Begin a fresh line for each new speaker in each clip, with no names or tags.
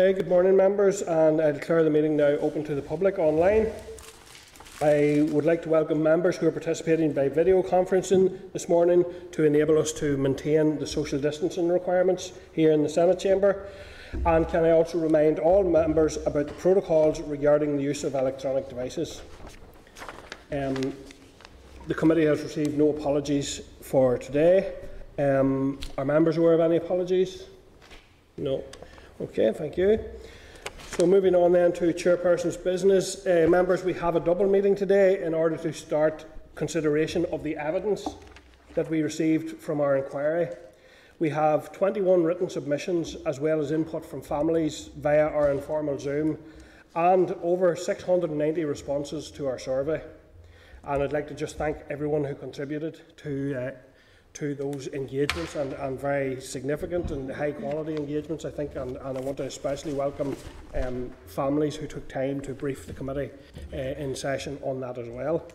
Okay, good morning, members, and I declare the meeting now open to the public online. I would like to welcome members who are participating by video conferencing this morning to enable us to maintain the social distancing requirements here in the Senate chamber. And can I also remind all members about the protocols regarding the use of electronic devices? Um, the committee has received no apologies for today. Um, are members aware of any apologies? No. Okay, thank you. So moving on then to chairperson's business. Uh, members, we have a double meeting today in order to start consideration of the evidence that we received from our inquiry. We have 21 written submissions as well as input from families via our informal Zoom and over 690 responses to our survey. And I'd like to just thank everyone who contributed to, uh, to those engagements and, and very significant and high quality engagements, I think. And, and I want to especially welcome um, families who took time to brief the committee uh, in session on that as well.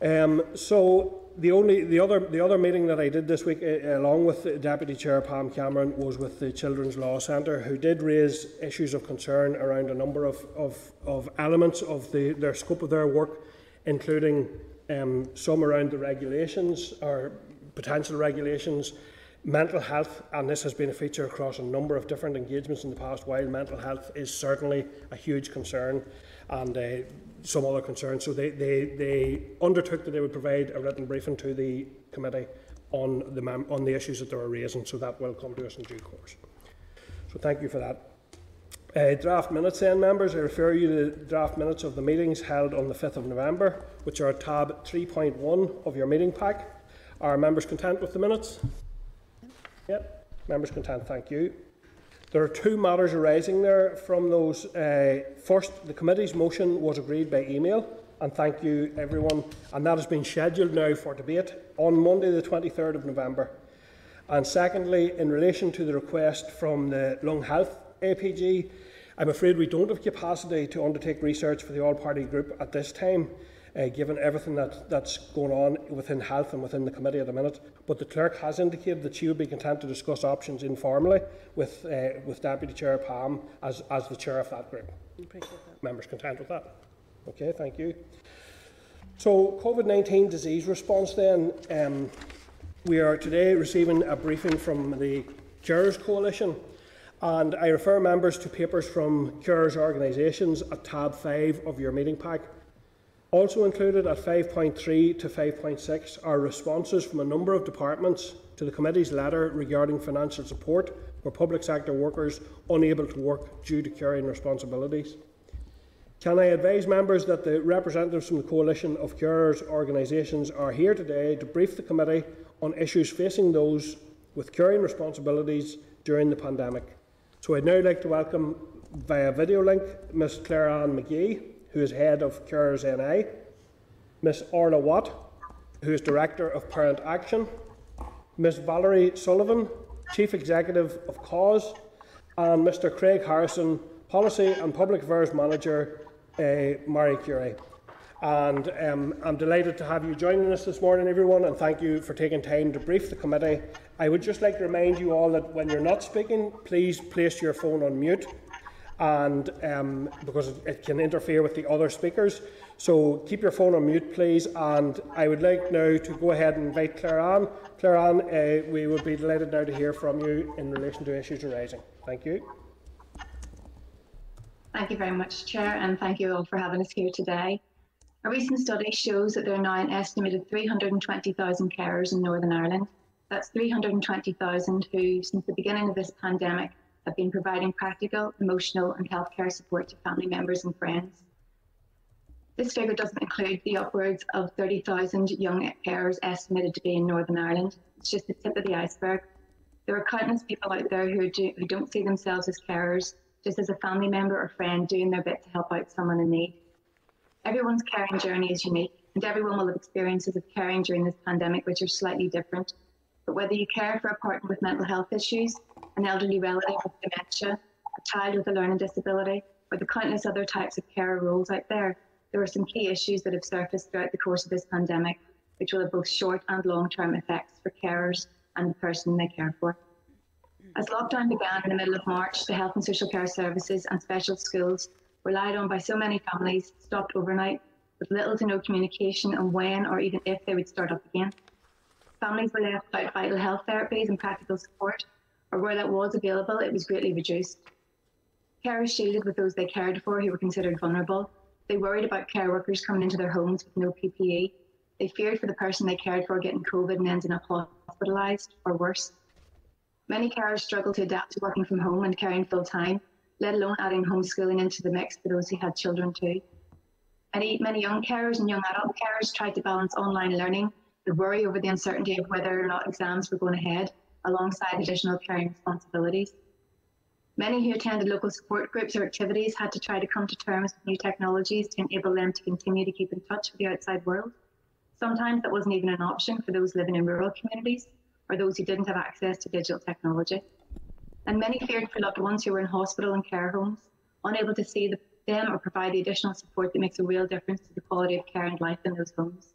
Um, so the only the other the other meeting that I did this week, uh, along with Deputy Chair Pam Cameron, was with the Children's Law Centre, who did raise issues of concern around a number of, of, of elements of the, their scope of their work, including um, some around the regulations or potential regulations, mental health, and this has been a feature across a number of different engagements in the past while. Mental health is certainly a huge concern, and uh, some other concerns. So they, they, they undertook that they would provide a written briefing to the committee on the, on the issues that they were raising, so that will come to us in due course. So thank you for that. Uh, draft minutes then, members. I refer you to the draft minutes of the meetings held on the 5th of November, which are tab 3.1 of your meeting pack. Are members content with the minutes? Yep. Members content, thank you. There are two matters arising there from those. Uh, first, the committee's motion was agreed by email, and thank you everyone. And that has been scheduled now for debate on Monday, the 23rd of November. And secondly, in relation to the request from the Lung Health APG, I'm afraid we don't have capacity to undertake research for the all party group at this time uh, given everything that, that's going on within health and within the committee at the minute. But the clerk has indicated that she would be content to discuss options informally with, uh, with Deputy Chair Pam as, as the chair of that group. That. Members content with that? Okay, thank you. So, COVID 19 disease response then. Um, we are today receiving a briefing from the Carers Coalition, and I refer members to papers from carers organisations at tab 5 of your meeting pack. Also included at 5.3 to 5.6 are responses from a number of departments to the committee's letter regarding financial support for public sector workers unable to work due to caring responsibilities. Can I advise members that the representatives from the coalition of carers organisations are here today to brief the committee on issues facing those with caring responsibilities during the pandemic? So I'd now like to welcome via video link Ms Claire Ann McGee, who is head of Carers NI, Ms Orla Watt, who is Director of Parent Action, Ms Valerie Sullivan, Chief Executive of CAUSE, and Mr Craig Harrison, Policy and Public Affairs Manager, uh, Marie Curie. And um, I'm delighted to have you joining us this morning, everyone, and thank you for taking time to brief the committee. I would just like to remind you all that when you're not speaking, please place your phone on mute and um, because it can interfere with the other speakers. So keep your phone on mute, please. And I would like now to go ahead and invite Claire Ann. Claire Ann, uh, we would be delighted now to hear from you in relation to issues arising. Thank you.
Thank you very much, Chair, and thank you all for having us here today. A recent study shows that there are now an estimated 320,000 carers in Northern Ireland. That's 320,000 who, since the beginning of this pandemic, have been providing practical, emotional, and healthcare support to family members and friends. This figure doesn't include the upwards of 30,000 young carers estimated to be in Northern Ireland. It's just the tip of the iceberg. There are countless people out there who, do, who don't see themselves as carers, just as a family member or friend doing their bit to help out someone in need. Everyone's caring journey is unique, and everyone will have experiences of caring during this pandemic which are slightly different. But whether you care for a partner with mental health issues, an elderly relative with dementia, a child with a learning disability, or the countless other types of care roles out there, there are some key issues that have surfaced throughout the course of this pandemic, which will have both short and long term effects for carers and the person they care for. As lockdown began in the middle of March, the health and social care services and special schools relied on by so many families stopped overnight with little to no communication on when or even if they would start up again. Families were left without vital health therapies and practical support, or where that was available, it was greatly reduced. Carers shielded with those they cared for who were considered vulnerable. They worried about care workers coming into their homes with no PPE. They feared for the person they cared for getting COVID and ending up hospitalised or worse. Many carers struggled to adapt to working from home and caring full time, let alone adding homeschooling into the mix for those who had children too. Many, many young carers and young adult carers tried to balance online learning, the worry over the uncertainty of whether or not exams were going ahead, alongside additional caring responsibilities. Many who attended local support groups or activities had to try to come to terms with new technologies to enable them to continue to keep in touch with the outside world. Sometimes that wasn't even an option for those living in rural communities or those who didn't have access to digital technology. And many feared for loved ones who were in hospital and care homes, unable to see the, them or provide the additional support that makes a real difference to the quality of care and life in those homes.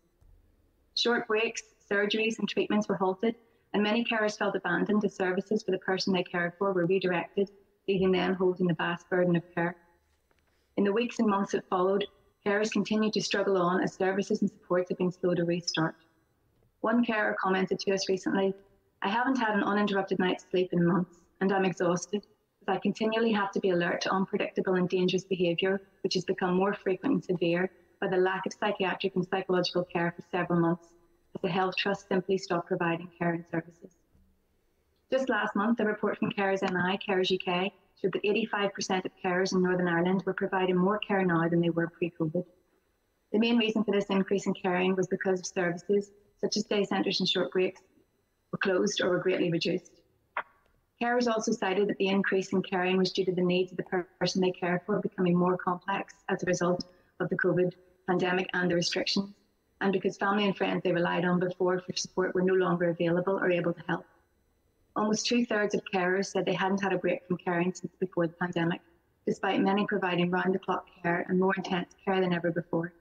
Short breaks, surgeries, and treatments were halted, and many carers felt abandoned as services for the person they cared for were redirected leaving them holding the vast burden of care. In the weeks and months that followed, carers continued to struggle on as services and supports have been slow to restart. One carer commented to us recently, I haven't had an uninterrupted night's sleep in months, and I'm exhausted as I continually have to be alert to unpredictable and dangerous behaviour, which has become more frequent and severe by the lack of psychiatric and psychological care for several months, as the Health Trust simply stopped providing care and services. Just last month, a report from Carers NI, Carers UK, showed that 85% of carers in Northern Ireland were providing more care now than they were pre-COVID. The main reason for this increase in caring was because of services such as day centres and short breaks were closed or were greatly reduced. Carers also cited that the increase in caring was due to the needs of the person they care for becoming more complex as a result of the COVID pandemic and the restrictions, and because family and friends they relied on before for support were no longer available or able to help. Almost two thirds of carers said they hadn't had a break from caring since before the pandemic, despite many providing round the clock care and more intense care than ever before.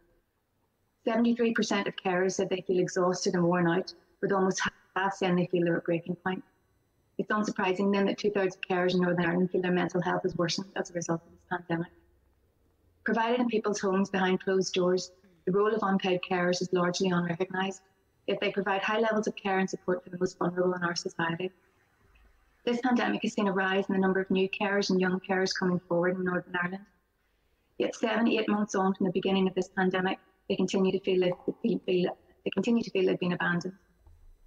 73% of carers said they feel exhausted and worn out, with almost half saying they feel they're at breaking point. It's unsurprising then that two thirds of carers in Northern Ireland feel their mental health has worsened as a result of this pandemic. Provided in people's homes behind closed doors, the role of unpaid carers is largely unrecognised, yet they provide high levels of care and support for the most vulnerable in our society. This pandemic has seen a rise in the number of new carers and young carers coming forward in Northern Ireland. Yet seven, eight months on from the beginning of this pandemic, they continue to feel, they continue to feel they've been abandoned.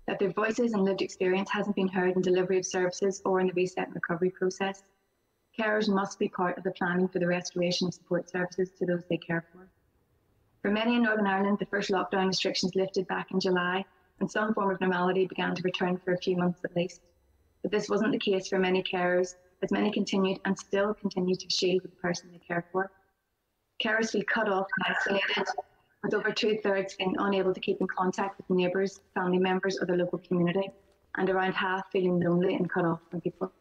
That their voices and lived experience hasn't been heard in delivery of services or in the reset and recovery process. Carers must be part of the planning for the restoration of support services to those they care for. For many in Northern Ireland, the first lockdown restrictions lifted back in July, and some form of normality began to return for a few months at least. But this wasn't the case for many carers, as many continued and still continue to shield with the person they care for. Carers feel cut off and isolated, with over two thirds being unable to keep in contact with neighbours, family members, or the local community, and around half feeling lonely and cut off from people.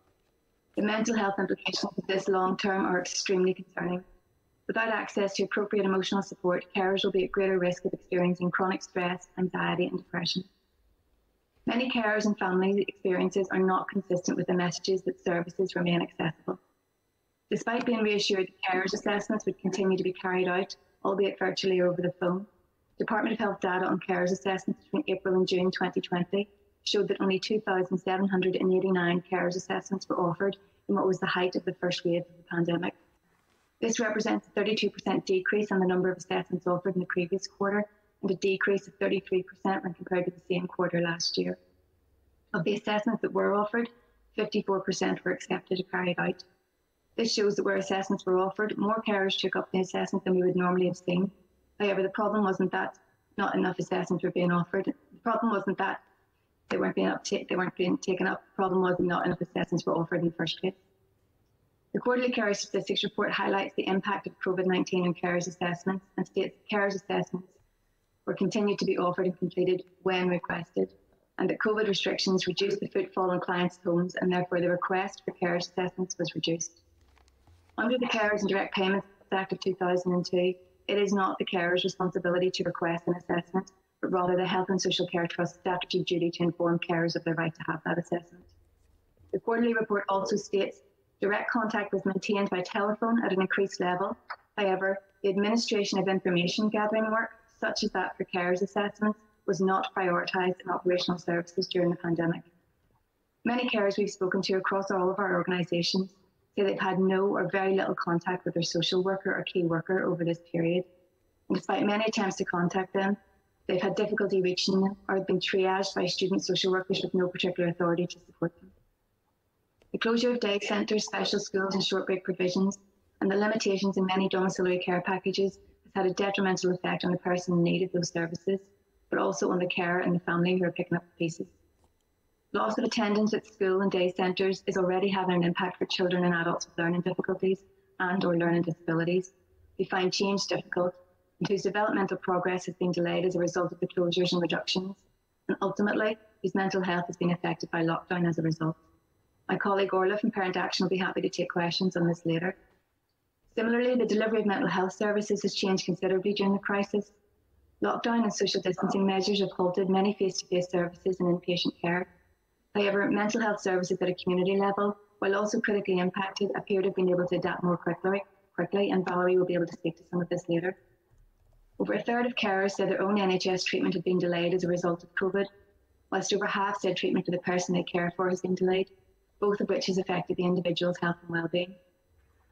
The mental health implications of this long term are extremely concerning. Without access to appropriate emotional support, carers will be at greater risk of experiencing chronic stress, anxiety, and depression. Many carers and family experiences are not consistent with the messages that services remain accessible. Despite being reassured that carers assessments would continue to be carried out, albeit virtually over the phone, Department of Health data on carers assessments between April and June 2020 showed that only 2,789 carers assessments were offered in what was the height of the first wave of the pandemic. This represents a 32% decrease in the number of assessments offered in the previous quarter and a decrease of 33% when compared to the same quarter last year. Of the assessments that were offered, 54% were accepted or carried out. This shows that where assessments were offered, more carers took up the assessment than we would normally have seen. However, the problem wasn't that not enough assessments were being offered. The problem wasn't that they weren't being up they weren't being taken up. Problem was not enough assessments were offered in the first place. The quarterly carers statistics report highlights the impact of COVID-19 on carers assessments and states carers assessments were continued to be offered and completed when requested, and that COVID restrictions reduced the footfall in clients' homes and therefore the request for care assessments was reduced. Under the Carers and Direct Payments Act of 2002, it is not the carer's responsibility to request an assessment, but rather the Health and Social Care Trust's statutory duty to inform carers of their right to have that assessment. The quarterly report also states direct contact was maintained by telephone at an increased level. However, the administration of information gathering work, such as that for carers assessments, was not prioritised in operational services during the pandemic. Many carers we've spoken to across all of our organisations say they've had no or very little contact with their social worker or key worker over this period. And despite many attempts to contact them, they've had difficulty reaching them or have been triaged by student social workers with no particular authority to support them. The closure of day centres, special schools, and short break provisions, and the limitations in many domiciliary care packages has had a detrimental effect on the person in need of those services, but also on the carer and the family who are picking up the pieces. Loss of attendance at school and day centres is already having an impact for children and adults with learning difficulties and or learning disabilities who find change difficult whose developmental progress has been delayed as a result of the closures and reductions, and ultimately whose mental health has been affected by lockdown as a result. My colleague Orla from Parent Action will be happy to take questions on this later. Similarly, the delivery of mental health services has changed considerably during the crisis. Lockdown and social distancing measures have halted many face to face services and inpatient care, However, mental health services at a community level, while also critically impacted, appear to have been able to adapt more quickly, quickly, and Valerie will be able to speak to some of this later. Over a third of carers said their own NHS treatment had been delayed as a result of COVID, whilst over half said treatment for the person they care for has been delayed, both of which has affected the individual's health and well-being.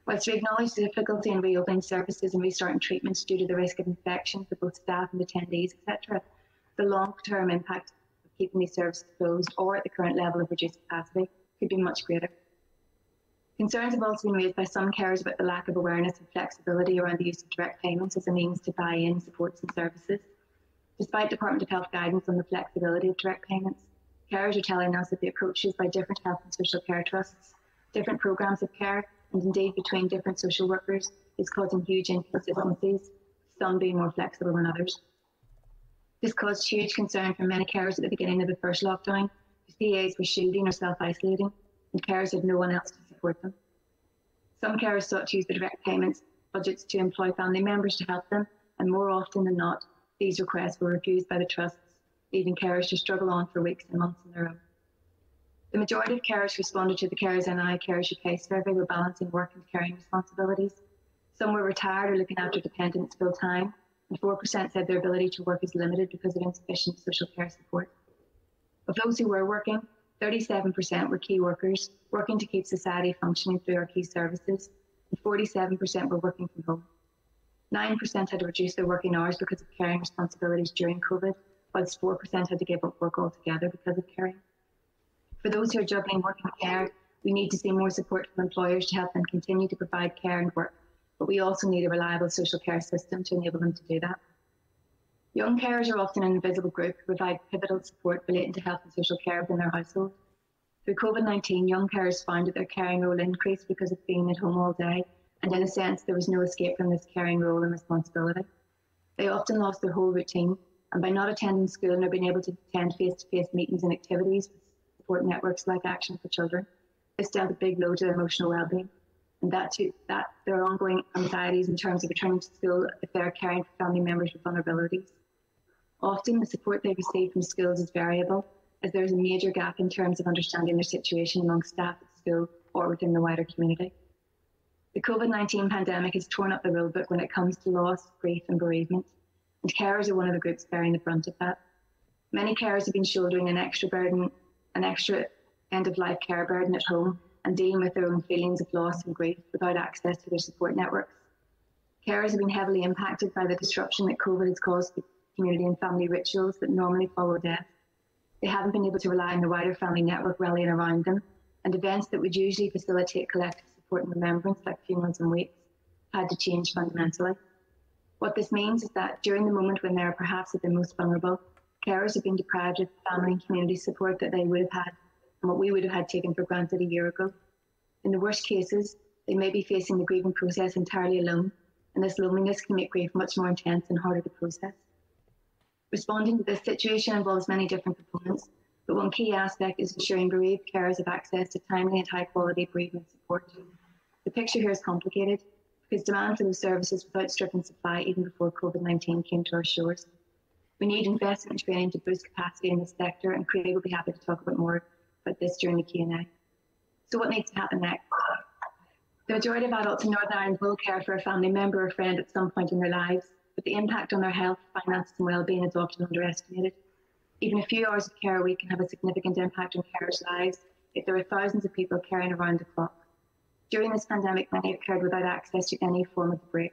Whilst we acknowledge the difficulty in reopening services and restarting treatments due to the risk of infection for both staff and attendees, etc., the long-term impact of keeping these services closed or at the current level of reduced capacity could be much greater. Concerns have also been raised by some carers about the lack of awareness and flexibility around the use of direct payments as a means to buy in supports and services. Despite Department of Health guidance on the flexibility of direct payments, carers are telling us that the approaches by different health and social care trusts, different programmes of care, and indeed between different social workers is causing huge inconsistencies, some being more flexible than others. This caused huge concern for many carers at the beginning of the first lockdown, whose PAs were shielding or self-isolating, and carers had no one else to them. Some carers sought to use the direct payments budgets to employ family members to help them, and more often than not, these requests were refused by the trusts, leaving carers to struggle on for weeks and months on their own. The majority of carers responded to the Carers NI Carers UK survey were balancing work and caring responsibilities. Some were retired or looking after dependents full time, and 4% said their ability to work is limited because of insufficient social care support. Of those who were working, 37% were key workers, working to keep society functioning through our key services, and 47% were working from home. 9% had to reduce their working hours because of caring responsibilities during COVID, whilst 4% had to give up work altogether because of caring. For those who are juggling work and care, we need to see more support from employers to help them continue to provide care and work but we also need a reliable social care system to enable them to do that. Young carers are often an invisible group who provide pivotal support relating to health and social care within their household. Through COVID 19, young carers found that their caring role increased because of being at home all day, and in a sense, there was no escape from this caring role and responsibility. They often lost their whole routine, and by not attending school nor being able to attend face to face meetings and activities with support networks like Action for Children, this dealt a big load to their emotional well being and that too, that there are ongoing anxieties in terms of returning to school if they're caring for family members with vulnerabilities. Often the support they receive from schools is variable, as there is a major gap in terms of understanding their situation among staff at school or within the wider community. The COVID 19 pandemic has torn up the rulebook when it comes to loss, grief, and bereavement, and carers are one of the groups bearing the brunt of that. Many carers have been shouldering an extra burden, an extra end of life care burden at home and dealing with their own feelings of loss and grief without access to their support networks. Carers have been heavily impacted by the disruption that COVID has caused community and family rituals that normally follow death. They haven't been able to rely on the wider family network rallying around them, and events that would usually facilitate collective support and remembrance, like funerals and wakes, had to change fundamentally. What this means is that during the moment when they are perhaps at their most vulnerable, carers have been deprived of family and community support that they would have had and what we would have had taken for granted a year ago. In the worst cases, they may be facing the grieving process entirely alone, and this loneliness can make grief much more intense and harder to process. Responding to this situation involves many different components, but one key aspect is ensuring bereaved carers have access to timely and high quality bereavement support. The picture here is complicated because demand for those services was outstripping supply even before COVID 19 came to our shores. We need investment and training to boost capacity in this sector, and Craig will be happy to talk about more about this during the Q&A. So what needs to happen next? The majority of adults in Northern Ireland will care for a family member or friend at some point in their lives, but the impact on their health, finances and well-being is often underestimated. Even a few hours of care a week can have a significant impact on carers' lives if there are thousands of people caring around the clock. During this pandemic, many have cared without access to any form of break.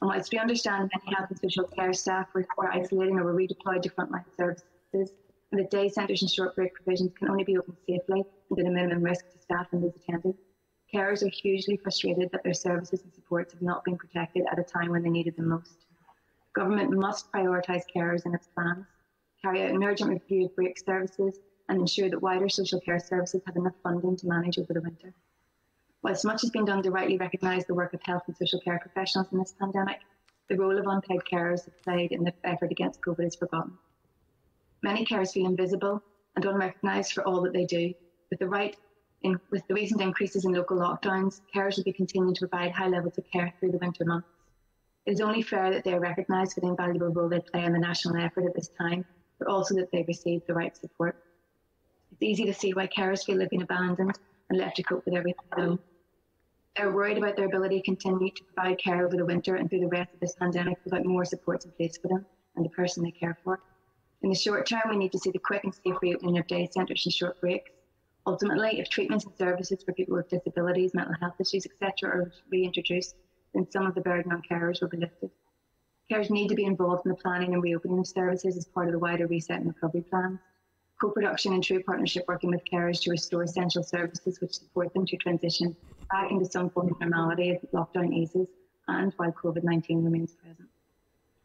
And whilst we understand many health and social care staff were, were isolating or were redeployed to frontline services, and that day centres and short break provisions can only be opened safely and at a minimum risk to staff and those attending, carers are hugely frustrated that their services and supports have not been protected at a time when they needed them most. Government must prioritise carers in its plans, carry out an urgent review of break services, and ensure that wider social care services have enough funding to manage over the winter. Whilst much has been done to rightly recognise the work of health and social care professionals in this pandemic, the role of unpaid carers played in the effort against COVID is forgotten. Many carers feel invisible and unrecognised for all that they do. With the right in, with the recent increases in local lockdowns, carers will be continuing to provide high levels of care through the winter months. It is only fair that they are recognised for the invaluable role they play in the national effort at this time, but also that they receive the right support. It's easy to see why carers feel they've been abandoned and left to cope with everything alone. They're worried about their ability to continue to provide care over the winter and through the rest of this pandemic without more supports in place for them and the person they care for. In the short term, we need to see the quick and safe reopening of day centres and short breaks. Ultimately, if treatments and services for people with disabilities, mental health issues, etc., are reintroduced, then some of the burden on carers will be lifted. Carers need to be involved in the planning and reopening of services as part of the wider reset and recovery plans co-production and true partnership working with carers to restore essential services which support them to transition back into some form of normality as lockdown eases and while COVID-19 remains present.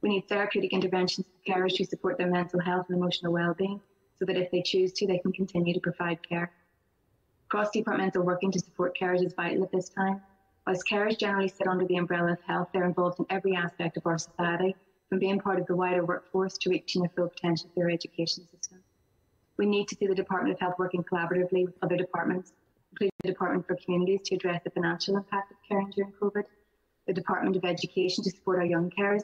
We need therapeutic interventions for carers to support their mental health and emotional well-being so that if they choose to, they can continue to provide care. Cross-departmental working to support carers is vital at this time. Whilst carers generally sit under the umbrella of health, they're involved in every aspect of our society, from being part of the wider workforce to reaching their full potential through our education system. We need to see the Department of Health working collaboratively with other departments, including the Department for Communities to address the financial impact of caring during COVID, the Department of Education to support our young carers,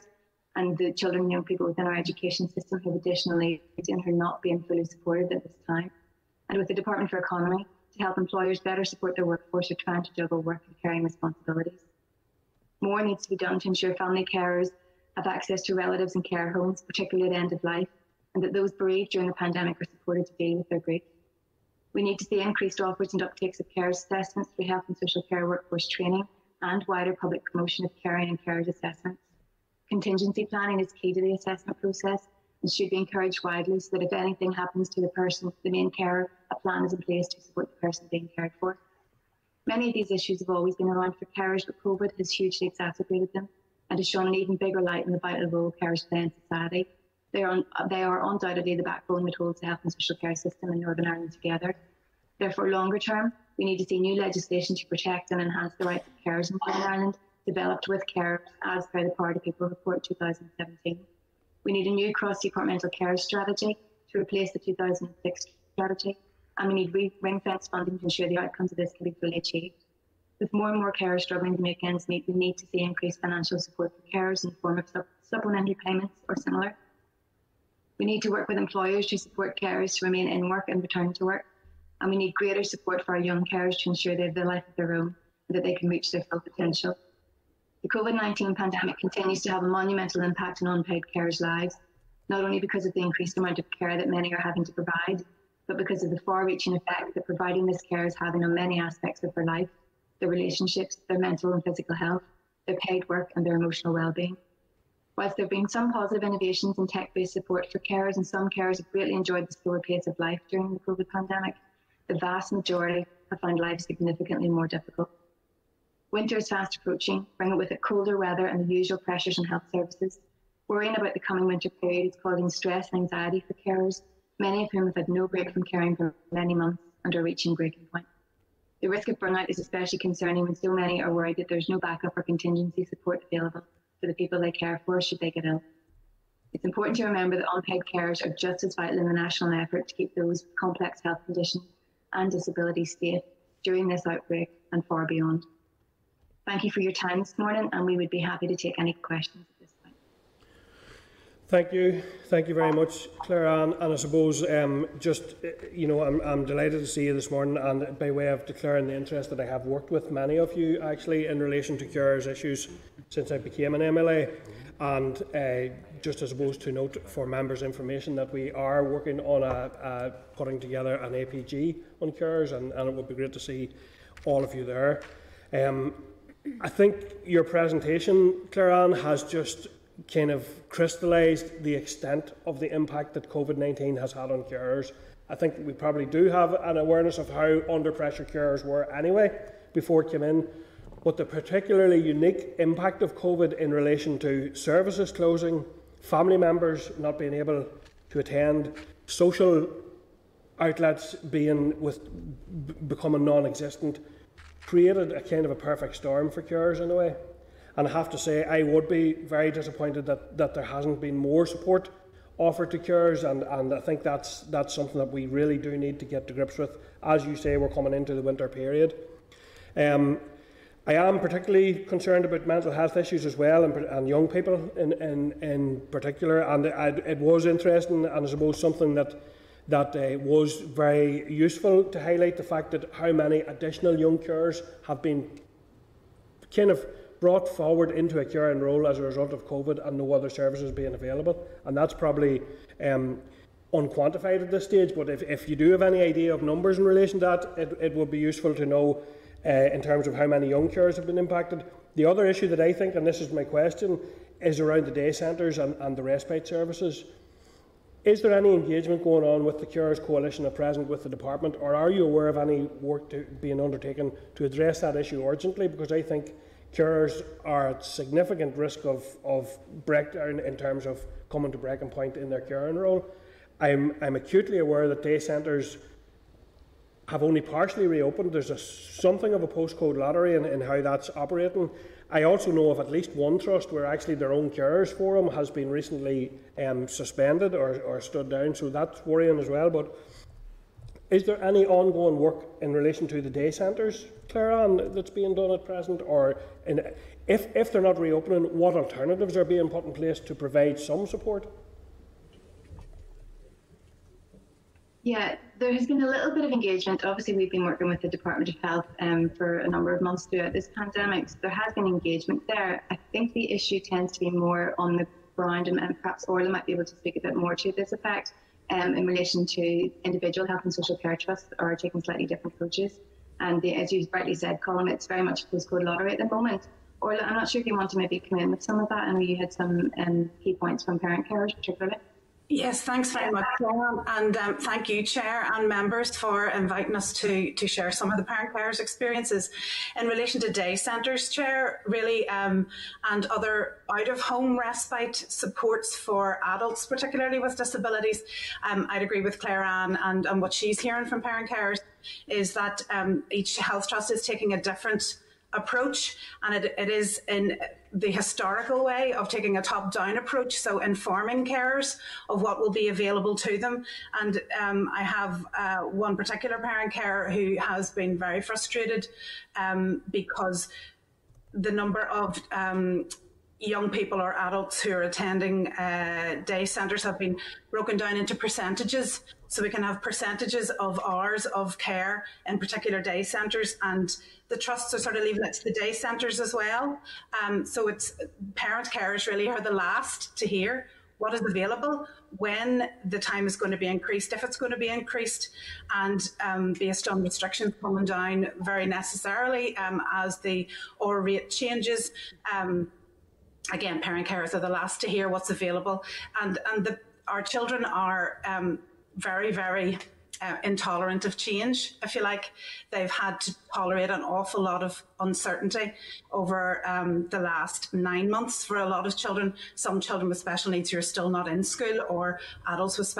and the children and young people within our education system who have additional needs and who are not being fully supported at this time, and with the Department for Economy to help employers better support their workforce who are trying to juggle work and caring responsibilities. More needs to be done to ensure family carers have access to relatives and care homes, particularly at end of life, and that those bereaved during the pandemic are supported to deal with their grief. We need to see increased offers and uptakes of care assessments through health and social care workforce training and wider public promotion of caring and carers assessments. Contingency planning is key to the assessment process and should be encouraged widely so that if anything happens to the person, the main carer, a plan is in place to support the person being cared for. Many of these issues have always been around for carers, but COVID has hugely exacerbated them and has shown an even bigger light on the vital role carers play in society they are, they are undoubtedly the backbone that holds the health and social care system in Northern Ireland together. Therefore, longer term, we need to see new legislation to protect and enhance the rights of carers in Northern Ireland, developed with carers as per the Party People Report 2017. We need a new cross-departmental care strategy to replace the 2006 strategy, and we need ring-fence funding to ensure the outcomes of this can be fully achieved. With more and more carers struggling to make ends meet, we need to see increased financial support for carers in the form of supplementary payments or similar. We need to work with employers to support carers to remain in work and return to work. And we need greater support for our young carers to ensure they have the life of their own and that they can reach their full potential. The COVID 19 pandemic continues to have a monumental impact on unpaid carers' lives, not only because of the increased amount of care that many are having to provide, but because of the far reaching effect that providing this care is having on many aspects of their life their relationships, their mental and physical health, their paid work, and their emotional well being. Whilst there have been some positive innovations in tech-based support for carers and some carers have greatly enjoyed the slower pace of life during the COVID pandemic, the vast majority have found life significantly more difficult. Winter is fast approaching, bringing with it colder weather and the usual pressures on health services. Worrying about the coming winter period is causing stress and anxiety for carers, many of whom have had no break from caring for many months and are reaching breaking point. The risk of burnout is especially concerning when so many are worried that there's no backup or contingency support available for the people they care for should they get ill. It's important to remember that unpaid carers are just as vital in the national effort to keep those with complex health conditions and disabilities safe during this outbreak and far beyond. Thank you for your time this morning, and we would be happy to take any questions at this point.
Thank you. Thank you very much, Claire Ann. And I suppose um, just, you know, I'm, I'm delighted to see you this morning and by way of declaring the interest that I have worked with many of you actually in relation to carers issues since I became an MLA. And uh, just as opposed to note for members' information that we are working on a, a putting together an APG on carers and, and, it would be great to see all of you there. Um, I think your presentation, Claire Ann, has just kind of crystallised the extent of the impact that COVID 19 has had on carers. I think we probably do have an awareness of how under pressure carers were anyway before it came in. But the particularly unique impact of COVID in relation to services closing, family members not being able to attend, social outlets being with becoming non-existent, created a kind of a perfect storm for Cures in a way. And I have to say, I would be very disappointed that, that there hasn't been more support offered to Cures, and, and I think that's, that's something that we really do need to get to grips with. As you say, we're coming into the winter period. Um, I am particularly concerned about mental health issues as well, and, and young people in, in, in particular. And it, it was interesting, and I suppose something that that uh, was very useful to highlight the fact that how many additional young carers have been kind of brought forward into a caring role as a result of COVID and no other services being available. And that's probably um, unquantified at this stage, but if, if you do have any idea of numbers in relation to that, it, it would be useful to know uh, in terms of how many young carers have been impacted. The other issue that I think, and this is my question, is around the day centres and, and the respite services. Is there any engagement going on with the Carers Coalition at present with the department, or are you aware of any work to, being undertaken to address that issue urgently? Because I think carers are at significant risk of, of breakdown in terms of coming to breaking point in their caring role. I'm, I'm acutely aware that day centres have only partially reopened. There's a, something of a postcode lottery in, in, how that's operating. I also know of at least one trust where actually their own carers forum has been recently um, suspended or, or stood down, so that's worrying as well. But is there any ongoing work in relation to the day centres, Claire Ann, that's being done at present? Or in, if, if they're not reopening, what alternatives are being put in place to provide some support?
Yeah, there has been a little bit of engagement. Obviously, we've been working with the Department of Health um, for a number of months throughout this pandemic. So there has been engagement there. I think the issue tends to be more on the ground, and, and perhaps Orla might be able to speak a bit more to this effect um, in relation to individual health and social care trusts are taking slightly different approaches. And the, as you rightly said, Colm, it's very much a postcode lottery at the moment. Or I'm not sure if you want to maybe come in with some of that. I know you had some um, key points from parent carers particularly.
Yes, thanks very much, and um, thank you, Chair and members, for inviting us to to share some of the parent carers' experiences in relation to day centres, Chair, really, um, and other out of home respite supports for adults, particularly with disabilities. Um, I'd agree with Claire Ann and, and what she's hearing from parent carers is that um, each health trust is taking a different approach, and it, it is in the historical way of taking a top down approach, so informing carers of what will be available to them. And um, I have uh, one particular parent carer who has been very frustrated um, because the number of um, young people or adults who are attending uh, day centres have been broken down into percentages. So we can have percentages of hours of care in particular day centres, and the trusts are sort of leaving it to the day centres as well. Um, so it's parent carers really are the last to hear what is available, when the time is going to be increased, if it's going to be increased, and um, based on restrictions coming down very necessarily um, as the R rate changes. Um, again, parent carers are the last to hear what's available, and and the, our children are um, very very uh, intolerant of change. I feel like they've had to tolerate an awful lot of uncertainty over um, the last nine months for a lot of children. Some children with special needs who are still not in school, or adults with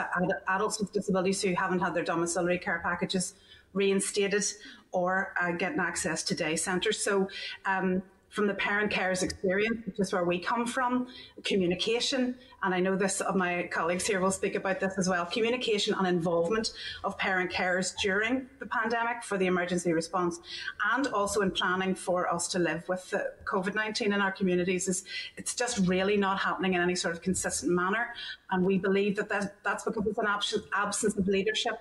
adults with disabilities who haven't had their domiciliary care packages reinstated, or uh, getting access to day centres. So. Um, from the parent carers experience, which is where we come from, communication, and I know this of my colleagues here will speak about this as well, communication and involvement of parent carers during the pandemic for the emergency response and also in planning for us to live with the COVID-19 in our communities is it's just really not happening in any sort of consistent manner. And we believe that, that that's because it's an absence of leadership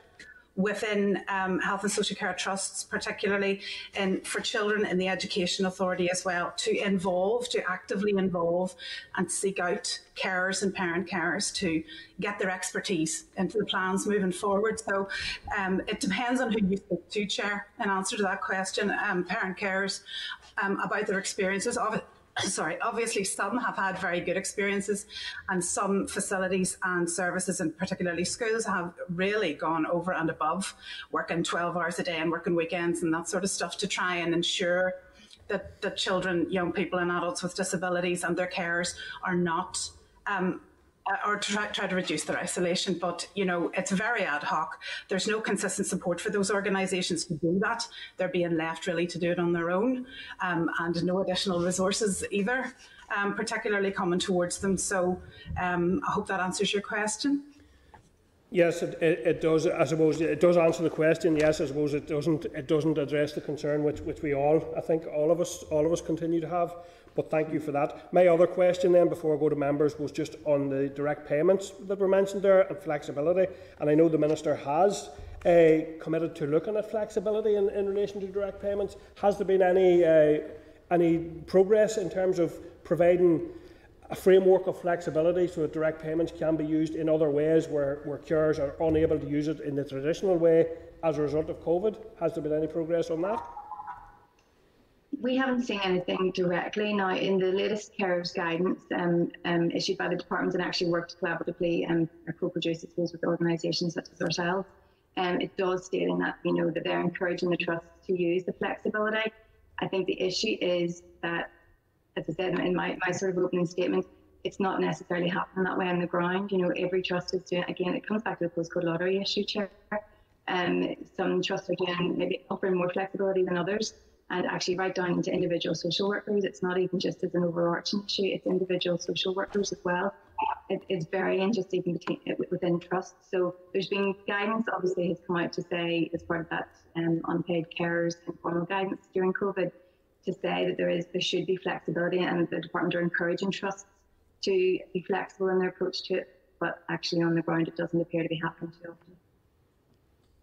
within um, health and social care trusts, particularly in, for children in the education authority as well, to involve, to actively involve and seek out carers and parent carers to get their expertise into the plans moving forward. So um, it depends on who you speak to, Chair, in answer to that question. Um, parent carers um, about their experiences of it sorry, obviously some have had very good experiences and some facilities and services and particularly schools have really gone over and above working 12 hours a day and working weekends and that sort of stuff to try and ensure that, that children, young people and adults with disabilities and their carers are not um, uh, or to try, try, to reduce their isolation. But you know, it's very ad hoc. There's no consistent support for those organisations to do that. They're being left really to do it on their own, um, and no additional resources either, um, particularly coming towards them. So um, I hope that answers your question.
Yes, it, it, it, does. I suppose it does answer the question. Yes, I suppose it doesn't. It doesn't address the concern which, which we all, I think, all of us, all of us continue to have. But thank you for that. My other question then, before I go to members, was just on the direct payments that were mentioned there and flexibility. And I know the minister has uh, committed to looking at flexibility in, in relation to direct payments. Has there been any uh, any progress in terms of providing a framework of flexibility so that direct payments can be used in other ways where, where carers are unable to use it in the traditional way as a result of COVID? Has there been any progress on that?
We haven't seen anything directly. Now, in the latest carers guidance um, um, issued by the department and actually worked collaboratively and um, co-produced, it with organisations such as ourselves, um, it does state in that, you know, that they're encouraging the trusts to use the flexibility. I think the issue is that as I said in my, my sort of opening statement, it's not necessarily happening that way on the ground. You know, every trust is doing, again, it comes back to the postcode lottery issue, Chair. Um, some trusts are doing maybe offering more flexibility than others and actually right down into individual social workers. It's not even just as an overarching issue, it's individual social workers as well. It, it's varying just even between, within trusts. So there's been guidance obviously has come out to say as part of that um, unpaid carers informal guidance during COVID to say that there is there should be flexibility and the department are encouraging trusts to be flexible in their approach to it, but actually on the ground it doesn't appear to be happening too often.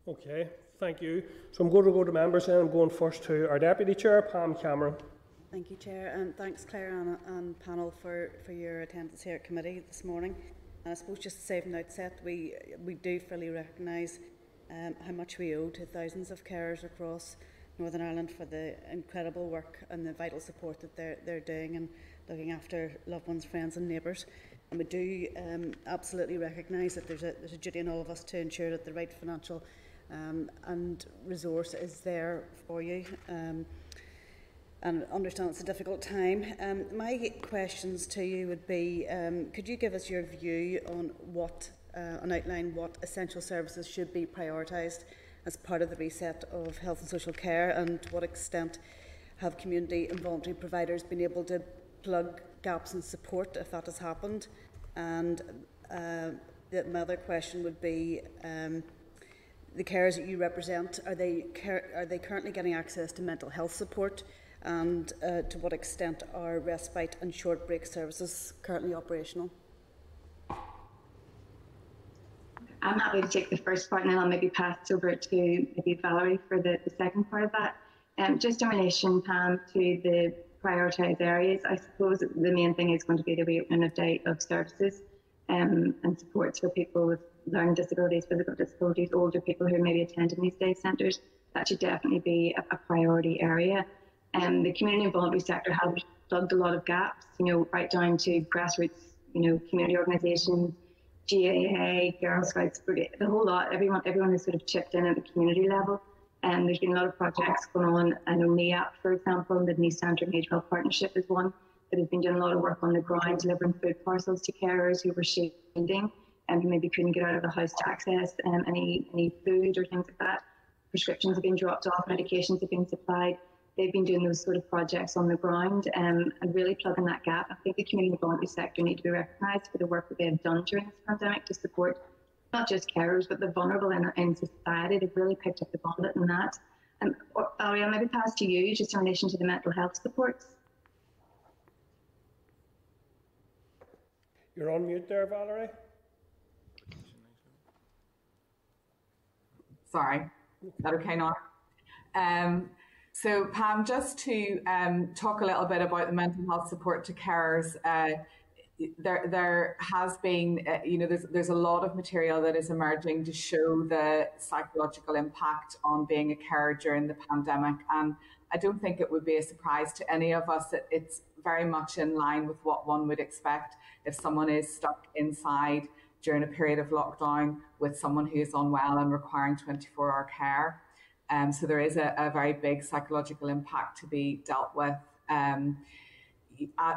Okay, thank you. So I'm going to go to members and I'm going first to our Deputy Chair, Pam Cameron.
Thank you, Chair, and thanks, Claire and, and panel for, for your attendance here at committee this morning. And I suppose just to say from the outset, we, we do fully recognise um, how much we owe to thousands of carers across Northern Ireland for the incredible work and the vital support that they're, they're doing and looking after loved ones, friends and neighbours. And we do um, absolutely recognise that there's a, there's a duty on all of us to ensure that the right financial um, and resource is there for you. Um, and understand it's a difficult time. Um, my questions to you would be, um, could you give us your view on what, uh, outline what essential services should be prioritised as part of the reset of health and social care and to what extent have community and voluntary providers been able to plug gaps in support if that has happened? And uh, the, my other question would be um, the carers that you represent, are they, are they currently getting access to mental health support? And uh, to what extent are respite and short break services currently operational?
I'm happy to take the first part and then I'll maybe pass over to maybe Valerie for the, the second part of that. Um, just in relation, Pam, to the prioritised areas, I suppose the main thing is going to be the reopening of day of services um, and supports for people with learning disabilities, physical disabilities, older people who may be attending these day centres. That should definitely be a, a priority area. Um, the community and voluntary sector has plugged a lot of gaps, you know, right down to grassroots, you know, community organisations, GAA, Girl Scouts, the whole lot. Everyone, everyone has sort of chipped in at the community level. And um, there's been a lot of projects going on. I know NEAP, for example, the Nice Centre Health Partnership is one that has been doing a lot of work on the ground, delivering food parcels to carers who were shielding and who maybe couldn't get out of the house to access um, any any food or things like that. Prescriptions have been dropped off, medications have been supplied. they've been doing those sort of projects on the ground um, and really plugging that gap. I think the community voluntary sector need to be recognised for the work that they have done during this pandemic to support not just carers but the vulnerable in, in society. They've really picked up the gauntlet in that. Um, Valerie, I'll maybe pass to you just in relation to the mental health supports.
You're on mute there, Valerie.
Sorry, is that okay now? Um, so Pam, just to um, talk a little bit about the mental health support to carers, uh, there there has been, uh, you know, there's there's a lot of material that is emerging to show the psychological impact on being a carer during the pandemic, and I don't think it would be a surprise to any of us that it's very much in line with what one would expect if someone is stuck inside during a period of lockdown with someone who is unwell and requiring 24 hour care. Um, so there is a, a, very big psychological impact to be dealt with. Um,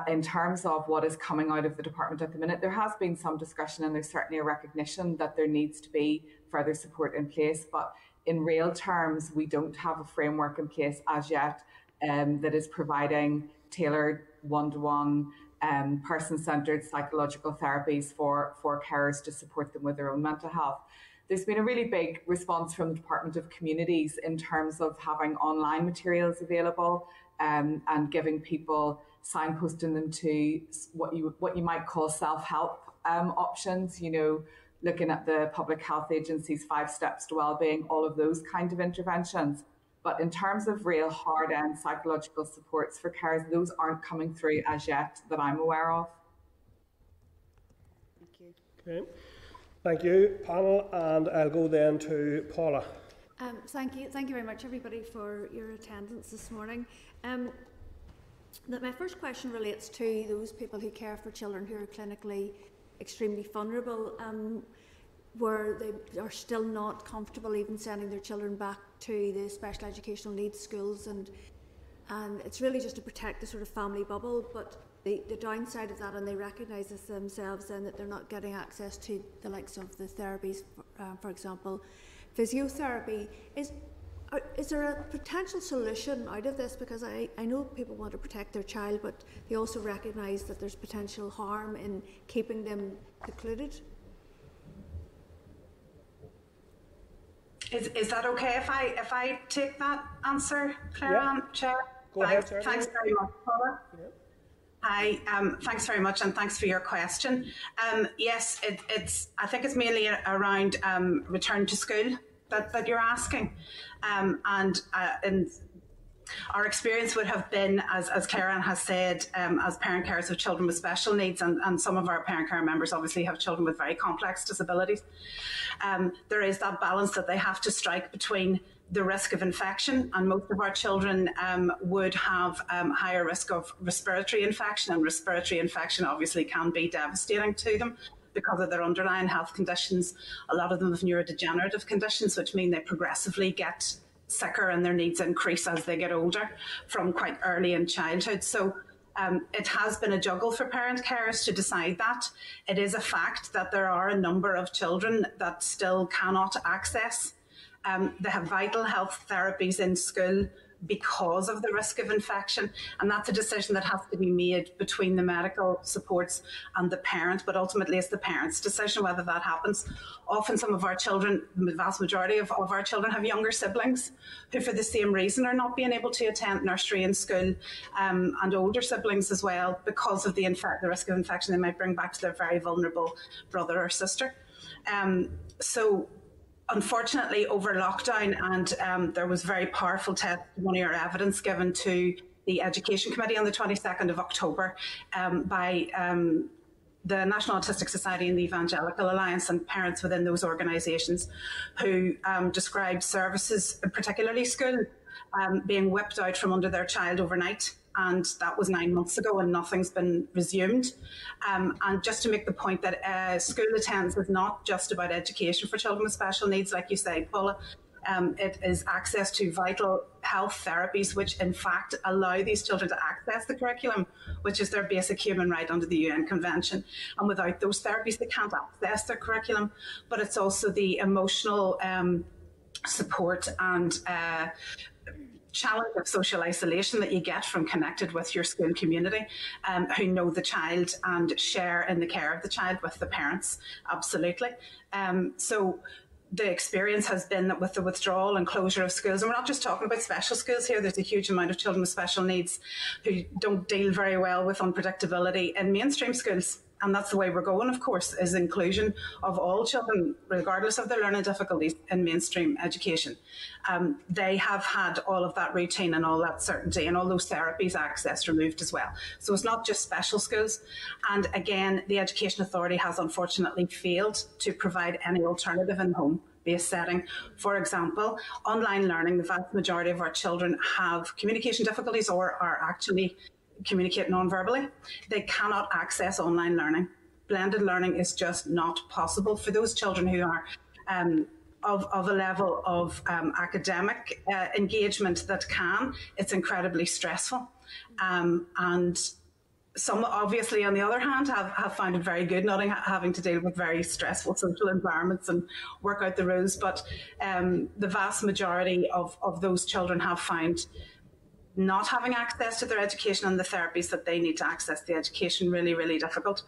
in terms of what is coming out of the department at the minute, there has been some discussion and there's certainly a recognition that there needs to be further support in place. But in real terms, we don't have a framework in place as yet um, that is providing tailored one to one person centered psychological therapies for, for carers to support them with their own mental health there's been a really big response from the Department of Communities in terms of having online materials available um, and giving people signposting them to what you what you might call self help um, options. You know, looking at the public health agencies' five steps to well-being, all of those kind of interventions. But in terms of real hard end psychological supports for carers, those aren't coming through as yet that I'm aware of.
Thank you.
Okay. Thank you, panel, and I'll go then to Paula.
Um, thank you. Thank you very much, everybody, for your attendance this morning. Um, that my first question relates to those people who care for children who are clinically extremely vulnerable, um, where they are still not comfortable even sending their children back to the special educational needs schools, and and it's really just to protect the sort of family bubble, but the, the downside of that, and they recognise this themselves, then that they're not getting access to the likes of the therapies, for, uh, for example, physiotherapy, is is there a potential solution out of this? Because I, I know people want to protect their child, but they also recognise that there's potential harm in keeping them secluded.
Is, is that okay if I if I take that answer, Claire
yeah.
Chair?
Go
thanks,
ahead,
Thanks very much, Paula. Hi, um, thanks very much, and thanks for your question. Um, yes, it, it's. I think it's mainly around um, return to school that, that you're asking, um, and uh, in our experience would have been, as, as Claire Ann has said, um, as parent carers of children with special needs, and, and some of our parent care members obviously have children with very complex disabilities. Um, there is that balance that they have to strike between the risk of infection, and most of our children um, would have um, higher risk of respiratory infection, and respiratory infection obviously can be devastating to them because of their underlying health conditions. A lot of them have neurodegenerative conditions, which mean they progressively get sicker and their needs increase as they get older from quite early in childhood. So um, it has been a juggle for parent carers to decide that. It is a fact that there are a number of children that still cannot access um, they have vital health therapies in school because of the risk of infection. And that's a decision that has to be made between the medical supports and the parent, but ultimately it's the parent's decision whether that happens. Often some of our children, the vast majority of, of our children have younger siblings who for the same reason are not being able to attend nursery and school um, and older siblings as well because of the, infe- the risk of infection they might bring back to their very vulnerable brother or sister. Um, so unfortunately, over lockdown, and um, there was very powerful testimony or evidence given to the Education Committee on the 22nd of October um, by um, the National Autistic Society and the Evangelical Alliance and parents within those organisations who um, described services, particularly school, um, being whipped out from under their child overnight and that was nine months ago, and nothing's been resumed. Um, and just to make the point that uh, school attendance is not just about education for children with special needs, like you say, Paula. Um, it is access to vital health therapies, which in fact allow these children to access the curriculum, which is their basic human right under the UN Convention. And without those therapies, they can't access their curriculum. But it's also the emotional um, support and uh, challenge of social isolation that you get from connected with your school community um, who know the child and share in the care of the child with the parents absolutely. Um, so the experience has been that with the withdrawal and closure of schools, and we're not just talking about special schools here, there's a huge amount of children with special needs who don't deal very well with unpredictability in mainstream schools and that's the way we're going, of course, is inclusion of all children, regardless of their learning difficulties in mainstream education. Um, they have had all of that routine and all that certainty and all those therapies access removed as well. So it's not just special schools. And again, the Education Authority has unfortunately failed to provide any alternative in home based setting. For example, online learning, the vast majority of our children have communication difficulties or are actually communicate non-verbally. They cannot access online learning. Blended learning is just not possible for those children who are um, of, of a level of um, academic uh, engagement that can. It's incredibly stressful. Um, and some obviously on the other hand have, have found it very good not having to deal with very stressful social environments and work out the rules but um, the vast majority of, of those children have found not having access to their education and the therapies that they need to access the education really, really difficult.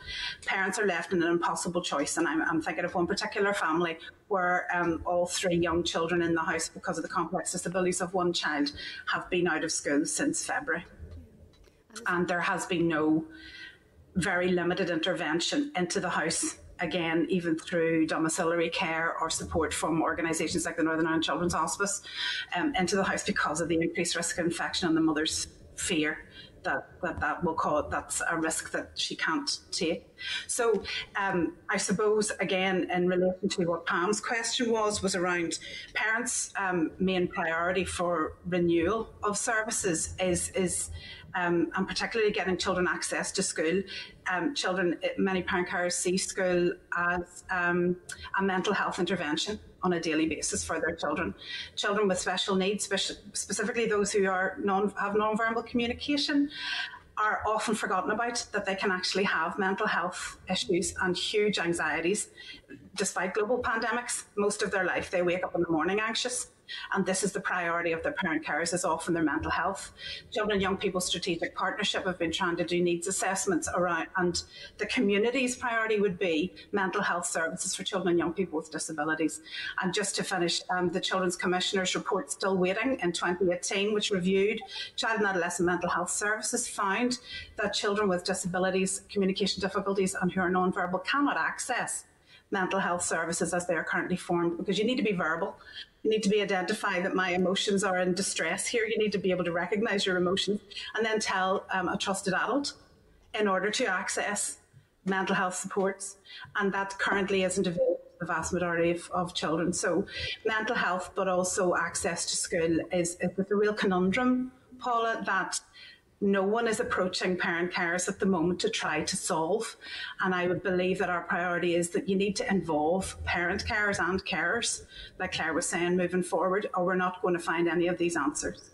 Parents are left in an impossible choice. And I'm, I'm thinking of one particular family where um, all three young children in the house, because of the complex disabilities of one child, have been out of school since February. And there has been no very limited intervention into the house again, even through domiciliary care or support from organisations like the Northern Ireland Children's Hospice um, into the house because of the increased risk of infection and the mother's fear that that, that will cause that's a risk that she can't take. So um, I suppose again in relation to what Pam's question was was around parents' um, main priority for renewal of services is is um, and particularly getting children access to school. Um, children, many parent carers see school as um, a mental health intervention on a daily basis for their children. Children with special needs, specifically those who are non, have non-verbal communication, are often forgotten about that they can actually have mental health issues and huge anxieties. Despite global pandemics, most of their life they wake up in the morning anxious and this is the priority of their parent carers is often their mental health. Children and Young People Strategic Partnership have been trying to do needs assessments around, and the community's priority would be mental health services for children and young people with disabilities. And just to finish, um, the Children's Commissioner's report still waiting in 2018, which reviewed child and adolescent mental health services, found that children with disabilities, communication difficulties, and who are non-verbal cannot access mental health services as they are currently formed because you need to be verbal you need to be identify that my emotions are in distress here. You need to be able to recognize your emotions and then tell um, a trusted adult in order to access mental health supports. And that currently isn't available to the vast majority of, of children. So mental health, but also access to school is, is a real conundrum, Paula, that no one is approaching parent carers at the moment to try to solve. And I would believe that our priority is that you need to involve parent carers and carers, like Claire was saying, moving forward, or we're not going to find any of these answers.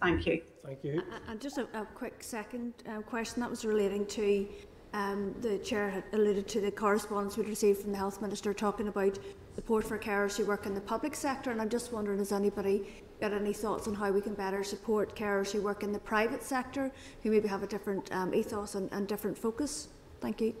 Thank you.
Thank you.
And just a, a quick second uh, question that was relating to um, the chair had alluded to the correspondence we'd received from the health minister talking about support for carers who work in the public sector, and I'm just wondering, has anybody got any thoughts on how we can better support carers who work in the private sector, who maybe have a different um, ethos and, and different focus? Thank you.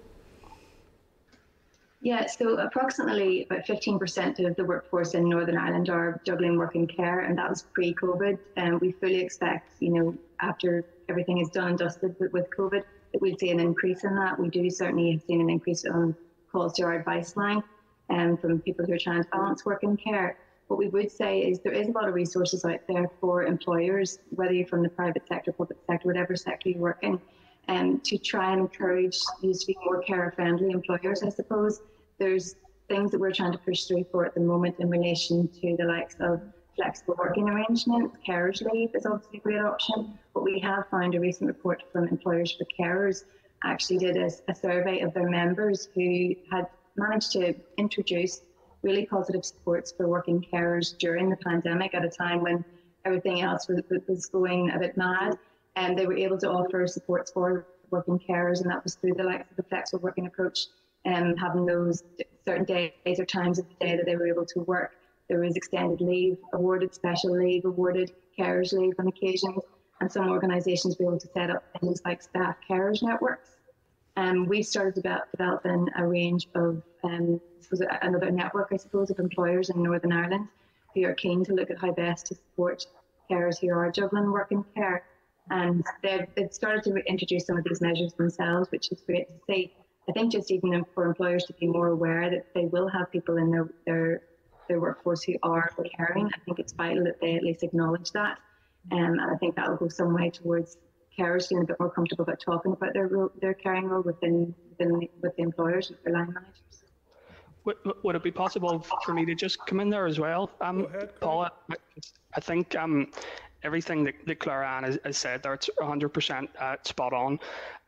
Yeah, so approximately about 15% of the workforce in Northern Ireland are juggling work and care, and that was pre-COVID. And we fully expect, you know, after everything is done and dusted with COVID, that we'll see an increase in that. We do certainly have seen an increase on calls to our advice line um, from people who are trying to balance work and care. What we would say is there is a lot of resources out there for employers, whether you're from the private sector, public sector, whatever sector you work in, um, to try and encourage you to be more care friendly employers, I suppose. There's things that we're trying to push through for at the moment in relation to the likes of flexible working arrangements, carers leave is obviously a great option. But we have found a recent report from Employers for Carers actually did a, a survey of their members who had managed to introduce really positive supports for working carers during the pandemic at a time when everything else was, was going a bit mad. And they were able to offer supports for working carers, and that was through the likes of the flexible working approach and um, having those certain days or times of the day that they were able to work. There was extended leave awarded, special leave awarded, carers leave on occasions, and some organisations be able to set up things like staff carers networks. Um, we've started develop, developing a range of um, another network, I suppose, of employers in Northern Ireland who are keen to look at how best to support carers who are juggling work and care. And they've, they've started to introduce some of these measures themselves, which is great to see. I think just even for employers to be more aware that they will have people in their, their, their workforce who are caring, I think it's vital that they at least acknowledge that. Um, and I think that will go some way towards carers feeling a bit more comfortable about talking about their role, their caring role within, within with the employers, with their line managers.
Would, would it be possible for me to just come in there as well? Um,
ahead,
Paula, I think um, everything that, that Clara Ann has, has said there, it's 100% uh, spot on.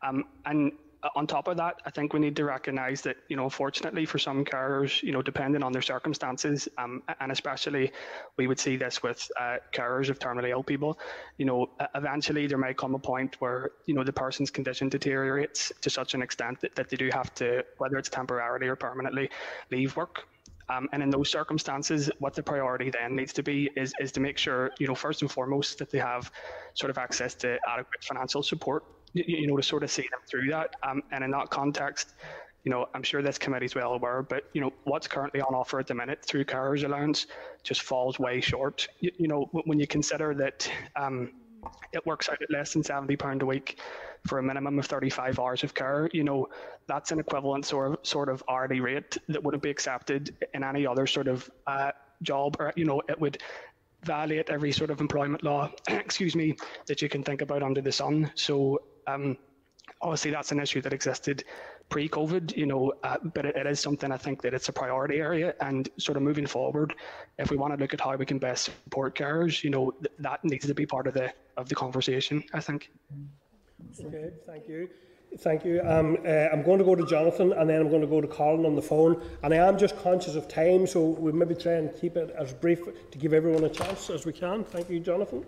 Um, and on top of that, I think we need to recognise that, you know, fortunately for some carers, you know, depending on their circumstances, um, and especially we would see this with uh, carers of terminally ill people, you know, eventually there may come a point where, you know, the person's condition deteriorates to such an extent that, that they do have to, whether it's temporarily or permanently, leave work. Um, and in those circumstances, what the priority then needs to be is, is to make sure, you know, first and foremost, that they have sort of access to adequate financial support you, you know, to sort of see them through that. Um, and in that context, you know, I'm sure this committee is well aware, but you know, what's currently on offer at the minute through carers allowance just falls way short. You, you know, when you consider that um, it works out at less than seventy pound a week for a minimum of 35 hours of care, you know, that's an equivalent sort of sort of hourly rate that wouldn't be accepted in any other sort of uh, job, or you know, it would violate every sort of employment law, excuse me, that you can think about under the sun. So um, obviously, that's an issue that existed pre-COVID, you know, uh, but it, it is something I think that it's a priority area. And sort of moving forward, if we want to look at how we can best support carers, you know, th- that needs to be part of the of the conversation. I think.
Okay, thank you. Thank you. Um, uh, I'm going to go to Jonathan and then I'm going to go to Colin on the phone. And I am just conscious of time, so we'll maybe try and keep it as brief to give everyone a chance as we can. Thank you, Jonathan.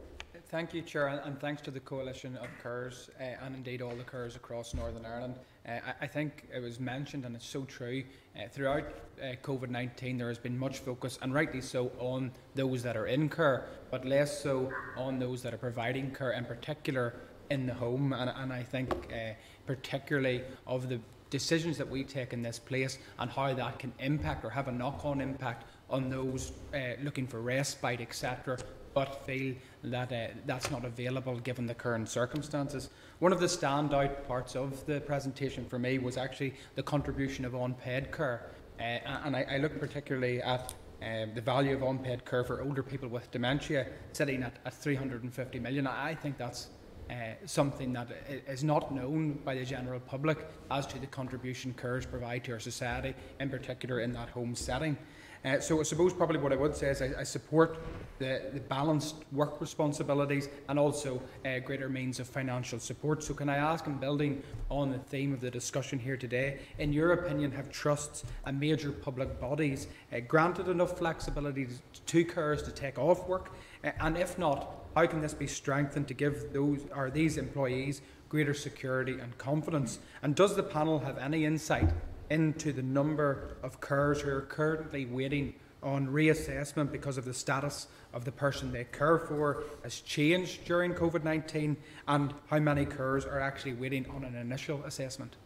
Thank you, Chair, and, and thanks to the coalition of CARES uh, and indeed all the CARES across Northern Ireland. Uh, I, I, think it was mentioned, and it's so true, uh, throughout uh, COVID 19, there has been much focus, and rightly so, on those that are in care, but less so on those that are providing care, in particular in the home. And, and I think, uh, particularly, of the decisions that we take in this place and how that can impact or have a knock on impact on those uh, looking for respite, etc., but feel that uh, that's not available given the current circumstances. One of the standout parts of the presentation for me was actually the contribution of unpaid care, uh, and I, I look particularly at um, the value of unpaid care for older people with dementia sitting at, at 350 million. I think that's uh, something that is not known by the general public as to the contribution CARES provide to our society, in particular in that home setting. Uh, so I suppose probably what I would say is I, I support the, the, balanced work responsibilities and also uh, greater means of financial support. So can I ask, in building on the theme of the discussion here today, in your opinion, have trusts and major public bodies uh, granted enough flexibility to carers to take off work? Uh, and if not, how can this be strengthened to give those or these employees greater security and confidence? And does the panel have any insight into the number of carers who are currently waiting on reassessment because of the status of the person they care for has changed during COVID 19 and how many carers are actually waiting on an initial assessment.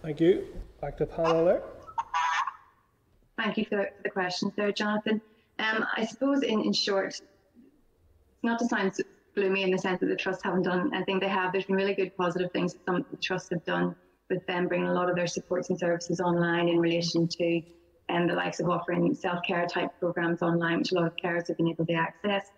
Thank you. Back to the panel there.
Thank you for the questions there, Jonathan. Um, I suppose, in, in short, it's not to sound gloomy in the sense that the trust haven't done. anything they have. There's been really good positive things that some of the trusts have done with them bringing a lot of their supports and services online in relation to and um, the likes of offering self-care type programs online, which a lot of carers have been able to access.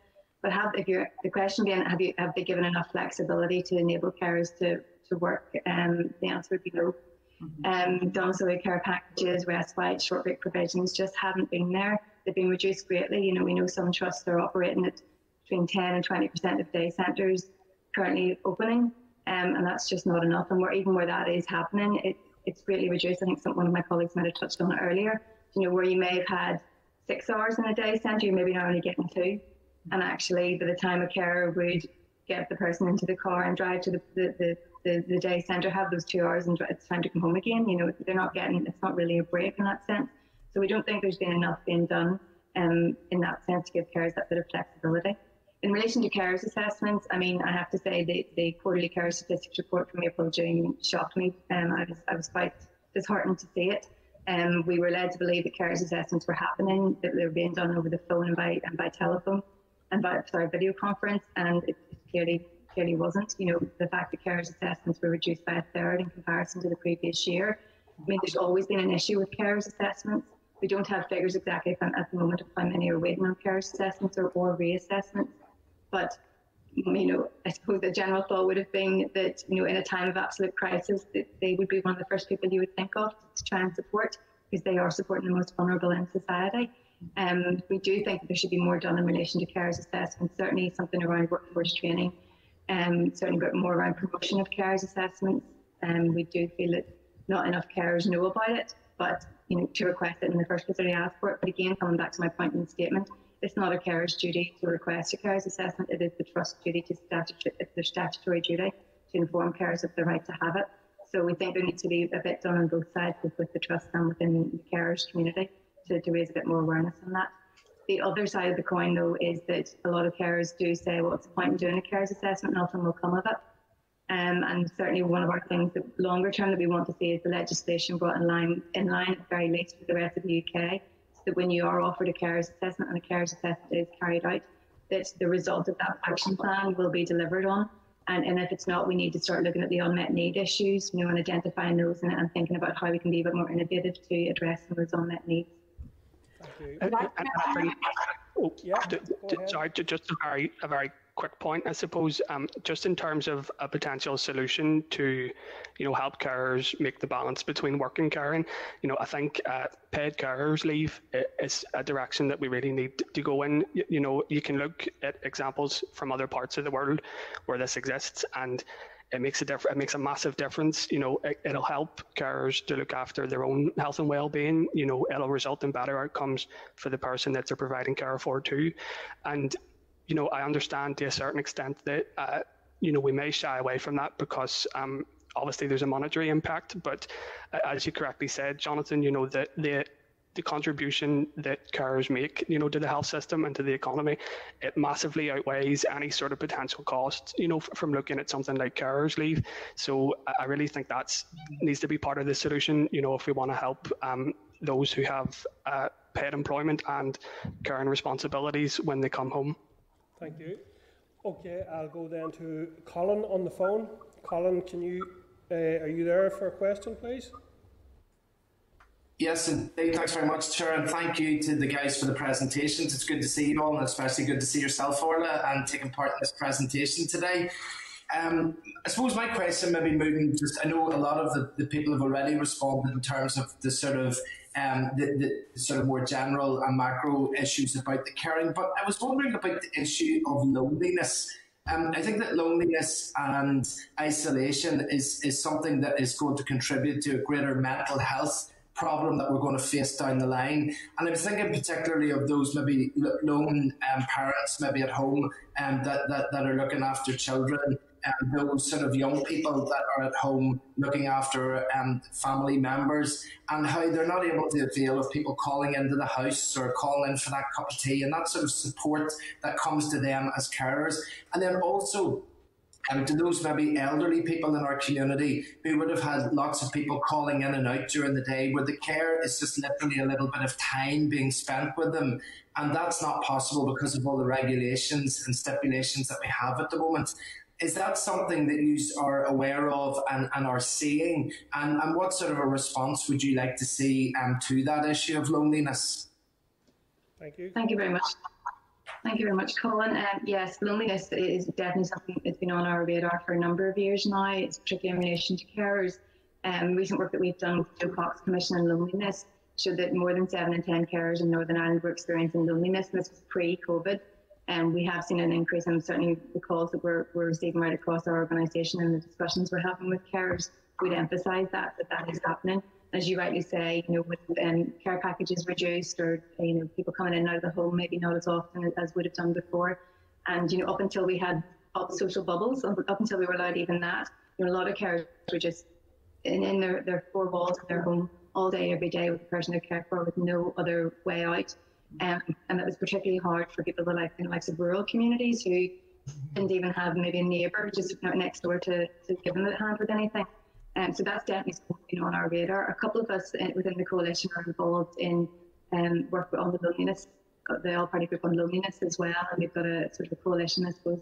But have if you're the question being have you have they given enough flexibility to enable carers to to work? Um, the answer would be no. Mm-hmm. Um, domiciliary care packages, respite, short break provisions just haven't been there. They've been reduced greatly. You know, we know some trusts are operating at between 10 and 20 percent of day centres currently opening um, and that's just not enough. And where, even where that is happening, it, it's greatly reduced. I think some, one of my colleagues might have touched on it earlier. You know, where you may have had six hours in a day centre, you maybe now only getting two. And actually, by the time a carer would get the person into the car and drive to the, the, the, the, the day centre, have those two hours and it's time to come home again, you know, they're not getting, it's not really a break in that sense. So we don't think there's been enough being done um, in that sense to give carers that bit of flexibility. In relation to carers assessments, I mean, I have to say the, the quarterly care statistics report from April June shocked me. Um, I was I was quite disheartened to see it. Um, we were led to believe that carers assessments were happening, that they were being done over the phone and by and by telephone and by sorry video conference, and it clearly clearly wasn't. You know, the fact that carers assessments were reduced by a third in comparison to the previous year. I mean, there's always been an issue with carers assessments. We don't have figures exactly at the moment of how many are waiting on carers assessments or, or reassessments. But you know, I suppose the general thought would have been that, you know, in a time of absolute crisis, that they would be one of the first people you would think of to try and support because they are supporting the most vulnerable in society. Um, we do think there should be more done in relation to carers assessments, certainly something around workforce training, um, certainly a bit more around promotion of carers assessments. Um, we do feel that not enough carers know about it, but you know, to request it in the first place, they ask for it. But again, coming back to my point in the statement, it's not a carer's duty to request a carer's assessment. It is the trust duty to statutory, it's their statutory duty to inform carers of the right to have it. So we think there needs to be a bit done on both sides, both with the trust and within the carers community, to, to raise a bit more awareness on that. The other side of the coin, though, is that a lot of carers do say, well, what's the point in doing a carer's assessment? Nothing will come of it. Um, and certainly one of our things that longer term that we want to see is the legislation brought in line, in line at the very least with the rest of the UK that when you are offered a carers assessment and a carers assessment is carried out, that the result of that action plan will be delivered on. And, and if it's not, we need to start looking at the unmet need issues, you know, and identifying those and, and thinking about how we can be a bit more innovative to address those unmet needs.
Thank you.
Uh, uh, uh, and, and I oh,
Yeah,
d-
go
sorry, ju- just a very, a very quick point, I suppose, um, just in terms of a potential solution to, you know, help carers make the balance between work and caring, you know, I think uh, paid carers leave is a direction that we really need to go in. You know, you can look at examples from other parts of the world where this exists and it makes a diff- it makes a massive difference. You know, it, it'll help carers to look after their own health and well-being. You know, it'll result in better outcomes for the person that they're providing care for too. And you know, I understand to a certain extent that uh, you know we may shy away from that because um, obviously there's a monetary impact. But uh, as you correctly said, Jonathan, you know that the the contribution that carers make, you know, to the health system and to the economy, it massively outweighs any sort of potential cost, you know, f- from looking at something like carers leave. So I- really think that's needs to be part of the solution, you know, if we want to help um, those who have uh, paid employment and caring responsibilities when they come home.
Thank you. Okay, I'll go then to Colin on the phone. Colin, can you, uh, are you there for a question, please?
Yes, indeed. Thanks very much, Chair, and thank you to the guys for the presentations. It's good to see you all, and especially good to see yourself, Orla, and taking part in this presentation today. Um, I suppose my question maybe moving just, I know a lot of the, the people have already responded in terms of the sort of um, the, the sort of more general and macro issues about the caring, but I was wondering about the issue of loneliness. Um, I think that loneliness and isolation is, is something that is going to contribute to a greater mental health problem that we're going to face down the line. And I was thinking particularly of those maybe lone um, parents, maybe at home, um, that, that, that are looking after children, and those sort of young people that are at home looking after um, family members, and how they're not able to avail of people calling into the house or calling in for that cup of tea and that sort of support that comes to them as carers. And then also, um, to those maybe elderly people in our community who would have had lots of people calling in and out during the day, where the care is just literally a little bit of time being spent with them. And that's not possible because of all the regulations and stipulations that we have at the moment. Is that something that you are aware of and, and are seeing? And, and what sort of a response would you like to see um, to that issue of loneliness?
Thank you.
Thank you very much. Thank you very much, Colin. Um, yes, loneliness is definitely something that's been on our radar for a number of years now. It's particularly in relation to carers. Um, recent work that we've done with the Jo Cox Commission on Loneliness showed that more than seven in ten carers in Northern Ireland were experiencing loneliness, this was pre-COVID. And we have seen an increase, and certainly the calls that we're, we're receiving right across our organisation and the discussions we're having with carers we'd emphasise that that that is happening. As you rightly say, you know, with um, care packages reduced, or you know, people coming in and out of the home maybe not as often as would have done before, and you know, up until we had social bubbles, up up until we were allowed even that, you know, a lot of carers were just in, in their, their four walls of their home all day, every day with the person they care for with no other way out. Um, and that was particularly hard for people that like in the likes of rural communities who didn't even have maybe a neighbour just next door to, to give them a hand with anything. Um, so that's definitely something on our radar. A couple of us within the coalition are involved in um, work on the loneliness, the All Party Group on loneliness as well, and we've got a sort of a coalition, I suppose,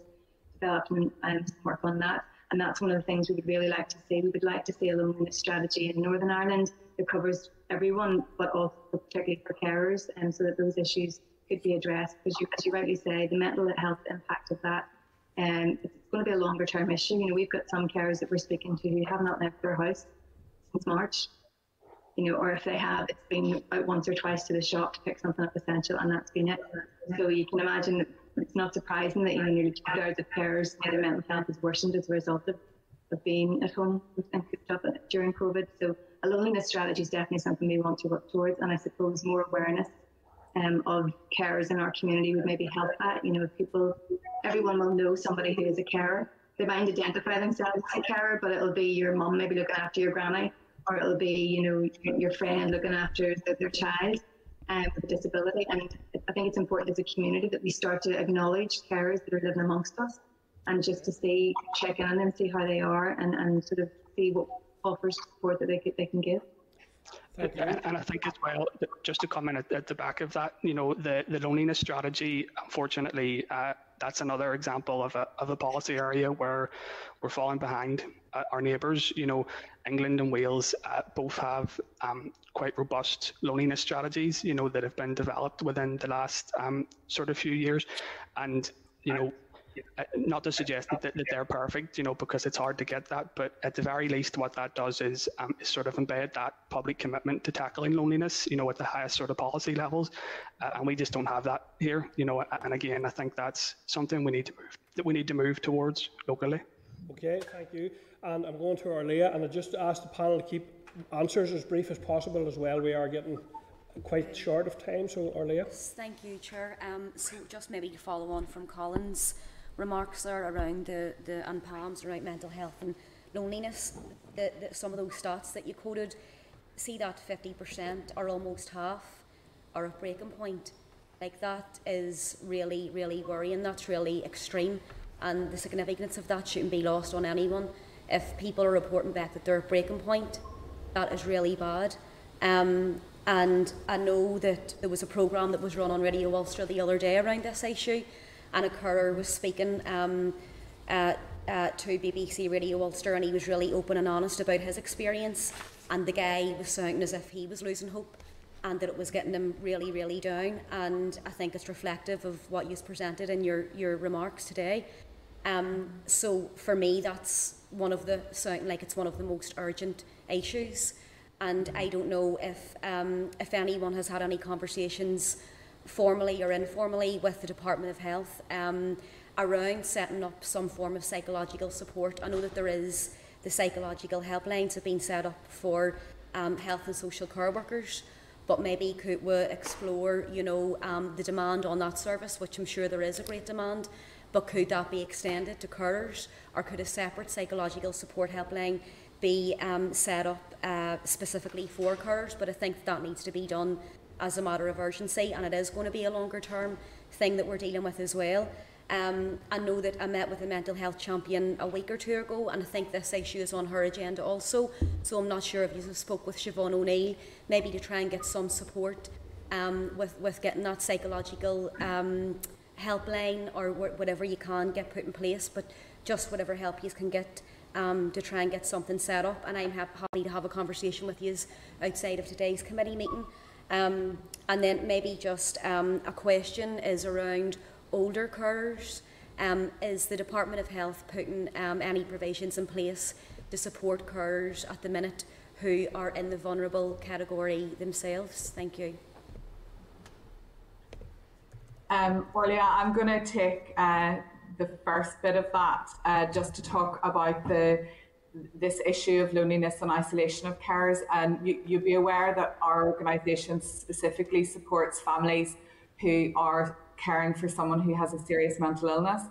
developed and um, work on that. And that's one of the things we would really like to see. We would like to see a loneliness strategy in Northern Ireland that covers everyone, but also particularly for carers, and um, so that those issues could be addressed. Because you, as you rightly say, the mental health impact of that and it's going to be a longer term issue. You know, we've got some carers that we're speaking to who have not left their house since March. You know, or if they have, it's been out once or twice to the shop to pick something up essential, and that's been it. So you can imagine that it's not surprising that you know nearly two thirds of carers their mental health has worsened as a result of, of being at home and cooped up during COVID. So a loneliness strategy is definitely something we want to work towards, and I suppose more awareness um, of carers in our community would maybe help that. You know, if people, everyone will know somebody who is a carer. They might identify themselves as a carer, but it'll be your mum maybe looking after your granny, or it'll be, you know, your friend looking after their child um, with a disability. And I think it's important as a community that we start to acknowledge carers that are living amongst us and just to see, check in on them, see how they are, and, and sort of see what offers support that they, could, they can give.
And I think as well, just to comment at, at, the back of that, you know, the, the loneliness strategy, unfortunately, uh, that's another example of a, of a policy area where we're falling behind uh, our neighbours. You know, England and Wales uh, both have um, quite robust loneliness strategies, you know, that have been developed within the last um, sort of few years. And, you know, not to suggest that, that, they're perfect, you know, because it's hard to get that, but at the very least, what that does is, um, is sort of embed that public commitment to tackling loneliness, you know, at the highest sort of policy levels, uh, and we just don't have that here, you know. And again, I think that's something we need to move that we need to move towards locally.
Okay, thank you. And I'm going to Arlea, and I just ask the panel to keep answers as brief as possible as well. We are getting quite short of time, so Arlea.
Thank you, Chair. Um, so just maybe to follow on from Colin's remarks there around the, the and around mental health and loneliness. The, the, some of those stats that you quoted, see that 50% or almost half are at breaking point. Like that is really, really worrying. That's really extreme. And the significance of that shouldn't be lost on anyone. If people are reporting back that they're at breaking point, that is really bad. Um, and I know that there was a programme that was run on Radio Ulster the other day around this issue, and a carer was speaking um, uh, uh, to BBC Radio Ulster, and he was really open and honest about his experience. And the guy was sounding as if he was losing hope, and that it was getting him really, really down. And I think it's reflective of what you have presented in your your remarks today. Um, so for me, that's one of the sounding like it's one of the most urgent issues. And I don't know if um, if anyone has had any conversations formally or informally with the Department of Health um, around setting up some form of psychological support. I know that there is the psychological helplines have been set up for um, health and social care workers, but maybe could we explore, you know, um, the demand on that service, which I'm sure there is a great demand, but could that be extended to carers, or could a separate psychological support helpline be um, set up uh, specifically for carers? But I think that needs to be done as a matter of urgency, and it is going to be a longer term thing that we're dealing with as well. Um, I know that I met with a mental health champion a week or two ago, and I think this issue is on her agenda also. So I'm not sure if you spoke with Siobhan O'Neill, maybe to try and get some support um, with with getting that psychological um, helpline or wh- whatever you can get put in place, but just whatever help you can get. Um, to try and get something set up, and I'm happy to have a conversation with you outside of today's committee meeting um, and then maybe just um, a question is around older carers. Um, is the Department of Health putting um, any provisions in place to support carers at the minute who are in the vulnerable category themselves? Thank you.
Um, yeah, I'm going to take uh, the first bit of that uh, just to talk about the this issue of loneliness and isolation of carers. And you, you'll be aware that our organisation specifically supports families who are caring for someone who has a serious mental illness.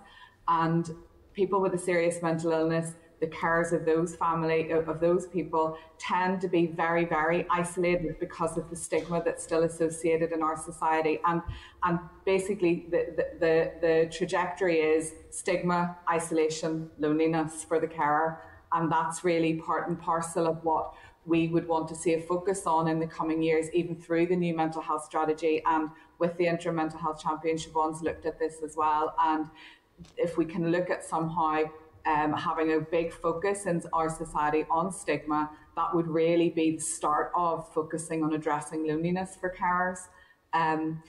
And people with a serious mental illness, the carers of those family of those people tend to be very very isolated because of the stigma that's still associated in our society and and basically the the, the, the trajectory is stigma isolation loneliness for the carer and that's really part and parcel of what we would want to see a focus on in the coming years, even through the new mental health strategy. And with the interim mental health champion, Siobhan's looked at this as well. And if we can look at somehow um, having a big focus in our society on stigma, that would really be the start of focusing on addressing loneliness for carers. Um,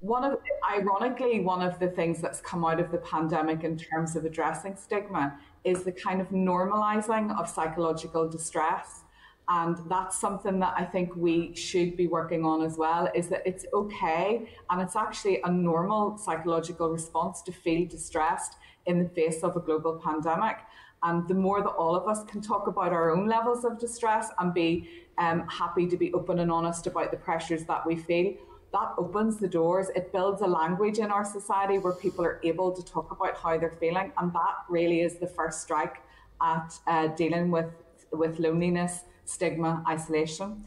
one of, ironically, one of the things that's come out of the pandemic in terms of addressing stigma is the kind of normalizing of psychological distress. And that's something that I think we should be working on as well is that it's okay and it's actually a normal psychological response to feel distressed in the face of a global pandemic. And the more that all of us can talk about our own levels of distress and be um, happy to be open and honest about the pressures that we feel, that opens the doors. It builds a language in our society where people are able to talk about how they're feeling. And that really is the first strike at uh, dealing with, with loneliness, stigma, isolation.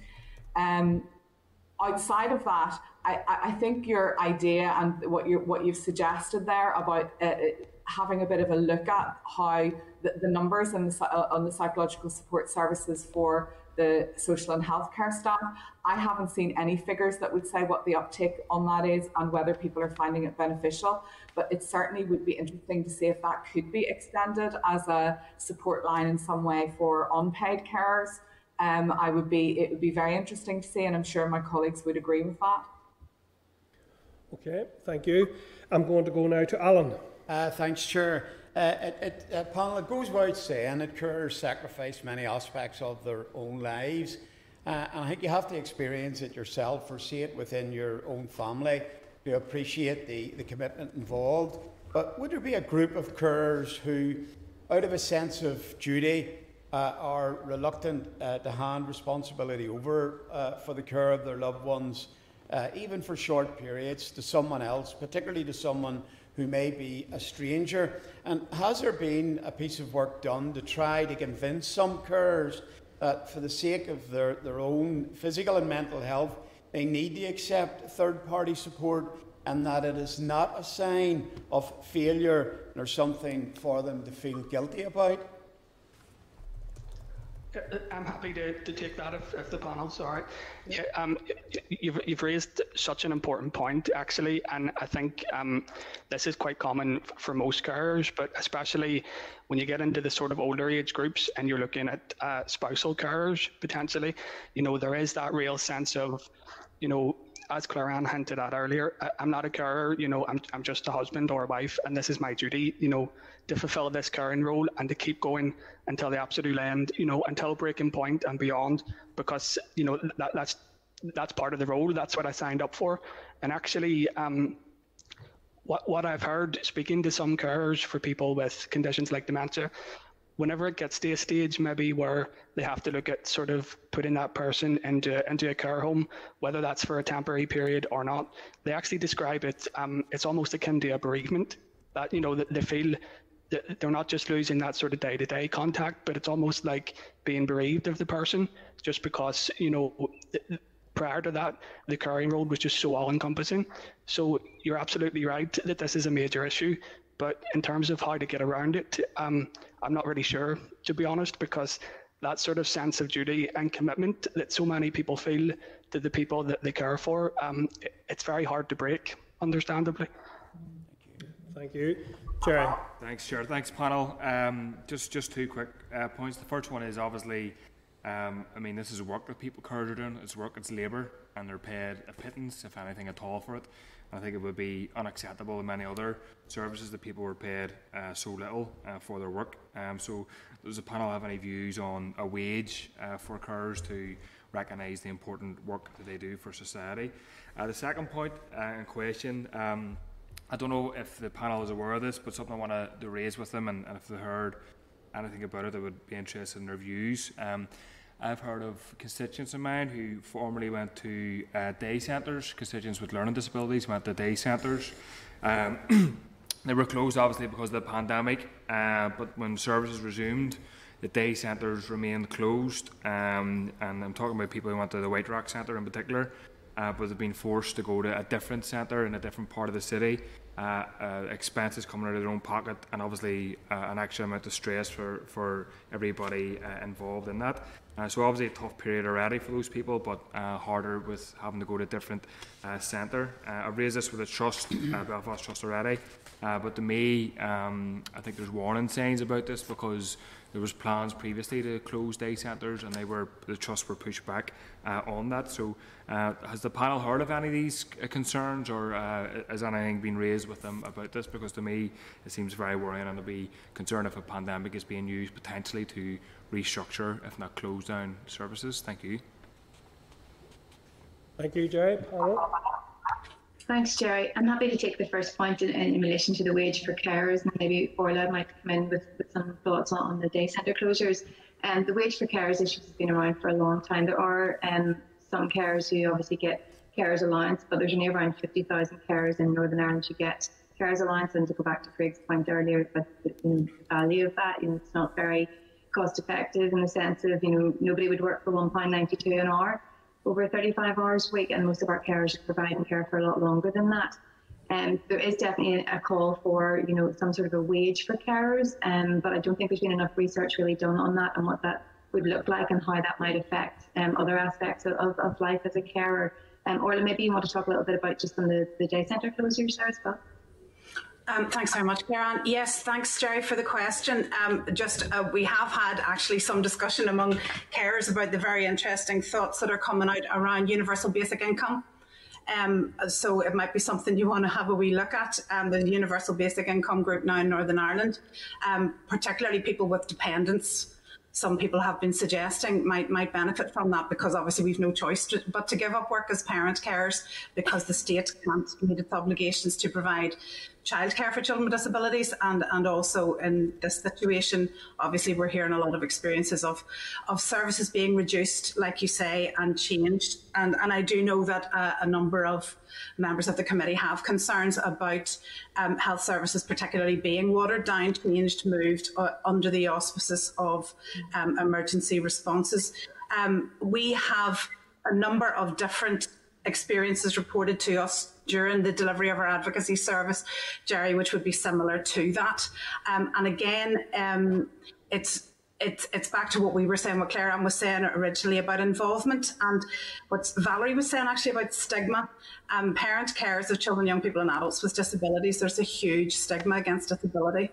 Um, outside of that, I, I think your idea and what you what you've suggested there about uh, having a bit of a look at how the, the numbers the, uh, on the psychological support services for the social and healthcare staff. I haven't seen any figures that would say what the uptake on that is and whether people are finding it beneficial. But it certainly would be interesting to see if that could be extended as a support line in some way for unpaid carers. Um, I would be it would be very interesting to see, and I'm sure my colleagues would agree with that.
Okay, thank you. I'm going to go now to Alan.
Uh, thanks, Chair. Uh, it, it, uh, it goes without saying that carers sacrifice many aspects of their own lives. Uh, and I think you have to experience it yourself or see it within your own family to appreciate the, the commitment involved. But would there be a group of carers who, out of a sense of duty, uh, are reluctant uh, to hand responsibility over uh, for the care of their loved ones, uh, even for short periods, to someone else, particularly to someone who may be a stranger. And has there been a piece of work done to try to convince some carers that, for the sake of their, their own physical and mental health, they need to accept third party support and that it is not a sign of failure or something for them to feel guilty about?
Uh, I'm happy to, to take that if, if the panel's all right. Yeah, um, you've, you've raised such an important point, actually, and I think um, this is quite common for most carers, but especially when you get into the sort of older age groups and you're looking at uh, spousal carers potentially, you know, there is that real sense of, you know, as Claire hinted at earlier, I, am not a carer, you know, I'm, I'm just a husband or a wife, and this is my duty, you know, to fulfill this caring role and to keep going until the absolute end, you know, until breaking point and beyond, because, you know, that, that's that's part of the role. That's what I signed up for. And actually, um, what, what I've heard speaking to some carers for people with conditions like dementia, whenever it gets to a stage maybe where they have to look at sort of putting that person into into a care home, whether that's for a temporary period or not, they actually describe it. Um, it's almost akin to a bereavement. That you know that they feel that they're not just losing that sort of day to day contact, but it's almost like being bereaved of the person just because you know. Prior to that, the caring role was just so all encompassing. So you're absolutely right that this is a major issue. But in terms of how to get around it, um, I'm not really sure, to be honest, because that sort of sense of duty and commitment that so many people feel to the people that they care for, um, it's very hard to break, understandably.
Thank you. Thank you. Chair.
Thanks, Chair. Thanks, panel. Um, just, just two quick uh, points. The first one is obviously, um, I mean, this is work that people carers are doing. It's work, it's labour, and they're paid a pittance, if anything at all, for it. I think it would be unacceptable in many other services that people were paid uh, so little uh, for their work. Um, so, does the panel have any views on a wage uh, for carers to recognise the important work that they do for society? Uh, the second point uh, in question, um, I don't know if the panel is aware of this, but something I want to raise with them, and, and if they heard anything about it, they would be interested in their views. Um, I've heard of constituents of mine who formerly went to uh, day centres, constituents with learning disabilities went to day centres. Um, they were closed obviously because of the pandemic, uh, but when services resumed, the day centres remained closed, um, and I'm talking about people who went to the White Rock Centre in particular, uh, but they've been forced to go to a different centre in a different part of the city. Uh, uh, expenses coming out of their own pocket, and obviously uh, an extra amount of stress for, for everybody uh, involved in that. So obviously a tough period already for those people, but harder with having to go to a different centre. I've raised this with the trust, Belfast Trust already, but to me, um, I think there's warning signs about this because there was plans previously to close day centres, and they were the trusts were pushed back uh, on that. So, uh, has the panel heard of any of these uh, concerns, or uh, has anything been raised with them about this? Because to me, it seems very worrying, and to be concerned if a pandemic is being used potentially to restructure, if not close down services. Thank you.
Thank you, Gerry. Panel?
Thanks, Gerry. I'm happy to take the first point in, in relation to the wage for carers, and maybe Orla might come in with, with some thoughts on, on the day centre closures. And um, the wage for carers issue has been around for a long time. There are um, some carers who obviously get carers allowance, but there's only around 50,000 carers in Northern Ireland who get carers allowance. And to go back to Craig's point earlier about the, the value of that, you know, it's not very cost effective in the sense of, you know, nobody would work for £1.92 an hour over 35 hours a week, and most of our carers are providing care for a lot longer than that. Um, there is definitely a call for, you know, some sort of a wage for carers, um, but I don't think there's been enough research really done on that and what that would look like and how that might affect um, other aspects of, of life as a carer. Um, Orla, maybe you want to talk a little bit about just on the, the day centre closures there as well.
Um, thanks very much, Karen. Yes, thanks, Gerry, for the question. Um, just uh, we have had actually some discussion among carers about the very interesting thoughts that are coming out around universal basic income. Um, so it might be something you want to have a wee look at. Um, the universal basic income group now in Northern Ireland, um, particularly people with dependents some people have been suggesting might might benefit from that because obviously we've no choice to, but to give up work as parent carers because the state can't meet its obligations to provide childcare for children with disabilities and and also in this situation obviously we're hearing a lot of experiences of of services being reduced like you say and changed. And and I do know that uh, a number of members of the committee have concerns about um, health services particularly being watered down changed moved uh, under the auspices of um, emergency responses. Um, we have a number of different experiences reported to us during the delivery of our advocacy service, Gerry, which would be similar to that. Um, and again, um, it's it's it's back to what we were saying, what Claire Ann was saying originally about involvement, and what Valerie was saying actually about stigma. Um, parent cares of children, young people, and adults with disabilities. There's a huge stigma against disability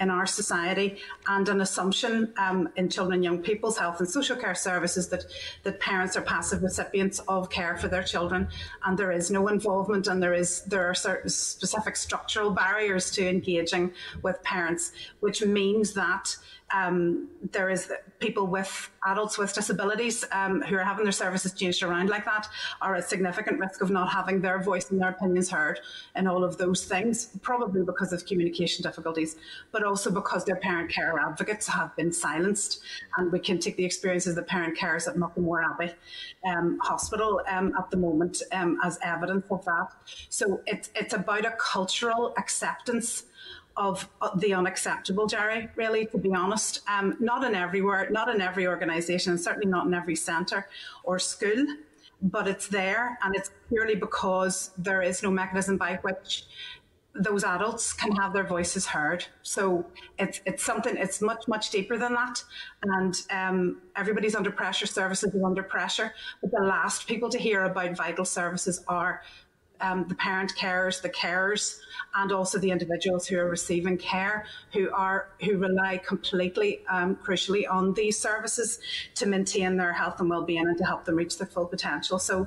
in our society and an assumption um, in children and young people's health and social care services that, that parents are passive recipients of care for their children. And there is no involvement and there is there are certain specific structural barriers to engaging with parents which means that um, there is people with adults with disabilities um, who are having their services changed around like that are at significant risk of not having their voice and their opinions heard in all of those things, probably because of communication difficulties, but also because their parent care advocates have been silenced. And we can take the experiences of the parent carers at Muckamore Abbey um, Hospital um, at the moment um, as evidence of that. So it's, it's about a cultural acceptance of the unacceptable, Gerry, really, to be honest. Um, not in everywhere, not in every organisation, certainly not in every centre or school, but it's there and it's purely because there is no mechanism by which those adults can have their voices heard. So it's it's something it's much much deeper than that, and um, everybody's under pressure. Services are under pressure, but the last people to hear about vital services are um, the parent carers, the carers, and also the individuals who are receiving care, who are who rely completely, um, crucially, on these services to maintain their health and well-being and to help them reach their full potential. So,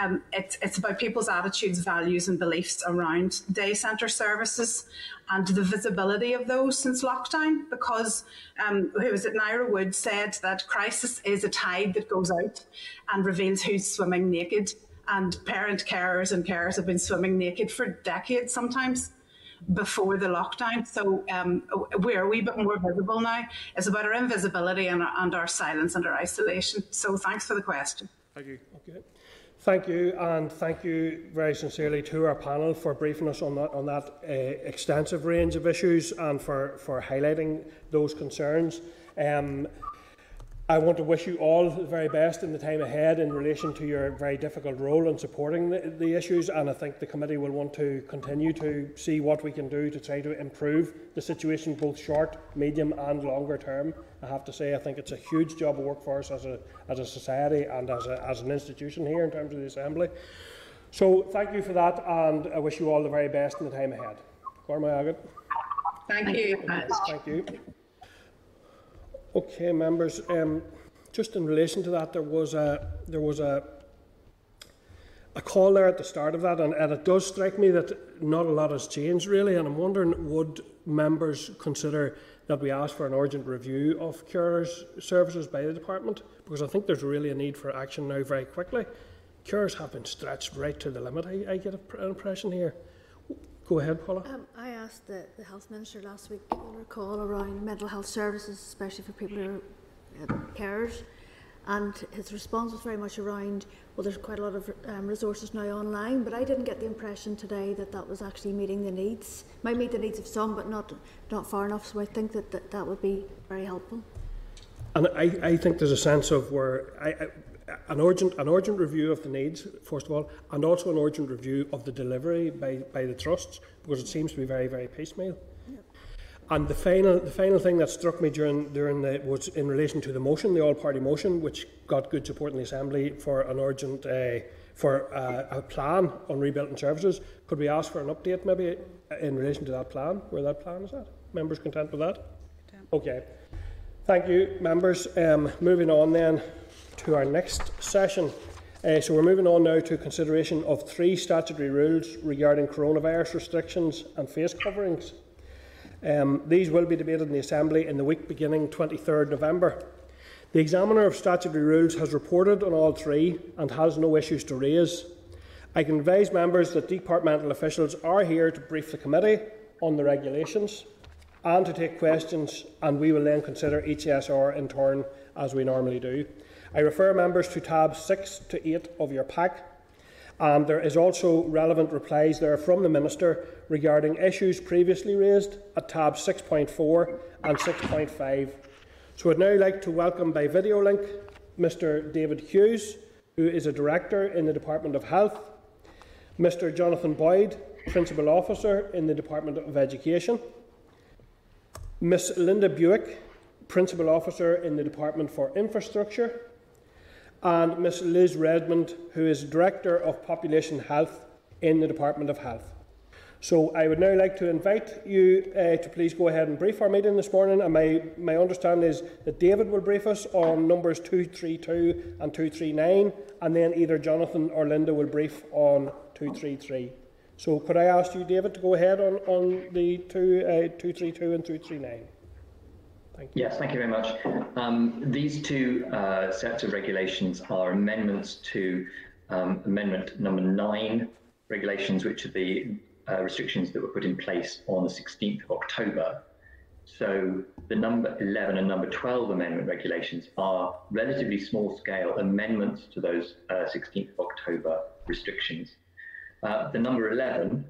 um, it's it's about people's attitudes, values, and beliefs around day centre services and the visibility of those since lockdown. Because um, who was it? Naira Wood said that crisis is a tide that goes out and reveals who's swimming naked and parent carers and carers have been swimming naked for decades sometimes before the lockdown. So um, we're a wee bit more visible now. It's about our invisibility and our, and our silence and our isolation. So thanks for the question.
Thank you. Okay. Thank you, and thank you very sincerely to our panel for briefing us on that, on that uh, extensive range of issues and for, for highlighting those concerns. Um, I want to wish you all the very best in the time ahead in relation to your very difficult role in supporting the, the, issues, and I think the committee will want to continue to see what we can do to try to improve the situation both short, medium, and longer term. I have to say, I think it's a huge job of work for us as a, as a society and as, a, as an institution here in terms of the Assembly. So, thank you for that, and I wish you all the very best in the time ahead. Cormac
Thank, thank you.
Thank you. Okay, members. Um, just in relation to that, there was a there was a a call there at the start of that, and, and, it does strike me that not a lot has changed really. And I'm wondering, would members consider that we ask for an urgent review of carers services by the department? Because I think there's really a need for action now very quickly. Carers have been stretched right to the limit. I, I get an impression here. Go ahead, Paula. Um,
I asked the, the Health Minister last week, you'll recall, around mental health services, especially for people who are uh, carers. And his response was very much around, well, there's quite a lot of um, resources now online, but I didn't get the impression today that that was actually meeting the needs. Might meet the needs of some, but not not far enough. So I think that that, that would be very helpful.
And I, I think there's a sense of where I, I an urgent, an urgent review of the needs, first of all, and also an urgent review of the delivery by, by the trusts, because it seems to be very, very piecemeal. And the final, the final thing that struck me during, during the, was in relation to the motion, the all-party motion, which got good support in the Assembly for an urgent, uh, for uh, a plan on rebuilding services. Could we ask for an update maybe in relation to that plan, where that plan is at? Members content with that? Okay. Thank you, members. Um, moving on then to our next session. Uh, so we're moving on now to consideration of three statutory rules regarding coronavirus restrictions and face coverings. Um, these will be debated in the Assembly in the week beginning 23rd November. The Examiner of Statutory Rules has reported on all three and has no issues to raise. I can advise members that departmental officials are here to brief the committee on the regulations and to take questions, and we will then consider each SR in turn as we normally do. I refer members to tabs 6 to 8 of your pack. And there is also relevant replies there from the Minister regarding issues previously raised at tabs 6.4 and 6.5. So I'd now like to welcome by video link Mr David Hughes, who is a Director in the Department of Health, Mr Jonathan Boyd, Principal Officer in the Department of Education, Ms Linda Buick, Principal Officer in the Department for Infrastructure, and Ms Liz Redmond, who is Director of Population Health in the Department of Health. So I would now like to invite you uh, to please go ahead and brief our meeting this morning. And my, my understanding is that David will brief us on numbers 232 and 239, and then either Jonathan or Linda will brief on 233. So could I ask you, David, to go ahead on, on the two, uh, 232 and 239?
Thank yes, thank you very much. Um, these two uh, sets of regulations are amendments to um, Amendment number 9 regulations, which are the uh, restrictions that were put in place on the 16th of October. So the number 11 and number 12 amendment regulations are relatively small scale amendments to those uh, 16th of October restrictions. Uh, the number 11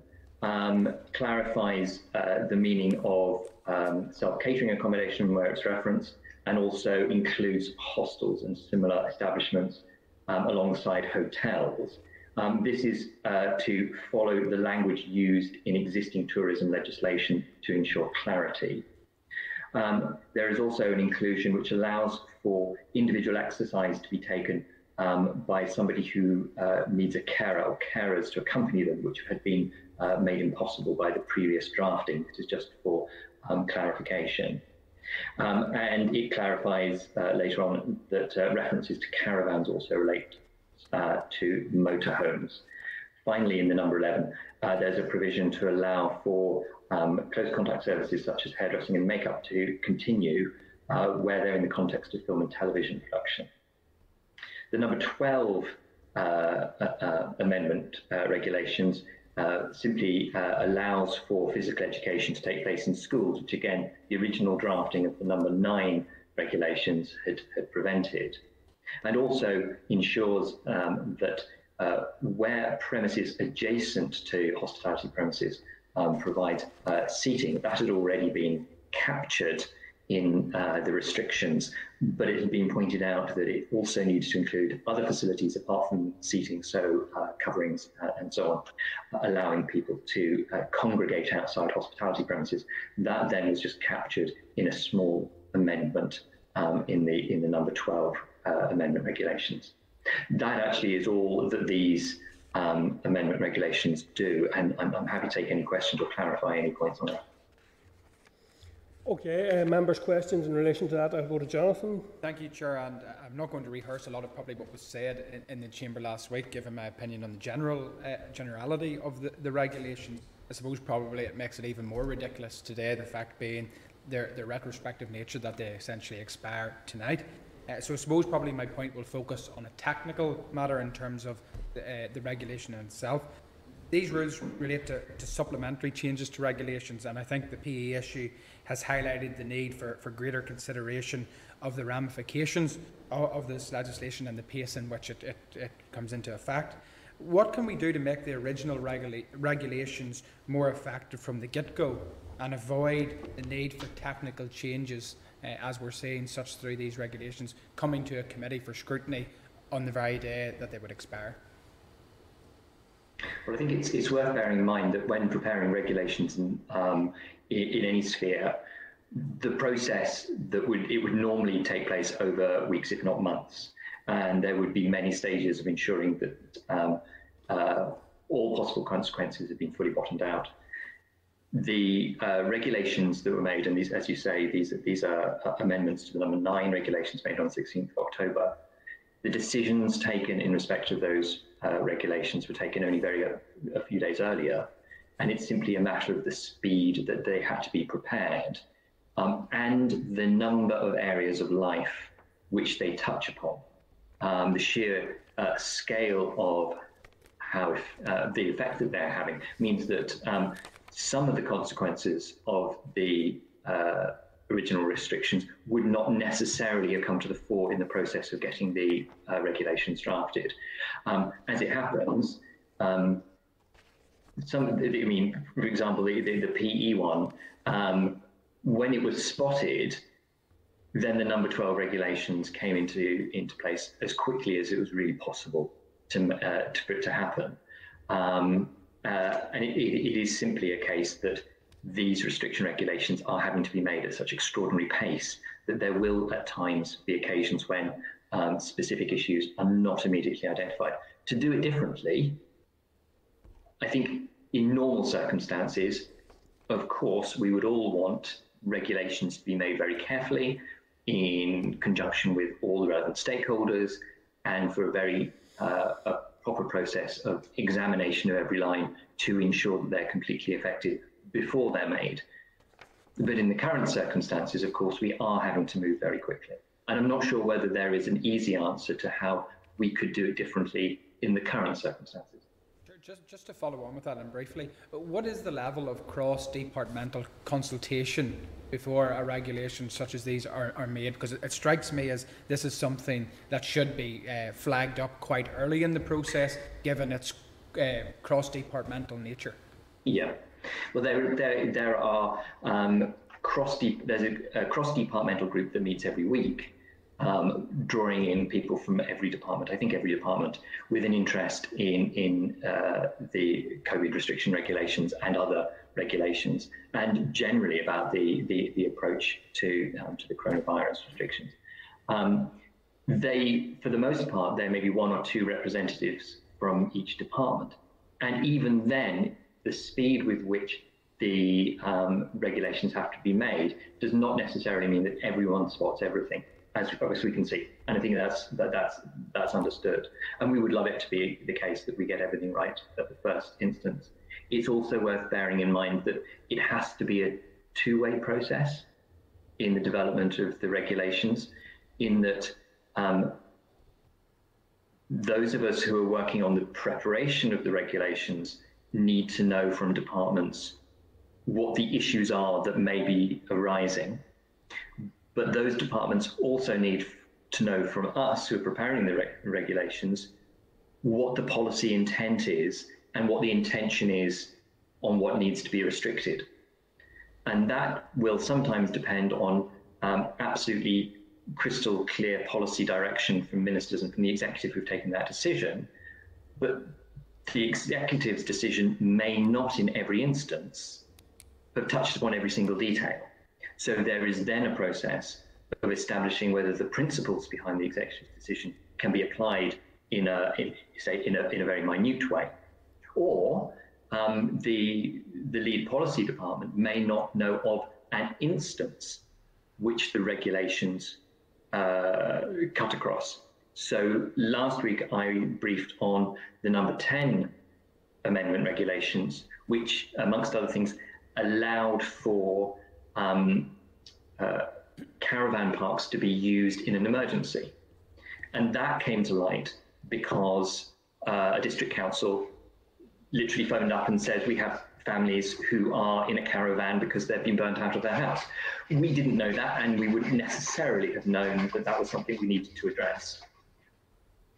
um, clarifies uh, the meaning of um, self-catering accommodation where it's referenced, and also includes hostels and similar establishments um, alongside hotels. Um, this is uh, to follow the language used in existing tourism legislation to ensure clarity. Um, there is also an inclusion which allows for individual exercise to be taken um, by somebody who uh, needs a carer or carers to accompany them, which had been uh, made impossible by the previous drafting. This is just for um, clarification. Um, and it clarifies uh, later on that uh, references to caravans also relate uh, to motorhomes. Finally, in the number 11, uh, there's a provision to allow for um, close contact services such as hairdressing and makeup to continue uh, where they're in the context of film and television production. The number 12 uh, amendment regulations uh, simply uh, allows for physical education to take place in schools, which again, the original drafting of the number nine regulations had, had prevented. And also ensures um, that uh, where premises adjacent to hospitality premises um, provide uh, seating, that had already been captured in uh, the restrictions, but it had been pointed out that it also needs to include other facilities apart from seating, so uh, coverings uh, and so on, allowing people to uh, congregate outside hospitality premises. That then was just captured in a small amendment um, in the in the number 12 uh, amendment regulations. That actually is all that these um, amendment regulations do, and I'm, I'm happy to take any questions or clarify any points on that.
Okay, uh, members' questions in relation to that. I'll go to Jonathan.
Thank you, Chair. And I'm not going to rehearse a lot of probably what was said in, in the chamber last week, given my opinion on the general uh, generality of the, the regulation. I suppose probably it makes it even more ridiculous today. The fact being their their retrospective nature that they essentially expire tonight. Uh, so I suppose probably my point will focus on a technical matter in terms of the, uh, the regulation itself. These rules relate to, to supplementary changes to regulations, and I think the PE issue has highlighted the need for, for greater consideration of the ramifications of, of this legislation and the pace in which it, it, it, comes into effect. What can we do to make the original regula- regulations more effective from the get go and avoid the need for technical changes uh, as we're seeing such through these regulations coming to a committee for scrutiny on the very day that they would expire?
Well, I think it's, it's worth bearing in mind that when preparing regulations in, um, in, in, any sphere, the process that would it would normally take place over weeks, if not months, and there would be many stages of ensuring that um, uh, all possible consequences have been fully bottomed out. The uh, regulations that were made, and these, as you say, these these are uh, amendments to the number nine regulations made on 16th of October. The decisions taken in respect of those uh, regulations were taken only very a, a, few days earlier, and it's simply a matter of the speed that they had to be prepared um, and the number of areas of life which they touch upon. Um, the sheer uh, scale of how uh, the effect that they're having means that um, some of the consequences of the uh, original restrictions would not necessarily have come to the fore in the process of getting the uh, regulations drafted. Um, as it happens, um, some, I mean, for example, the, the, the PE one, um, when it was spotted, then the number 12 regulations came into, into place as quickly as it was really possible to, uh, to, for it to happen. Um, uh, and it, it, it is simply a case that these restriction regulations are having to be made at such extraordinary pace that there will at times be occasions when um, specific issues are not immediately identified. To do it differently, I think in normal circumstances, of course, we would all want regulations to be made very carefully in conjunction with all the relevant stakeholders and for a very uh, a proper process of examination of every line to ensure that they're completely effective before they're made. But in the current circumstances, of course, we are having to move very quickly. And I'm not sure whether there is an easy answer to how we could do it differently in the current circumstances.
Just, just to follow on with that and briefly, what is the level of cross-departmental consultation before a regulation such as these are, are made? Because it, it, strikes me as this is something that should be uh, flagged up quite early in the process, given its uh, cross-departmental nature.
Yeah, well, there, there, there are um, cross there's a, a cross departmental group that meets every week, um, drawing in people from every department. I think every department with an interest in in uh, the COVID restriction regulations and other regulations, and generally about the the, the approach to um, to the coronavirus restrictions. Um, they, for the most part, there may be one or two representatives from each department, and even then, the speed with which the um, regulations have to be made does not necessarily mean that everyone spots everything, as, as we can see. And I think that's that, that's that's understood. And we would love it to be the case that we get everything right at the first instance. It's also worth bearing in mind that it has to be a two-way process in the development of the regulations, in that um, those of us who are working on the preparation of the regulations need to know from departments what the issues are that may be arising. But those departments also need to know from us who are preparing the regulations what the policy intent is and what the intention is on what needs to be restricted. And that will sometimes depend on um, absolutely crystal clear policy direction from ministers and from the executive who've taken that decision. But the executive's decision may not, in every instance, have touched upon every single detail. So there is then a process of establishing whether the principles behind the executive decision can be applied in a, in, say, in a, in a very minute way. Or um, the, the lead policy department may not know of an instance which the regulations uh, cut across. So last week I briefed on the number 10 amendment regulations, which, amongst other things, allowed for um, uh, caravan parks to be used in an emergency. And that came to light because uh, a district council literally phoned up and said, We have families who are in a caravan because they've been burnt out of their house. We didn't know that, and we wouldn't necessarily have known that that was something we needed to address.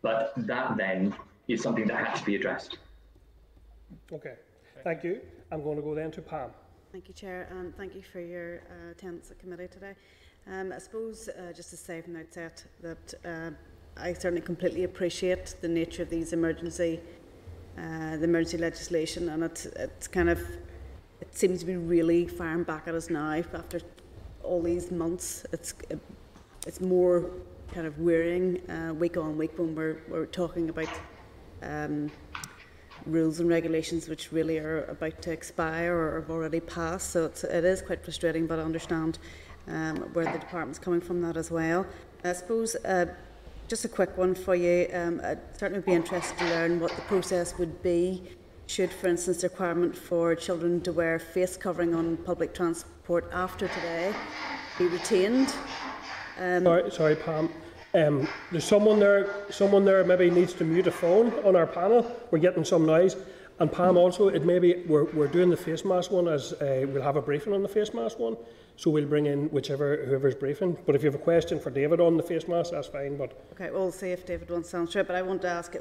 But that then is something that had to be addressed.
Okay, thank you. I'm going to go then to Pam.
Thank you, Chair, and thank you for your uh, attendance at committee today. Um, I suppose, uh, just to say from the outset, that uh, I certainly completely appreciate the nature of these emergency, uh, the emergency legislation, and it's, it's kind of, it seems to be really firing back at us now after all these months. It's, it's more kind of wearing uh, week on week when we're, we're talking about um, rules and regulations which really are about to expire or have already passed. So it's, it is quite frustrating, but I understand um, where the department's coming from that as well. I suppose uh, just a quick one for you. Um, I'd certainly be interested to learn what the process would be should, for instance, the requirement for children to wear face covering on public transport after today be retained.
Um, sorry, sorry, Pam. Um, there's someone there. Someone there maybe needs to mute a phone on our panel. We're getting some noise. And Pam, also, it may be we're, we're doing the face mask one as uh, we'll have a briefing on the face mask one. So we'll bring in whichever whoever's briefing. But if you have a question for David on the face mask, that's fine. But
okay, we'll see if David wants to answer it. But I want to ask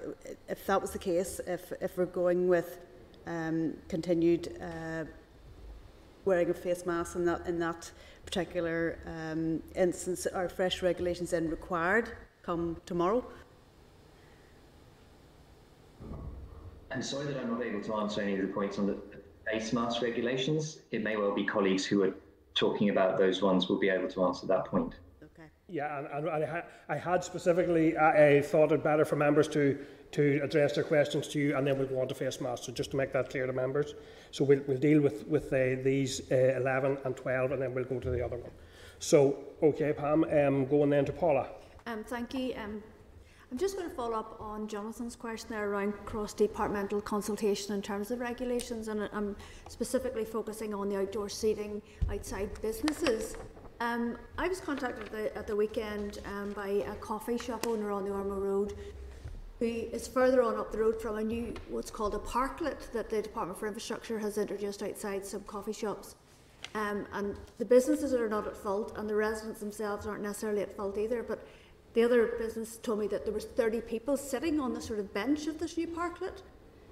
if that was the case, if if we're going with um, continued uh, wearing a face mask in that in that particular um, instance, are fresh regulations then required come tomorrow?
I'm sorry that I'm not able to answer any of the points on the face mask regulations. It may well be colleagues who are talking about those ones will be able to answer that point.
Okay. Yeah, and, and I, ha- I, had specifically I, I thought it better for members to to address their questions to you, and then we'll go on to face masks. So just to make that clear to members, so we'll, we'll deal with with uh, these uh, 11 and 12, and then we'll go to the other one. So okay, Pam, um, going then to Paula.
Um, thank you. Um, I'm just going to follow up on Jonathan's question there around cross-departmental consultation in terms of regulations, and I'm specifically focusing on the outdoor seating outside businesses. Um, I was contacted at the, at the weekend um, by a coffee shop owner on the Ormeau Road who is further on up the road from a new, what's called a parklet that the Department for Infrastructure has introduced outside some coffee shops. Um, and the businesses are not at fault, and the residents themselves aren't necessarily at fault either. But the other business told me that there was 30 people sitting on the sort of bench of this new parklet,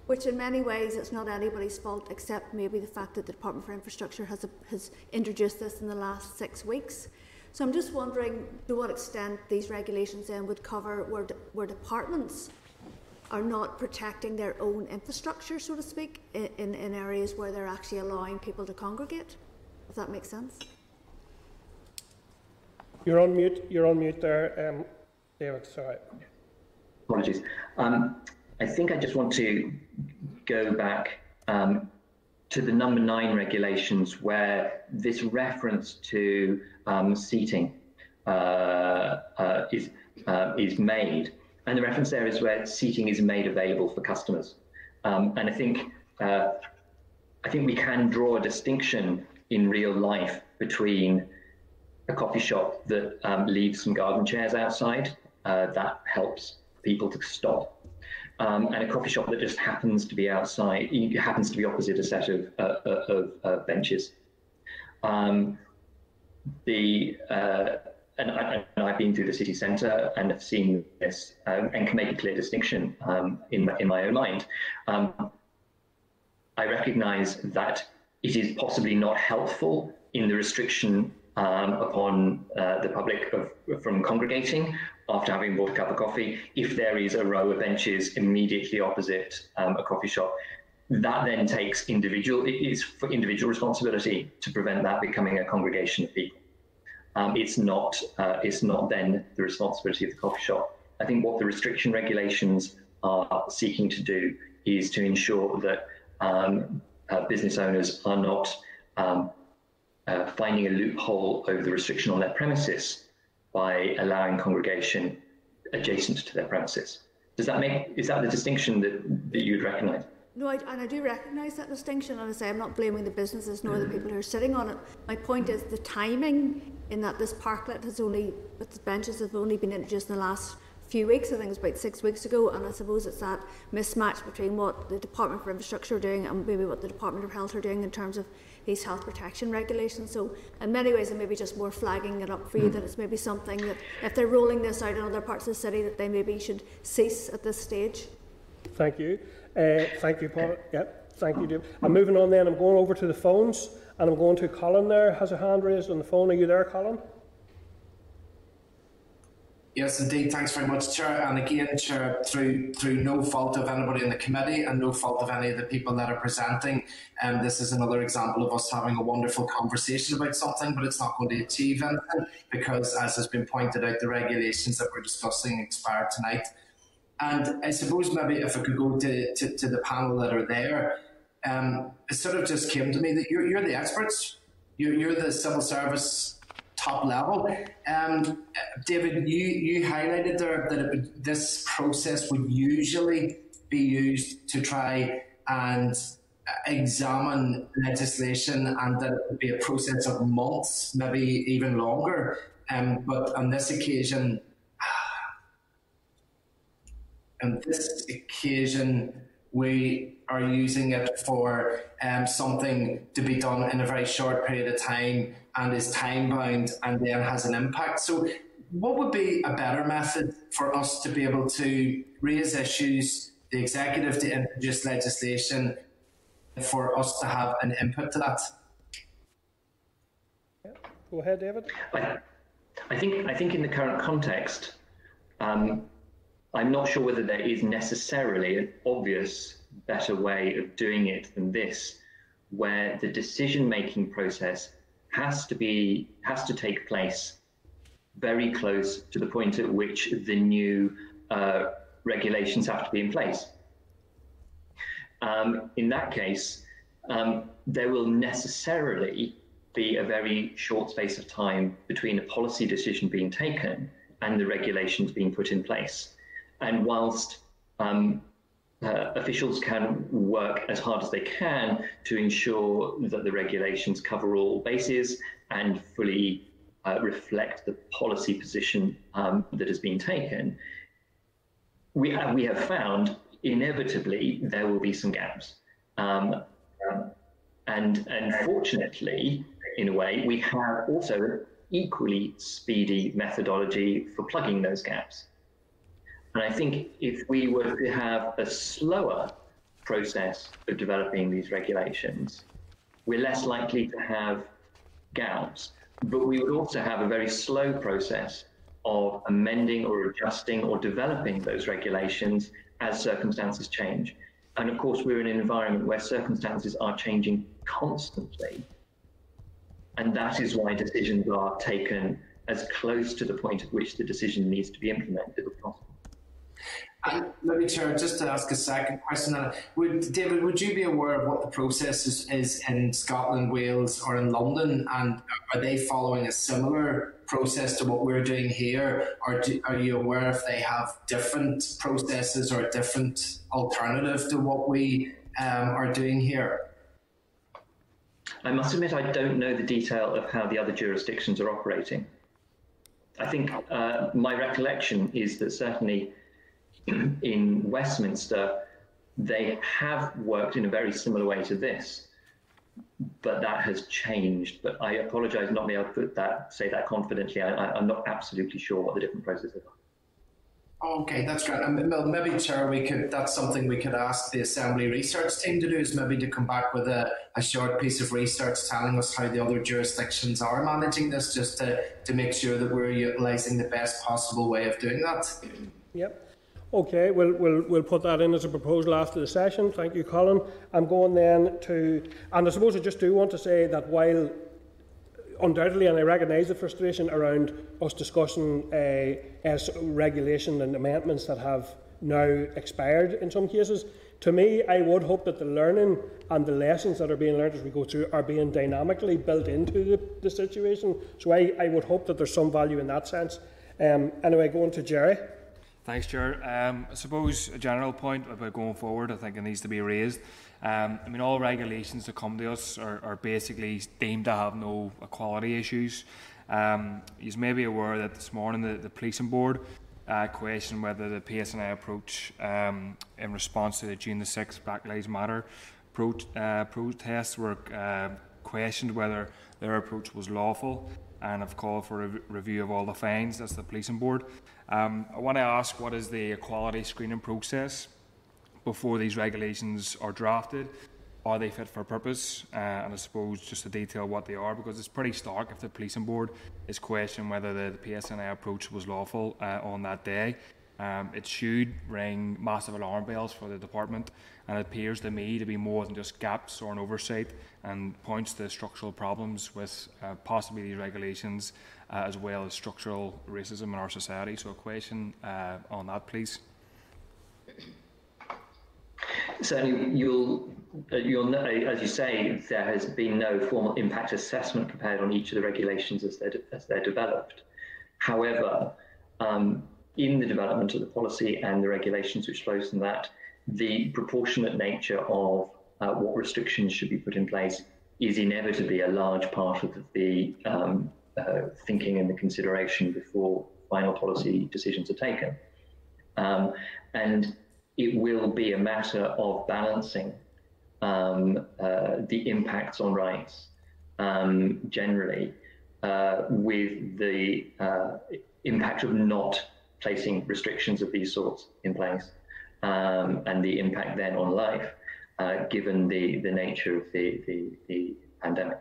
which in many ways it's not anybody's fault except maybe the fact that the Department for Infrastructure has, a, has introduced this in the last six weeks. So I'm just wondering to what extent these regulations then would cover where, de- where departments are not protecting their own infrastructure, so to speak, in, in, in areas where they're actually allowing people to congregate. If that makes sense.
You're on mute. You're on mute there, um, David. Sorry.
Apologies. Um, I think I just want to go back um, to the number nine regulations where this reference to um, seating uh, uh, is uh, is made, and the reference there is where seating is made available for customers. Um, and I think uh, I think we can draw a distinction in real life between a coffee shop that um, leaves some garden chairs outside. Uh, that helps people to stop. Um, and a coffee shop that just happens to be outside, happens to be opposite a set of, uh, uh of benches. The uh, and, I, have been through the city centre and have seen this um, and can make a clear distinction um, in in my own mind. Um, I recognise that it is possibly not helpful in the restriction um, upon uh, the public of, from congregating after having bought a cup of coffee if there is a row of benches immediately opposite um, a coffee shop. That then takes individual, it is for individual responsibility to prevent that becoming a congregation of people. Um, it's not, uh, it's not then the responsibility of the coffee shop. I think what the restriction regulations are seeking to do is to ensure that um, uh, business owners are not um, uh, finding a loophole over the restriction on their premises by allowing congregation adjacent to their premises. Does that make is that the distinction that, that you'd recognise?
No, I, and I do recognise that distinction, and I say I'm not blaming the businesses nor the people who are sitting on it. My point is the timing in that this parklet has only, with the benches have only been introduced in the last few weeks. I think it was about six weeks ago, and I suppose it's that mismatch between what the Department for Infrastructure are doing and maybe what the Department of Health are doing in terms of these health protection regulations. So, in many ways, I'm maybe just more flagging it up for you hmm. that it's maybe something that if they're rolling this out in other parts of the city, that they maybe should cease at this stage.
Thank you. Uh, thank you, Paul. Yep. Thank you, Dave. I'm moving on then. I'm going over to the phones and I'm going to Colin there. Has a hand raised on the phone. Are you there, Colin?
Yes, indeed. Thanks very much, Chair. And again, Chair, through through no fault of anybody in the committee and no fault of any of the people that are presenting, um, this is another example of us having a wonderful conversation about something, but it's not going to achieve anything because, as has been pointed out, the regulations that we're discussing expire tonight. And I suppose maybe if I could go to, to, to the panel that are there, um, it sort of just came to me that you're, you're the experts. You're, you're the civil service top level. Um, David, you, you highlighted there that would, this process would usually be used to try and examine legislation and that it would be a process of months, maybe even longer. Um, but on this occasion, on this occasion, we are using it for um, something to be done in a very short period of time and is time bound and then has an impact. So, what would be a better method for us to be able to raise issues, the executive to introduce legislation, for us to have an input to that?
Go ahead, David.
I, I think I think in the current context, um, I'm not sure whether there is necessarily an obvious better way of doing it than this, where the decision making process has to be has to take place very close to the point at which the new uh, regulations have to be in place. Um, in that case, um, there will necessarily be a very short space of time between a policy decision being taken and the regulations being put in place. And whilst um, uh, officials can work as hard as they can to ensure that the regulations cover all bases and fully uh, reflect the policy position um, that has been taken, we have, we have found inevitably there will be some gaps. Um, and, and fortunately, in a way, we have also equally speedy methodology for plugging those gaps. And I think if we were to have a slower process of developing these regulations, we're less likely to have gaps. But we would also have a very slow process of amending or adjusting or developing those regulations as circumstances change. And of course, we're in an environment where circumstances are changing constantly. And that is why decisions are taken as close to the point at which the decision needs to be implemented as possible.
And let me, Chair, just to ask a second question. Would, David, would you be aware of what the process is, is, in Scotland, Wales, or in London? And are they following a similar process to what we're doing here? Or do, are you aware if they have different processes or a different alternative to what we um, are doing here?
I must admit, I don't know the detail of how the other jurisdictions are operating. I think uh, my recollection is that certainly in Westminster, they have worked in a very similar way to this, but that has changed. But I apologise not being able to put that say that confidently. I, am not absolutely sure what the different processes are.
Okay, that's great. And maybe, Chair, we could that's something we could ask the Assembly research team to do is maybe to come back with a, a short piece of research telling us how the other jurisdictions are managing this, just to, to make sure that we're utilising the best possible way of doing that.
Yep. Okay, we'll, we'll, we'll put that in as a proposal after the session. Thank you, Colin. I'm going then to, and I suppose I just do want to say that while undoubtedly, and I recognise the frustration around us discussing uh, as regulation and amendments that have now expired in some cases. To me, I would hope that the learning and the lessons that are being learned as we go through are being dynamically built into the, the situation. So I, I would hope that there's some value in that sense. Um, anyway, going to Gerry.
Thanks, Chair. Um, I suppose a general point about going forward, I think it needs to be raised. Um, I mean, all regulations that come to us are, are basically deemed to have no equality issues. Um, you may be aware that this morning the, the policing board uh, questioned whether the PSNI approach um, in response to the June the 6th Black Lives Matter pro- uh, protests were uh, questioned whether their approach was lawful and have called for a re- review of all the fines. That's the policing board. Um, I want to ask what is the equality screening process before these regulations are drafted? Are they fit for purpose? Uh, and I suppose just to detail what they are, because it's pretty stark if the policing board is questioning whether the, the PSNI approach was lawful uh, on that day. Um, it should ring massive alarm bells for the department, and it appears to me to be more than just gaps or an oversight, and points to structural problems with uh, possibly these regulations, uh, as well as structural racism in our society. So, a question uh, on that, please.
Certainly, you'll, uh, you'll know, as you say, there has been no formal impact assessment prepared on each of the regulations as they're, as they're developed. However, um, in the development of the policy and the regulations which flows from that, the proportionate nature of uh, what restrictions should be put in place is inevitably a large part of the um, uh, thinking and the consideration before final policy decisions are taken. Um, and it will be a matter of balancing um, uh, the impacts on rights um, generally uh, with the uh, impact of not placing restrictions of these sorts in place um, and the impact then on life uh, given the, the nature of the, the, the pandemic.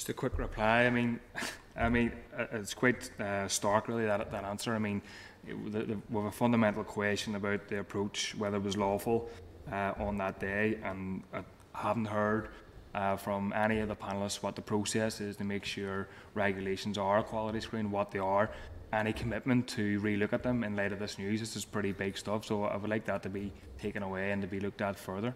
Just a quick reply. I mean, I mean, uh, it's quite uh, stark, really, that, that answer. I mean, it, the, the, we have a fundamental question about the approach, whether it was lawful uh, on that day, and I haven't heard uh, from any of the panelists what the process is to make sure regulations are a quality screen, what they are, any commitment to relook at them in light of this news. This is pretty big stuff, so I would like that to be taken away and to be looked at further.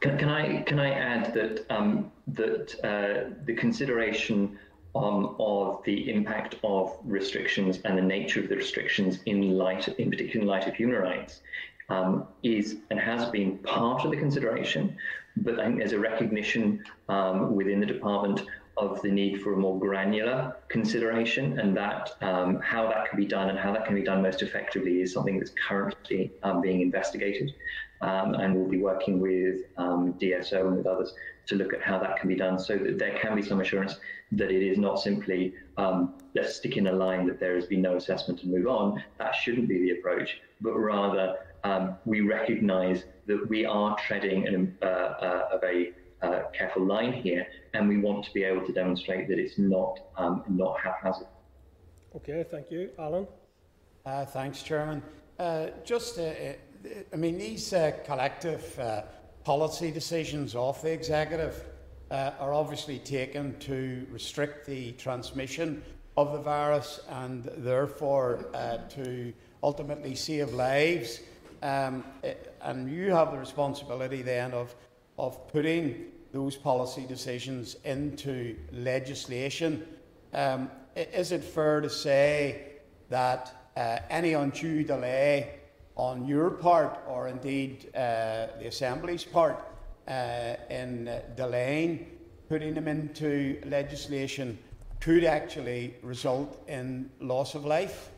Can, can I can I add that um, that uh, the consideration um, of the impact of restrictions and the nature of the restrictions in light, in particular in light of human rights, um, is and has been part of the consideration. But I think there's a recognition um, within the department of the need for a more granular consideration, and that um, how that can be done and how that can be done most effectively is something that's currently um, being investigated. Um, and we'll be working with um, DSO and with others to look at how that can be done so that there can be some assurance that it is not simply um, let's stick in a line that there has been no assessment and move on. That shouldn't be the approach, but rather um, we recognise that we are treading an, uh, uh, a very uh, careful line here, and we want to be able to demonstrate that it's not um, not haphazard.
Okay, thank you, Alan.
Uh, thanks, Chairman. Uh, just uh, I mean, these uh, collective uh, policy decisions of the executive uh, are obviously taken to restrict the transmission of the virus and therefore uh, to ultimately save lives. Um, and you have the responsibility then of, of putting those policy decisions into legislation. Um, is it fair to say that uh, any undue delay on your part, or indeed uh, the Assembly's part, uh, in delaying putting them into legislation could actually result in loss of life.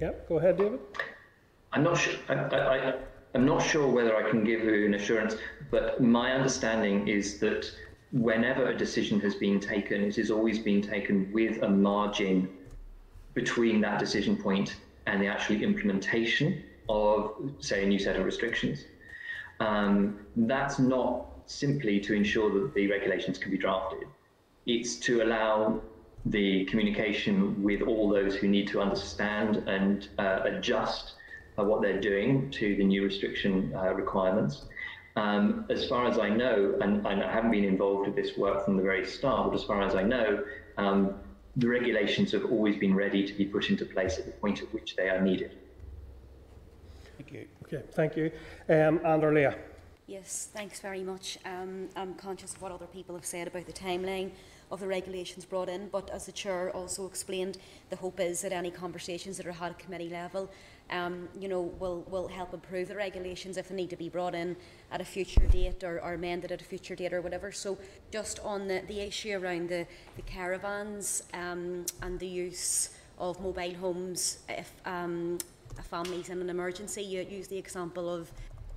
Yeah, go ahead, David.
I'm not sure. I, I, I, I'm not sure whether I can give you an assurance, but my understanding is that whenever a decision has been taken, it has always been taken with a margin between that decision point and the actual implementation of, say, a new set of restrictions. Um, that's not simply to ensure that the regulations can be drafted. It's to allow the communication with all those who need to understand and uh, adjust what they're doing to the new restriction uh, requirements. Um, as far as I know, and, and, I haven't been involved with this work from the very start, but as far as I know, um, the regulations have always been ready to be put into place at the point at which they are needed.
Thank you. Okay, thank you. Um, and Leah.
Yes, thanks very much. Um, I'm conscious of what other people have said about the timeline of the regulations brought in, but as the Chair also explained, the hope is that any conversations that are had at committee level um, you know, will, will help improve the regulations if they need to be brought in at a future date or, or amended at a future date or whatever. So just on the, the issue around the, the caravans um, and the use of mobile homes if um, a family's in an emergency, you use the example of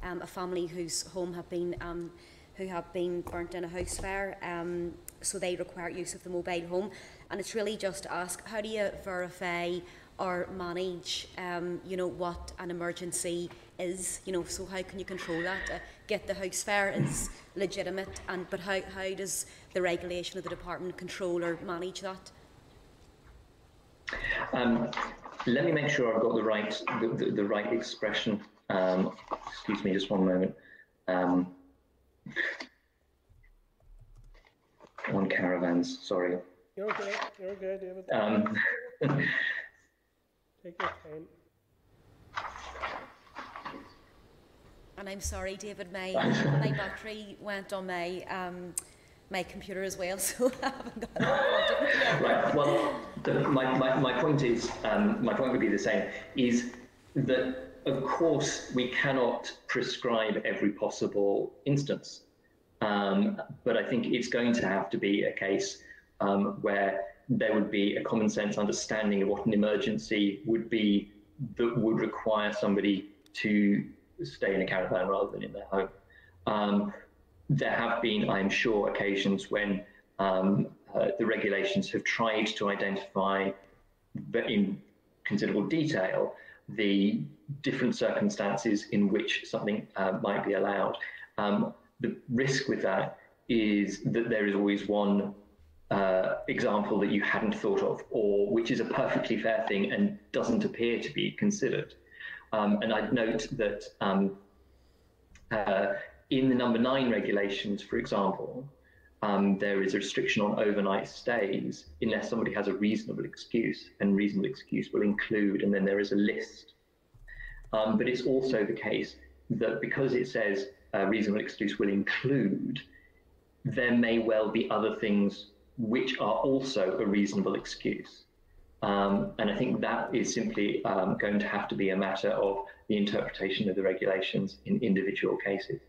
um, a family whose home have been um, who have been burnt in a house fire, um, so they require use of the mobile home. And it's really just to ask, how do you verify or manage, um, you know, what an emergency is? You know, so how can you control that? Uh, get the house fair is legitimate, and but how, how does the regulation of the department control or manage that?
Um, let me make sure I've got the right the, the, the right expression. Um, excuse me, just one moment. Um, on caravans, sorry.
You're okay. You're okay, David. Take your time.
And I'm sorry, David, my my battery went on my um, my computer as well, so I haven't got it.
right. Well, the, my, my, my point is, um, my point would be the same, is that of course we cannot prescribe every possible instance. Um, but I think it's going to have to be a case um, where there would be a common sense understanding of what an emergency would be that would require somebody to stay in a caravan rather than in their home. Um, there have been, I'm sure, occasions when um, uh, the regulations have tried to identify in considerable detail the different circumstances in which something uh, might be allowed. Um, the risk with that is that there is always one uh, example that you hadn't thought of, or which is a perfectly fair thing and doesn't appear to be considered. Um, and I'd note that um, uh, in the number nine regulations, for example, um, there is a restriction on overnight stays unless somebody has a reasonable excuse, and reasonable excuse will include, and then there is a list. Um, but it's also the case that because it says reasonable excuse will include, there may well be other things which are also a reasonable excuse. Um, and I think that is simply um, going to have to be a matter of the interpretation of the regulations in individual cases.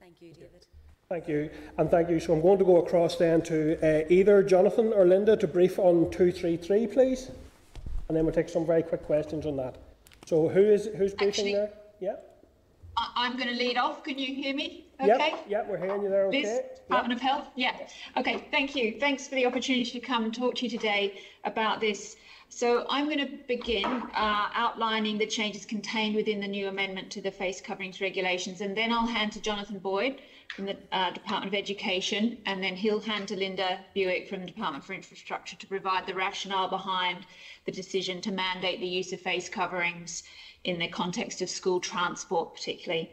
Thank you, David.
Thank you, and thank you. So I'm going to go across then to uh, either Jonathan or Linda to brief on 233, please, and then we'll take some very quick questions on that. So who is who's briefing Actually, there? Yeah.
I'm going to lead off. Can you hear me?
Okay. Yep, yep we're hearing you there. Okay.
Liz, Department yep. of Health. Yeah. Okay. Thank you. Thanks for the opportunity to come and talk to you today about this. So I'm going to begin uh, outlining the changes contained within the new amendment to the face coverings regulations, and then I'll hand to Jonathan Boyd from the uh, Department of Education, and then he'll hand to Linda Buick from the Department for Infrastructure to provide the rationale behind the decision to mandate the use of face coverings in the context of school transport, particularly.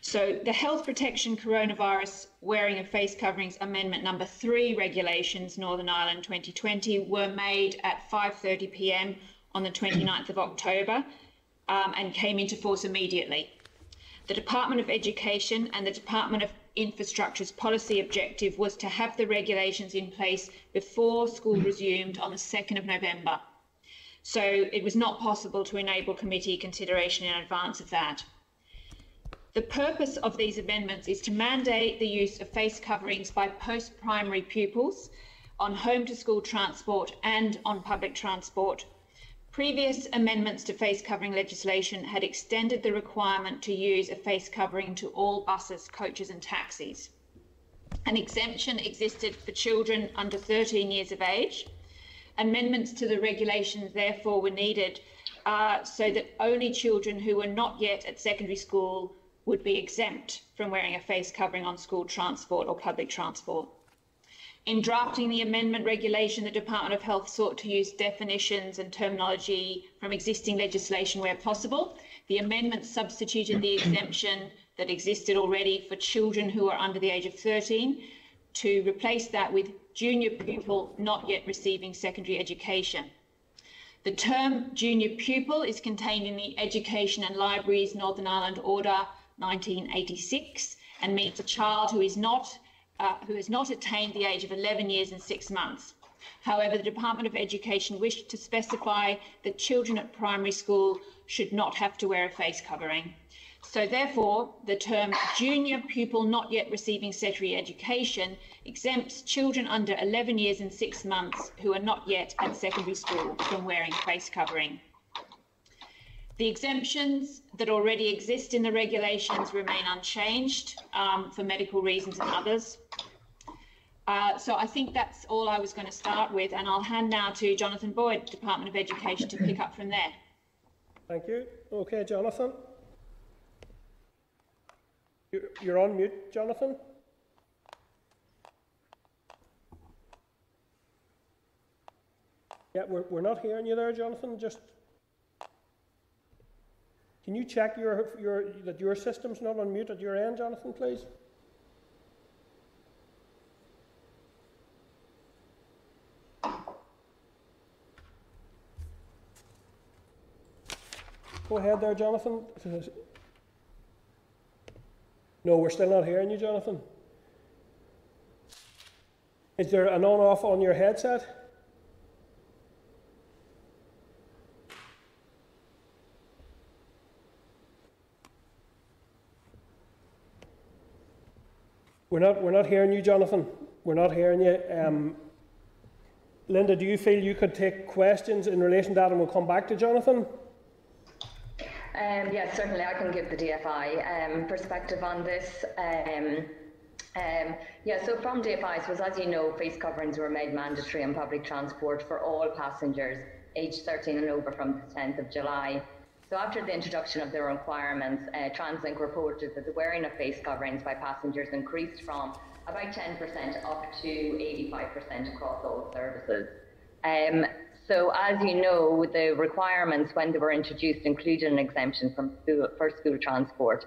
So, the Health Protection Coronavirus Wearing of Face Coverings Amendment Number Three regulations, Northern Ireland 2020, were made at 5:30 p.m. on the 29th of October um, and came into force immediately. The Department of Education and the Department of Infrastructure's policy objective was to have the regulations in place before school resumed on the 2nd of November. So it was not possible to enable committee consideration in advance of that. The purpose of these amendments is to mandate the use of face coverings by post-primary pupils on home to school transport and on public transport. Previous amendments to face covering legislation had extended the requirement to use a face covering to all buses, coaches and taxis. An exemption existed for children under 13 years of age. Amendments to the regulations, therefore, were needed uh, so that only children who were not yet at secondary school would be exempt from wearing a face covering on school transport or public transport. In drafting the amendment regulation, the Department of Health sought to use definitions and terminology from existing legislation where possible. The amendment substituted the exemption that existed already for children who are under the age of 13 to replace that with junior pupil not yet receiving secondary education. The term junior pupil is contained in the Education and Libraries Northern Ireland Order 1986 and means a child who is not uh, who has not attained the age of 11 years and six months. However, the Department of Education wished to specify that children at primary school should not have to wear a face covering. So therefore, the term junior pupil not yet receiving secondary education exempts children under 11 years and six months who are not yet at secondary school from wearing face covering. The exemptions that already exist in the regulations remain unchanged um, for medical reasons and others. Uh, so I think that's all I was going to start with, and I'll hand now to Jonathan Boyd, Department of Education, to pick up from there.
Thank you. Okay, Jonathan. You're on mute, Jonathan. Yeah, we're, we're not hearing you there, Jonathan. Just can you check your, your, that your system's not on mute at your end, Jonathan, please? Go ahead there, Jonathan. No, we're still not hearing you, Jonathan. Is there an on off on your headset? We're not, we're not hearing you, Jonathan. We're not hearing you. Um, Linda, do you feel you could take questions in relation to that and we'll come back to Jonathan?
Um, yes, certainly I can give the DFI um, perspective on this. Um, um, yeah, so from DFI, was as you know, face coverings were made mandatory on public transport for all passengers aged 13 and over from the 10th of July. So after the introduction of the requirements, uh, TransLink reported that the wearing of face coverings by passengers increased from about 10% up to 85% across all services. Um, so, as you know, the requirements when they were introduced included an exemption from school, for school transport.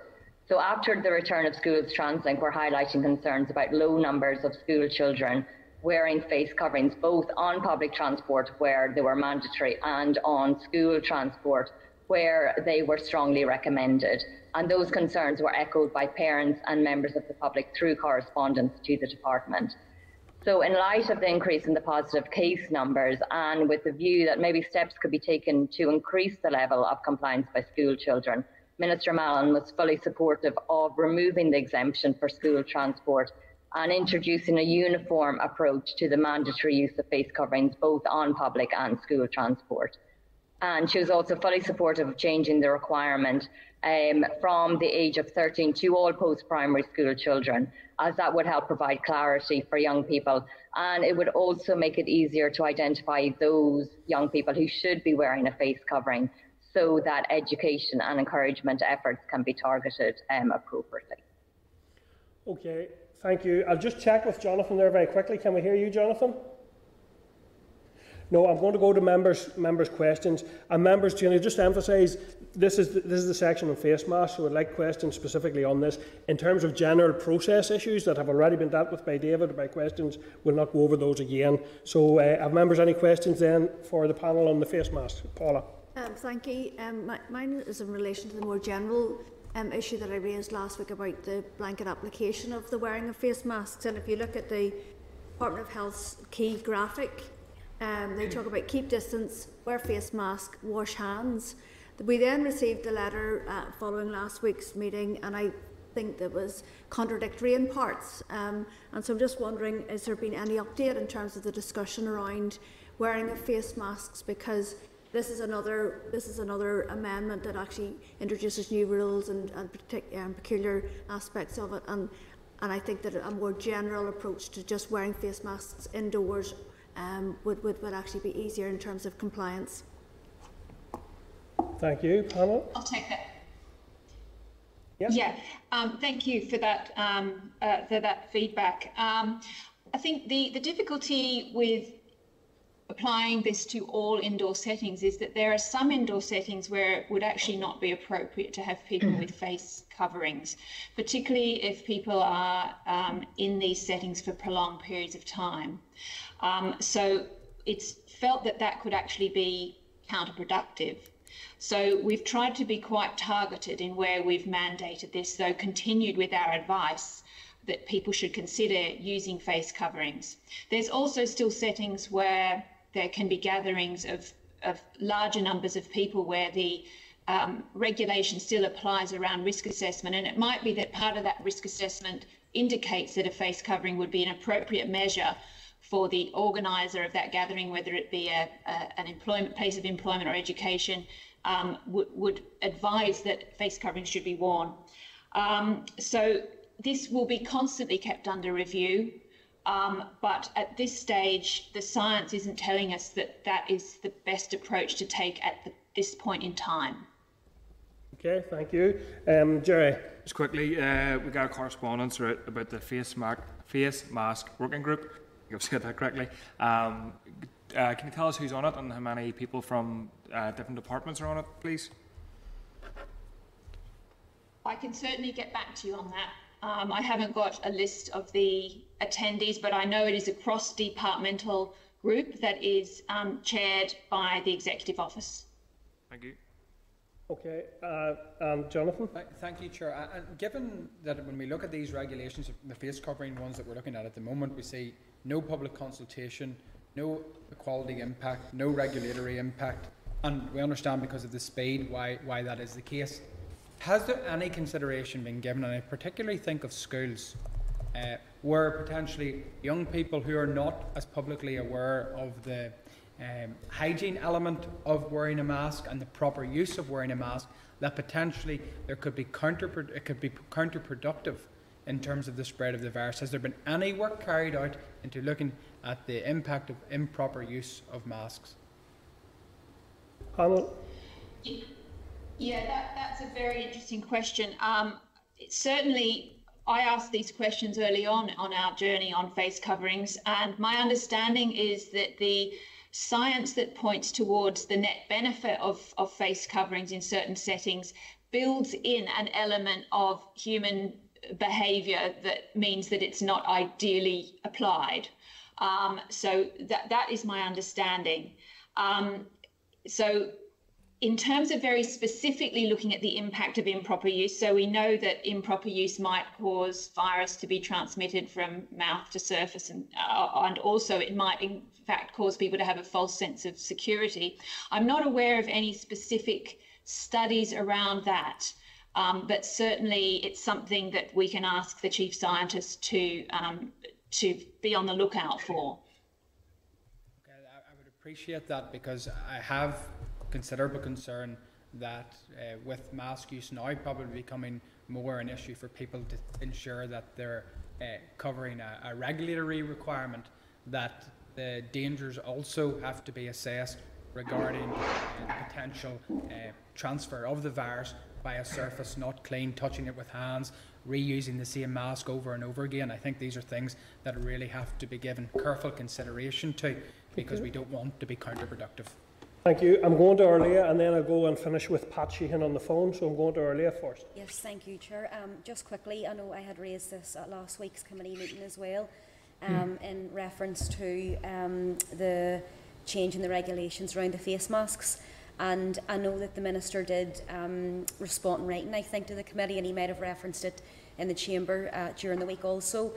So, after the return of schools, TransLink were highlighting concerns about low numbers of school children wearing face coverings, both on public transport where they were mandatory and on school transport where they were strongly recommended. And those concerns were echoed by parents and members of the public through correspondence to the department. So, in light of the increase in the positive case numbers and with the view that maybe steps could be taken to increase the level of compliance by school children, Minister Mallon was fully supportive of removing the exemption for school transport and introducing a uniform approach to the mandatory use of face coverings both on public and school transport. And she was also fully supportive of changing the requirement um, from the age of 13 to all post primary school children as that would help provide clarity for young people. And it would also make it easier to identify those young people who should be wearing a face covering so that education and encouragement efforts can be targeted um, appropriately.
Okay, thank you. I'll just check with Jonathan there very quickly. Can we hear you, Jonathan? No, I'm going to go to members members' questions. And members, Jenny, just emphasise this is the, this is the section on face masks, so I'd like questions specifically on this. In terms of general process issues that have already been dealt with by David, by questions, we'll not go over those again. So, uh, have members any questions then for the panel on the face masks? Paula.
Um, thank you. Um, my, mine is in relation to the more general um, issue that I raised last week about the blanket application of the wearing of face masks. And if you look at the Department of Health's key graphic, um, they talk about keep distance, wear face mask, wash hands. We then received a letter uh, following last week's meeting, and I think that was contradictory in parts. Um, and so I'm just wondering, has there been any update in terms of the discussion around wearing of face masks? Because this is another this is another amendment that actually introduces new rules and, and, um, peculiar aspects of it. And and I think that a more general approach to just wearing face masks indoors um, would, would, would actually be easier in terms of compliance.
Thank you. Panel?
I'll take that.
Yeah.
Yeah. Um, thank you for that um, uh, for that feedback. Um, I think the the difficulty with applying this to all indoor settings is that there are some indoor settings where it would actually not be appropriate to have people with face coverings, particularly if people are um, in these settings for prolonged periods of time. Um, so it's felt that that could actually be counterproductive. So we've tried to be quite targeted in where we've mandated this, though continued with our advice that people should consider using face coverings. There's also still settings where there can be gatherings of, of larger numbers of people where the um, regulation still applies around risk assessment. And it might be that part of that risk assessment indicates that a face covering would be an appropriate measure for the organizer of that gathering, whether it be a, a, an employment place of employment or education, um, would advise that face coverings should be worn. Um, so this will be constantly kept under review. Um, but at this stage, the science isn't telling us that that is the best approach to take at the, this point in time.
Okay, thank you. Um, Gerry.
Just quickly, uh, we got a correspondence about the face, face mask working group. I've said that correctly. Um, uh, can you tell us who's on it and how many people from uh, different departments are on it, please?
I can certainly get back to you on that. Um, I haven't got a list of the attendees, but I know it is a cross-departmental group that is um, chaired by the Executive Office.
Thank you.
Okay, uh, um, Jonathan.
Thank you, Chair. And given that when we look at these regulations, the face covering ones that we're looking at at the moment, we see no public consultation, no equality impact, no regulatory impact, and we understand because of the speed why, why that is the case. Has there any consideration been given, and I particularly think of schools, uh, where potentially young people who are not as publicly aware of the um, hygiene element of wearing a mask and the proper use of wearing a mask, that potentially there could be counter it could be counterproductive in terms of the spread of the virus. Has there been any work carried out into looking at the impact of improper use of masks?
Panel.
Yeah, that, that's a very interesting question. Um, certainly, I asked these questions early on on our journey on face coverings, and my understanding is that the science that points towards the net benefit of, of face coverings in certain settings builds in an element of human behavior that means that it's not ideally applied. Um, so that that is my understanding. Um, so in terms of very specifically looking at the impact of improper use, so we know that improper use might cause virus to be transmitted from mouth to surface, and, uh, and also it might, in fact, cause people to have a false sense of security. I'm not aware of any specific studies around that, um, but certainly it's something that we can ask the chief scientist to um, to be on the lookout for.
Okay, I, I would appreciate that because I have considerable concern that uh, with mask use now probably becoming more an issue for people to ensure that they're uh, covering a, a, regulatory requirement, that the dangers also have to be assessed regarding uh, the potential uh, transfer of the virus by a surface not clean, touching it with hands, reusing the same mask over and over again. I think these are things that really have to be given careful consideration to because we don't want to be counterproductive.
Thank you. I'm going to Órlaithí and then I'll go and finish with Pat Sheehan on the phone. So I'm going to Órlaithí first.
Yes, thank you, Chair. Um, just quickly, I know I had raised this at last week's committee meeting as well um, mm. in reference to um, the change in the regulations around the face masks. And I know that the Minister did um, respond in writing, I think, to the committee, and he might have referenced it in the Chamber uh, during the week also.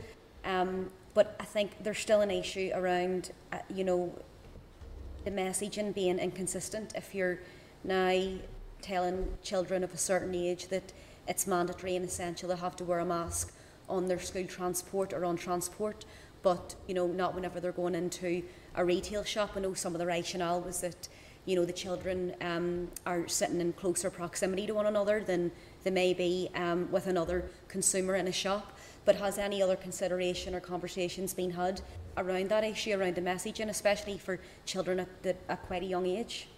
Um, but I think there's still an issue around, uh, you know, the messaging being inconsistent. If you're now telling children of a certain age that it's mandatory and essential to have to wear a mask on their school transport or on transport, but you know not whenever they're going into a retail shop. I know some of the rationale was that you know the children um, are sitting in closer proximity to one another than they may be um, with another consumer in a shop. But has any other consideration or conversations been had around that issue, around the messaging, especially for children at, the, at quite a young age?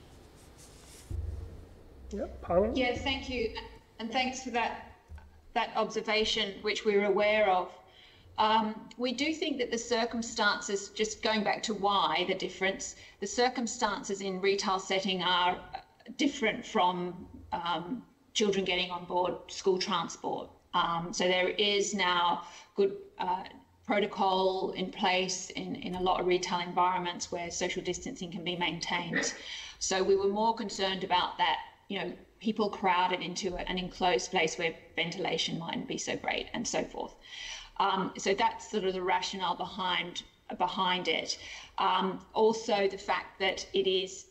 Yeah, panel.
Yeah, thank you, and thanks for that that observation, which we're aware of. Um, we do think that the circumstances, just going back to why the difference, the circumstances in retail setting are different from um, children getting on board school transport. Um, so there is now good uh, protocol in place in, in a lot of retail environments where social distancing can be maintained. So we were more concerned about that, you know, people crowded into an enclosed place where ventilation mightn't be so great and so forth. Um, so that's sort of the rationale behind behind it. Um, also, the fact that it is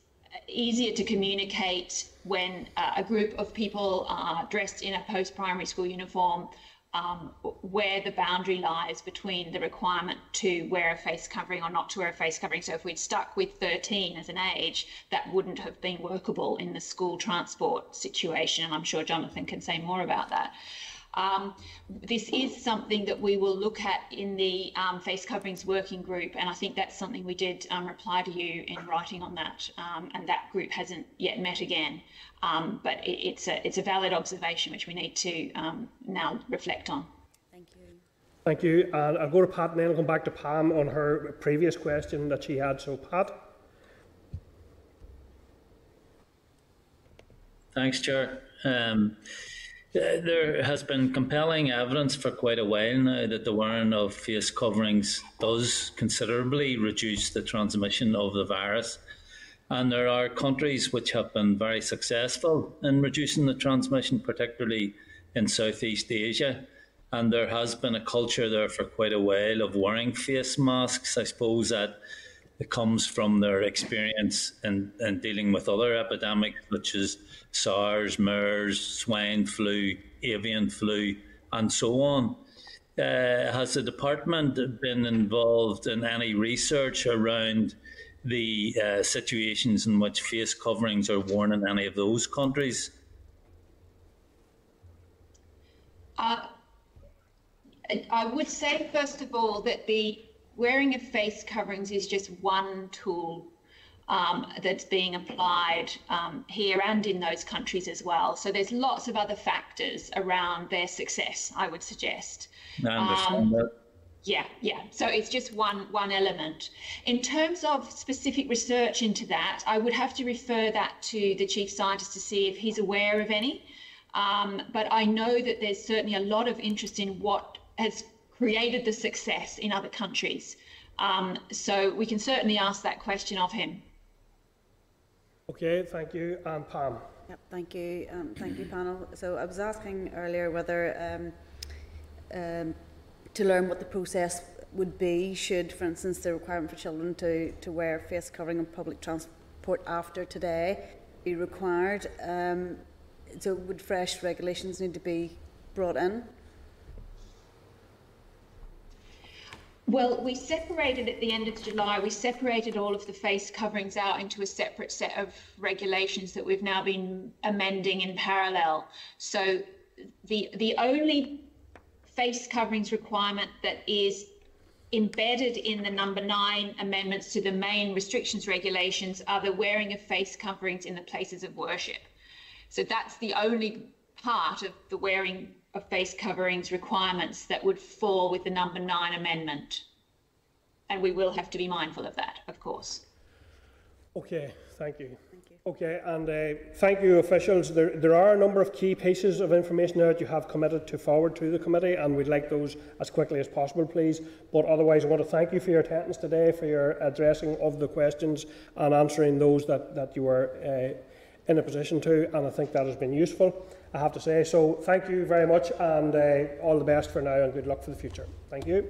easier to communicate when uh, a group of people are dressed in a post-primary school uniform um, where the boundary lies between the requirement to wear a face covering or not to wear a face covering. So if we'd stuck with 13 as an age, that wouldn't have been workable in the school transport situation. And I'm sure Jonathan can say more about that. Um, this is something that we will look at in the um, face coverings working group, and I think that's something we did um, reply to you in writing on that, um, and that group hasn't yet met again. Um, but it, it's a it's a valid observation which we need to um, now reflect on.
Thank you.
Thank you. And I'll go to Pat and then I'll come back to Pam on her previous question that she had. So, Pat.
Thanks, Chair. Um, Uh, there has been compelling evidence for quite a while now that the wearing of face coverings does considerably reduce the transmission of the virus. And there are countries which have been very successful in reducing the transmission, particularly in Southeast Asia. And there has been a culture there for quite a while of wearing face masks. I suppose that it comes from their experience in, in dealing with other epidemics such as SARS, MERS, swine flu, avian flu, and so on. Uh, has the department been involved in any research around the uh, situations in which face coverings are worn in any of those countries?
Uh, I would say, first of all, that the wearing of face coverings is just one tool um, that's being applied um, here and in those countries as well. So there's lots of other factors around their success, I would suggest.
I understand um, that.
Yeah, yeah. So it's just one one element. In terms of specific research into that, I would have to refer that to the chief scientist to see if he's aware of any. Um, but I know that there's certainly a lot of interest in what has created the success in other countries. Um, so we can certainly ask that question of him.
Okay, thank you. And Pam.
Yep, thank you. Um, thank you, panel. So I was asking earlier whether um, um, to learn what the process would be should, for instance, the requirement for children to, to wear face covering in public transport after today be required. Um, so would fresh regulations need to be brought in?
Well, we separated at the end of July, we separated all of the face coverings out into a separate set of regulations that we've now been amending in parallel. So the the only face coverings requirement that is embedded in the number nine amendments to the main restrictions regulations are the wearing of face coverings in the places of worship. So that's the only part of the wearing of face coverings requirements that would fall with the number nine amendment. And we will have to be mindful of that, of course.
Okay, thank you. Thank you. Okay, and uh, thank you, officials. There, there are a number of key pieces of information that you have committed to forward to the committee, and we'd like those as quickly as possible, please. But otherwise, I want to thank you for your attendance today, for your addressing of the questions and answering those that, that you were uh, in a position to, and I think that has been useful. I have to say. So thank you very much and uh, all the best for now and good luck for the future. Thank you.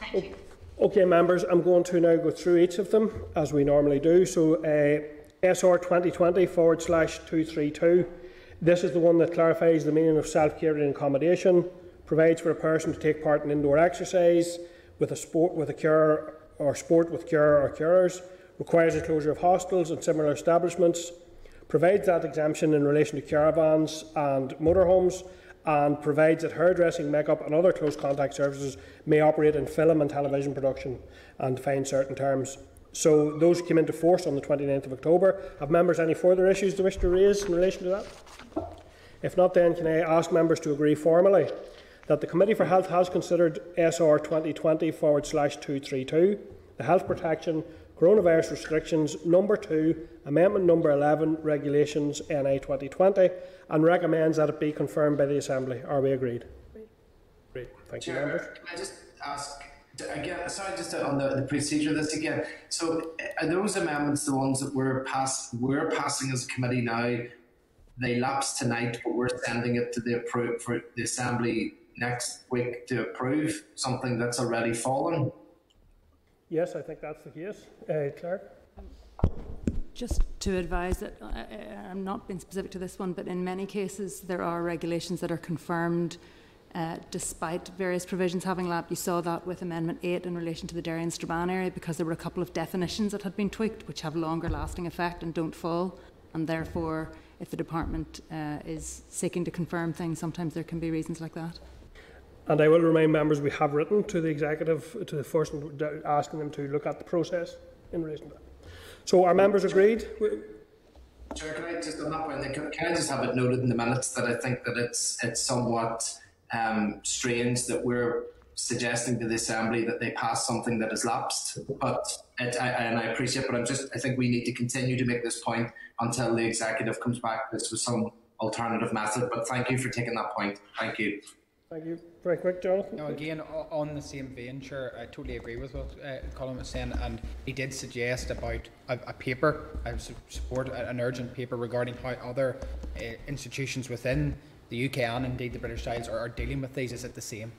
Thank you.
Okay, members, I'm going to now go through each of them as we normally do. So uh, SR 2020 forward slash 232. This is the one that clarifies the meaning of self-care and accommodation, provides for a person to take part in indoor exercise with a sport with a carer or sport with carer or carers, requires the closure of hostels and similar establishments, provides that exemption in relation to caravans and motorhomes and provides that hairdressing, makeup, and other close contact services may operate in film and television production and define certain terms. So those came into force on the 29th of October. Have members any further issues they wish to raise in relation to that? If not, then can I ask members to agree formally that the Committee for Health has considered SR 2020 forward slash 232, the Health Protection Coronavirus Restrictions Number 2, Amendment Number 11, Regulations NI 2020, and recommends that it be confirmed by the Assembly. Are we agreed? Great. Great. Thank
Chair,
you, members.
Can I just ask again? Sorry, just on the, the procedure of this again. So, are those amendments the ones that we're pass we're passing as a committee now? They lapse tonight, but we're sending it to the appro- for the Assembly next week to approve something that's already fallen.
Yes, I think that's the case. Uh, Claire?
Just to advise that uh, uh, I'm not being specific to this one, but in many cases there are regulations that are confirmed uh, despite various provisions having lapsed. You saw that with Amendment 8 in relation to the Derry and Strabane area because there were a couple of definitions that had been tweaked which have longer lasting effect and don't fall. And therefore, if the department uh, is seeking to confirm things, sometimes there can be reasons like that.
And I will remind members we have written to the executive, to the first, asking them to look at the process in relation to that. So are members agreed?
Chair, can I just on that? Can, I just have it noted in the minutes that I think that it's it's somewhat um, strange that we're suggesting to the assembly that they pass something that has lapsed. But it, I, and I appreciate, but I'm just I think we need to continue to make this point until the executive comes back with some alternative method. But thank you for taking that point. Thank you.
Thank you. Very quick, Jonathan.
Now, again, on the same vein, Chair, I totally agree with what uh, Colin was saying, and he did suggest about a, a paper. I support an urgent paper regarding how other uh, institutions within the UK and indeed the British Isles are, are dealing with these. Is it the same?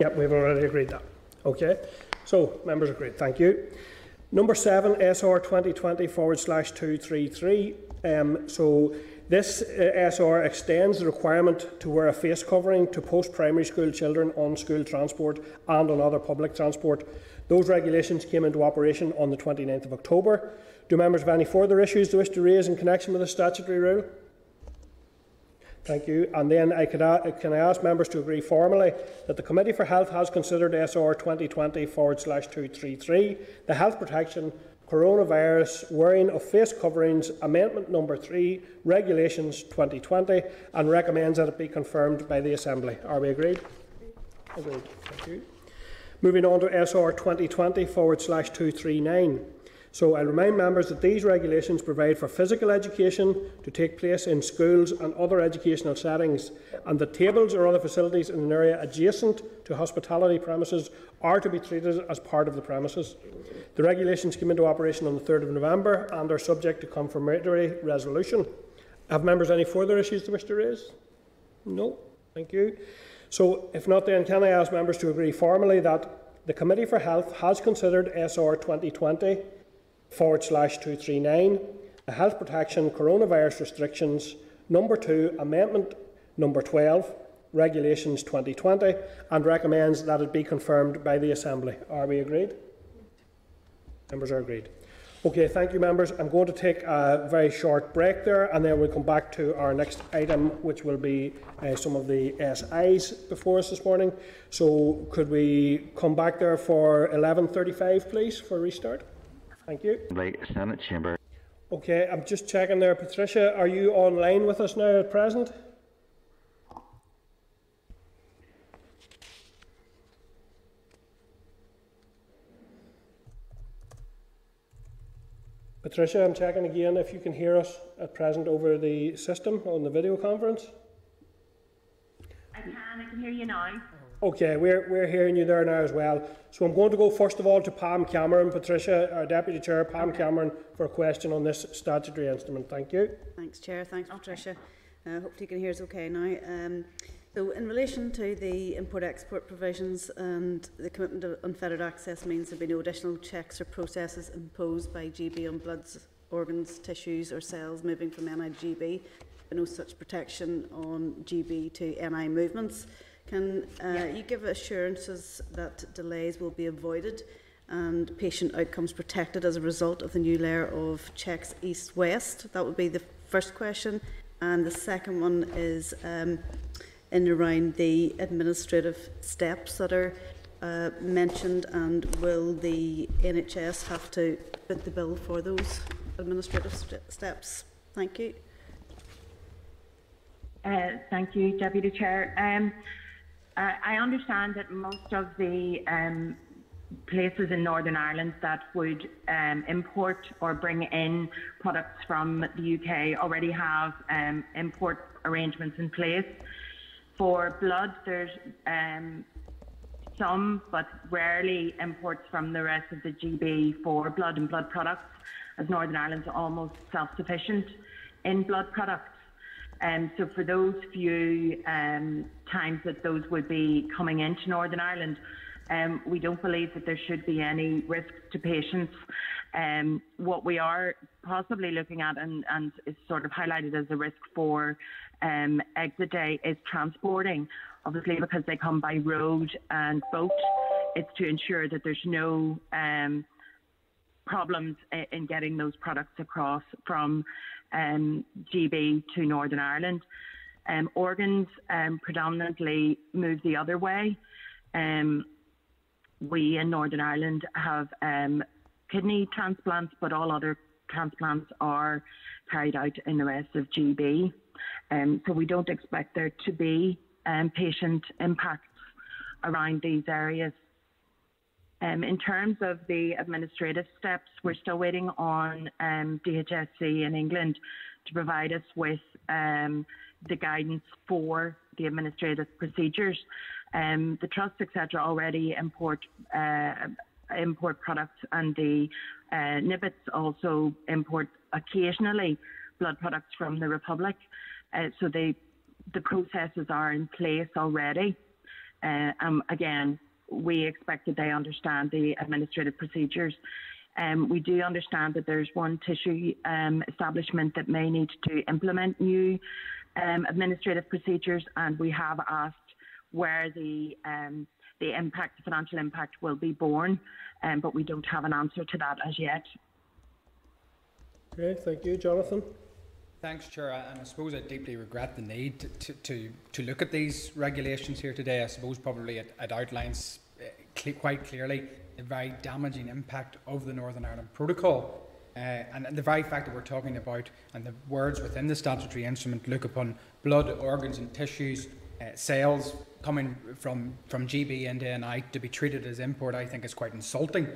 Yep, we've already agreed that. Okay. So, members agreed. Thank you. Number seven, SR 2020 forward slash 233. Um, so, this uh, SR extends the requirement to wear a face covering to post primary school children on school transport and on other public transport. Those regulations came into operation on the 29th of October. Do members have any further issues they wish to raise in connection with the statutory rule? Thank you. And then I could, uh, can I ask members to agree formally that the Committee for Health has considered SR 2020 forward slash 233, the Health Protection Coronavirus Wearing of Face Coverings Amendment Number 3, Regulations 2020, and recommends that it be confirmed by the Assembly. Are we agreed? Agreed. Thank you. Moving on to SR 2020 forward slash 239. So I remind members that these regulations provide for physical education to take place in schools and other educational settings, and that tables or other facilities in an area adjacent to hospitality premises are to be treated as part of the premises. The regulations came into operation on the 3rd of November and are subject to confirmatory resolution. Have members any further issues to wish to raise? No. Thank you. So, if not, then can I ask members to agree formally that the Committee for Health has considered SR 2020 forward slash 239, the Health Protection Coronavirus Restrictions, number 2, Amendment number 12, Regulations 2020, and recommends that it be confirmed by the Assembly. Are we agreed? Members are agreed. Okay, thank you, members. I'm going to take a very short break there, and then we'll come back to our next item, which will be uh, some of the SIs before us this morning. So, could we come back there for 11:35, please, for a restart? Thank you.
Right, Senate chamber.
Okay, I'm just checking there. Patricia, are you online with us now at present? Patricia, I'm checking again if you can hear us at present over the system on the video conference.
I can, I can hear you now.
Okay, we're, we're hearing you there now as well. So I'm going to go first of all to Pam Cameron, Patricia, our Deputy Chair, Pam. Cameron, for a question on this statutory instrument. Thank you.
Thanks, Chair. Thanks. Patricia. Uh, hopefully you can hear us okay now. Um, so in relation to the import-export provisions and the commitment to unfettered access means there will be no additional checks or processes imposed by GB on bloods, organs, tissues or cells moving from NI to GB, but no such protection on GB to NI movements. Can uh, you give assurances that delays will be avoided and patient outcomes protected as a result of the new layer of checks east-west? That would be the first question. And the second one is, um, in around the administrative steps that are uh, mentioned and will the NHS have to foot the bill for those administrative st steps? Thank you.
Uh, thank you, Deputy Chair. Um, uh, I understand that most of the um, places in Northern Ireland that would um, import or bring in products from the UK already have um, import arrangements in place. For blood, there's um, some, but rarely imports from the rest of the GB for blood and blood products, as Northern Ireland's almost self-sufficient in blood products. Um, so for those few um, times that those would be coming into Northern Ireland, um, we don't believe that there should be any risk to patients. Um, what we are possibly looking at and, and is sort of highlighted as a risk for um, exit day is transporting. Obviously, because they come by road and boat, it's to ensure that there's no um, problems in getting those products across from um, GB to Northern Ireland. Um, organs um, predominantly move the other way. Um, we in Northern Ireland have um, kidney transplants, but all other transplants are carried out in the rest of GB. Um, so we don't expect there to be patient impacts around these areas. Um, in terms of the administrative steps, we're still waiting on um, DHSC in England to provide us with um, the guidance for the administrative procedures. Um, the trusts, etc., already import uh, import products, and the uh, NIBTS also import occasionally blood products from the Republic. Uh, so they, the processes are in place already. Uh, um, again, we expect that they understand the administrative procedures. Um, we do understand that there's one tissue um, establishment that may need to implement new um, administrative procedures, and we have asked where the um, the impact, the financial impact, will be borne, um, but we don't have an answer to that as yet.
Okay, thank you, Jonathan.
Thanks, Chair. And I suppose I deeply regret the need to, to, to look at these regulations here today. I suppose probably it, it outlines uh, quite clearly the very damaging impact of the Northern Ireland Protocol. Uh, and, and, the very fact that we're talking about and the words within the statutory instrument look upon blood, organs, and tissues uh, sales coming from, from GB into NI to be treated as import, I think is quite insulting.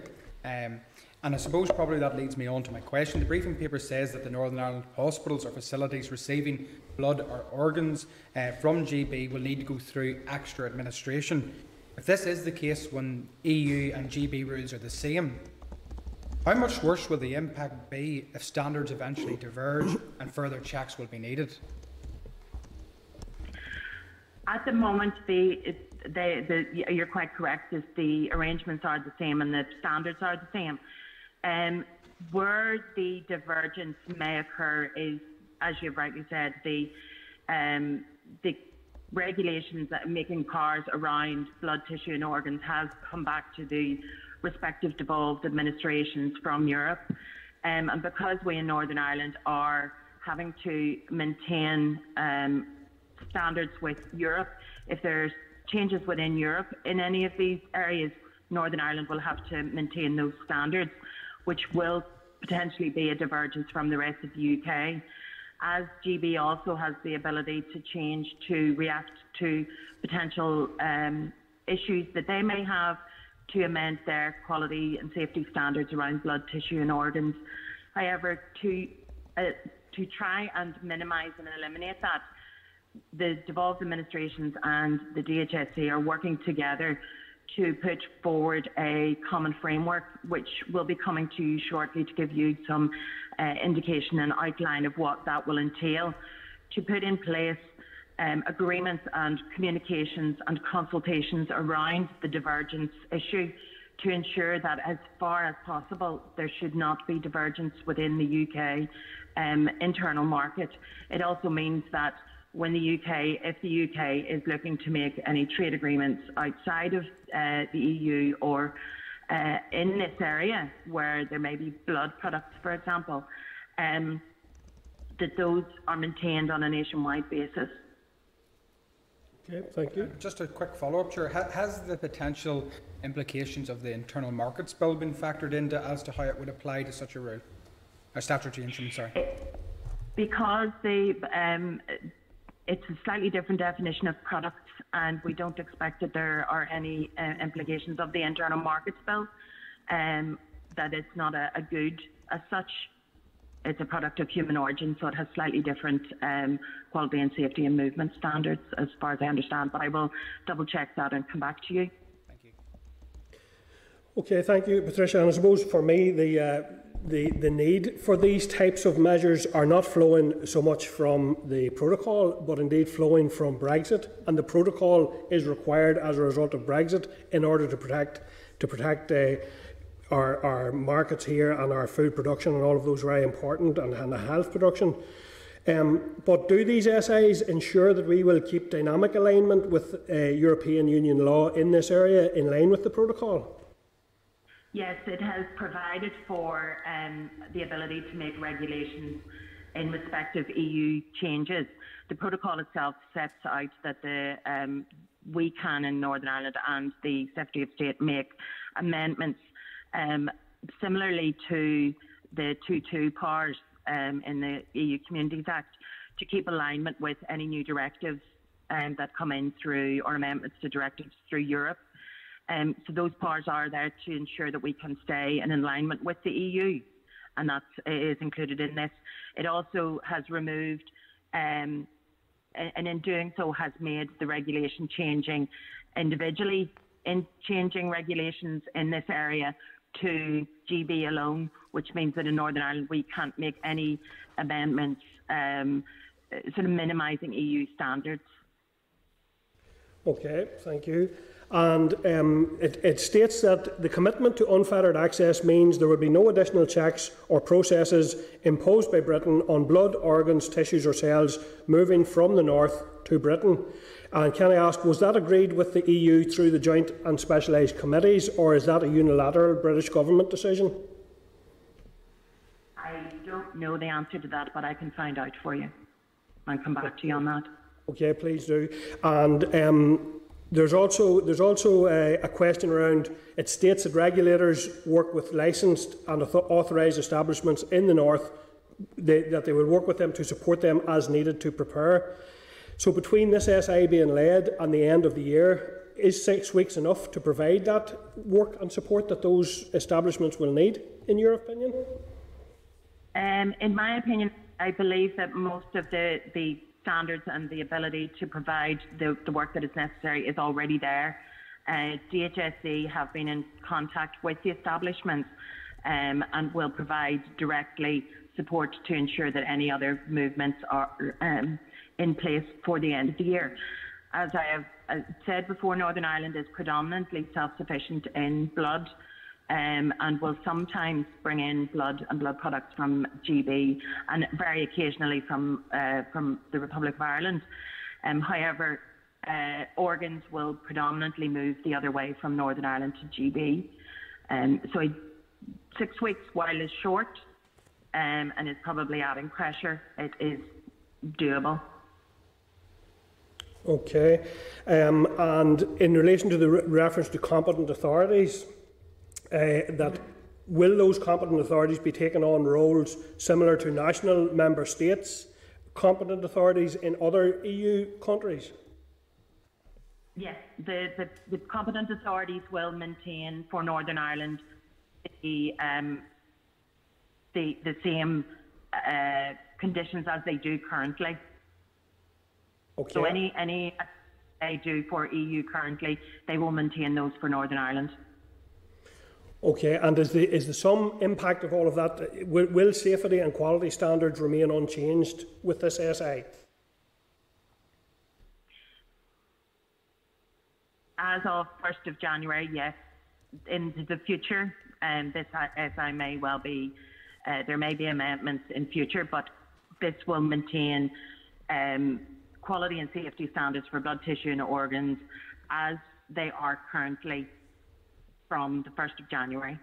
Um, and I suppose probably that leads me on to my question. The briefing paper says that the Northern Ireland hospitals or facilities receiving blood or organs uh, from GB will need to go through extra administration. If this is the case when EU and GB rules are the same, how much worse will the impact be if standards eventually diverge and further checks will be needed?
At the moment, the, the, the, you're quite correct, the arrangements are the same and the standards are the same. Um, where the divergence may occur is, as you've rightly said, the um, the regulations that are making cars around blood tissue and organs has come back to the respective devolved administrations from Europe. Um, and because we in Northern Ireland are having to maintain um, standards with Europe, if there's changes within Europe in any of these areas, Northern Ireland will have to maintain those standards which will potentially be a divergence from the rest of the UK. As GB also has the ability to change to react to potential um, issues that they may have to amend their quality and safety standards around blood tissue and organs. However, to uh, to try and minimise and eliminate that, the devolved administrations and the DHSC are working together to put forward a common framework, which will be coming to you shortly to give you some uh, indication and outline of what that will entail, to put in place um, agreements and communications and consultations around the divergence issue to ensure that as far as possible there should not be divergence within the UK um, internal market. It also means that when the UK, if the UK is looking to make any trade agreements outside of uh, the EU or uh, in this area where there may be blood products, for example, um, that those are maintained on a nationwide basis.
Okay, thank you.
Just a quick follow-up, Chair. Has the potential implications of the internal markets bill been factored into as to how it would apply to such a rule? A statutory instrument, sorry.
Because the um, it's a slightly different definition of products, and we don't expect that there are any uh, implications of the internal markets bill. Um, that it's not a, a good as such. It's a product of human origin, so it has slightly different um, quality and safety and movement standards, as far as I understand. But I will double check that and come back to you.
Thank you.
Okay, thank you, Patricia. And I suppose for me, the uh, the the need for these types of measures are not flowing so much from the protocol, but indeed flowing from Brexit. And the protocol is required as a result of Brexit in order to protect to protect. Uh, our, our markets here and our food production and all of those very important and, and the health production. Um, but do these SIs ensure that we will keep dynamic alignment with uh, European Union law in this area in line with the protocol?
Yes, it has provided for um, the ability to make regulations in respect of EU changes. The protocol itself sets out that the um, we can in Northern Ireland and the Secretary of State make amendments um, similarly to the 2-2 powers um, in the EU Communities Act, to keep alignment with any new directives um, that come in through or amendments to directives through Europe. Um, so those powers are there to ensure that we can stay in alignment with the EU, and that is included in this. It also has removed, um, and in doing so, has made the regulation changing individually in changing regulations in this area to GB alone, which means that in Northern Ireland we can't make any amendments um, sort of minimising EU standards.
Okay, thank you. And um, it, it, states that the commitment to unfettered access means there will be no additional checks or processes imposed by Britain on blood, organs, tissues, or cells moving from the north to Britain. And can I ask, was that agreed with the EU through the joint and specialised committees, or is that a unilateral British government decision?
I don't know the answer to that, but I can find out for you and come back to you on that.
Okay, please do. And um, there's also there's also a, a, question around. It states that regulators work with licensed and authorised establishments in the north. They, that they will work with them to support them as needed to prepare. So between this SI being led and the end of the year, is six weeks enough to provide that work and support that those establishments will need, in your opinion?
Um, in my opinion, I believe that most of the, the standards and the ability to provide the, the work that is necessary is already there. Uh, DHSC have been in contact with the establishments um, and will provide directly support to ensure that any other movements are um, in place for the end of the year. As I have uh, said before, Northern Ireland is predominantly self-sufficient in blood um, and will sometimes bring in blood and blood products from GB and very occasionally from, uh, from the Republic of Ireland. Um, however, uh, organs will predominantly move the other way from Northern Ireland to GB. Um, so six weeks, while is short um, and is probably adding pressure, it is doable.
Okay. Um, and in relation to the re reference to competent authorities, that will those competent authorities be taking on roles similar to national member states, competent authorities in other EU countries?
Yes, the, the, the competent authorities will maintain for Northern Ireland the, um, the, the same uh, conditions as they do currently.
Okay.
So any any they do for EU currently, they will maintain those for Northern Ireland.
Okay, and is the is the some impact of all of that? Will, will safety and quality standards remain unchanged with this SI?
As of 1st of January, yes. In the future, um, this SI may well be, uh, there may be amendments in future, but this will maintain um, quality and safety standards for blood tissue and organs as they are currently from the 1st of January.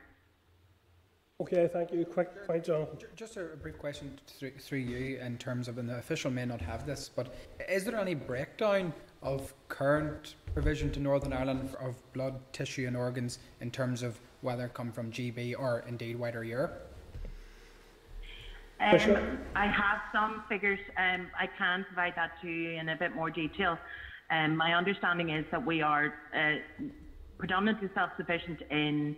Okay, thank you. Quick point, Jonathan.
Just a brief question through, through you in terms of, and the official may not have this, but is there any breakdown of current provision to Northern Ireland of blood, tissue, and organs in terms of whether it come from GB or indeed wider Europe?
Um, I have some figures. Um, I can provide that to you in a bit more detail. Um, my understanding is that we are uh, predominantly self-sufficient in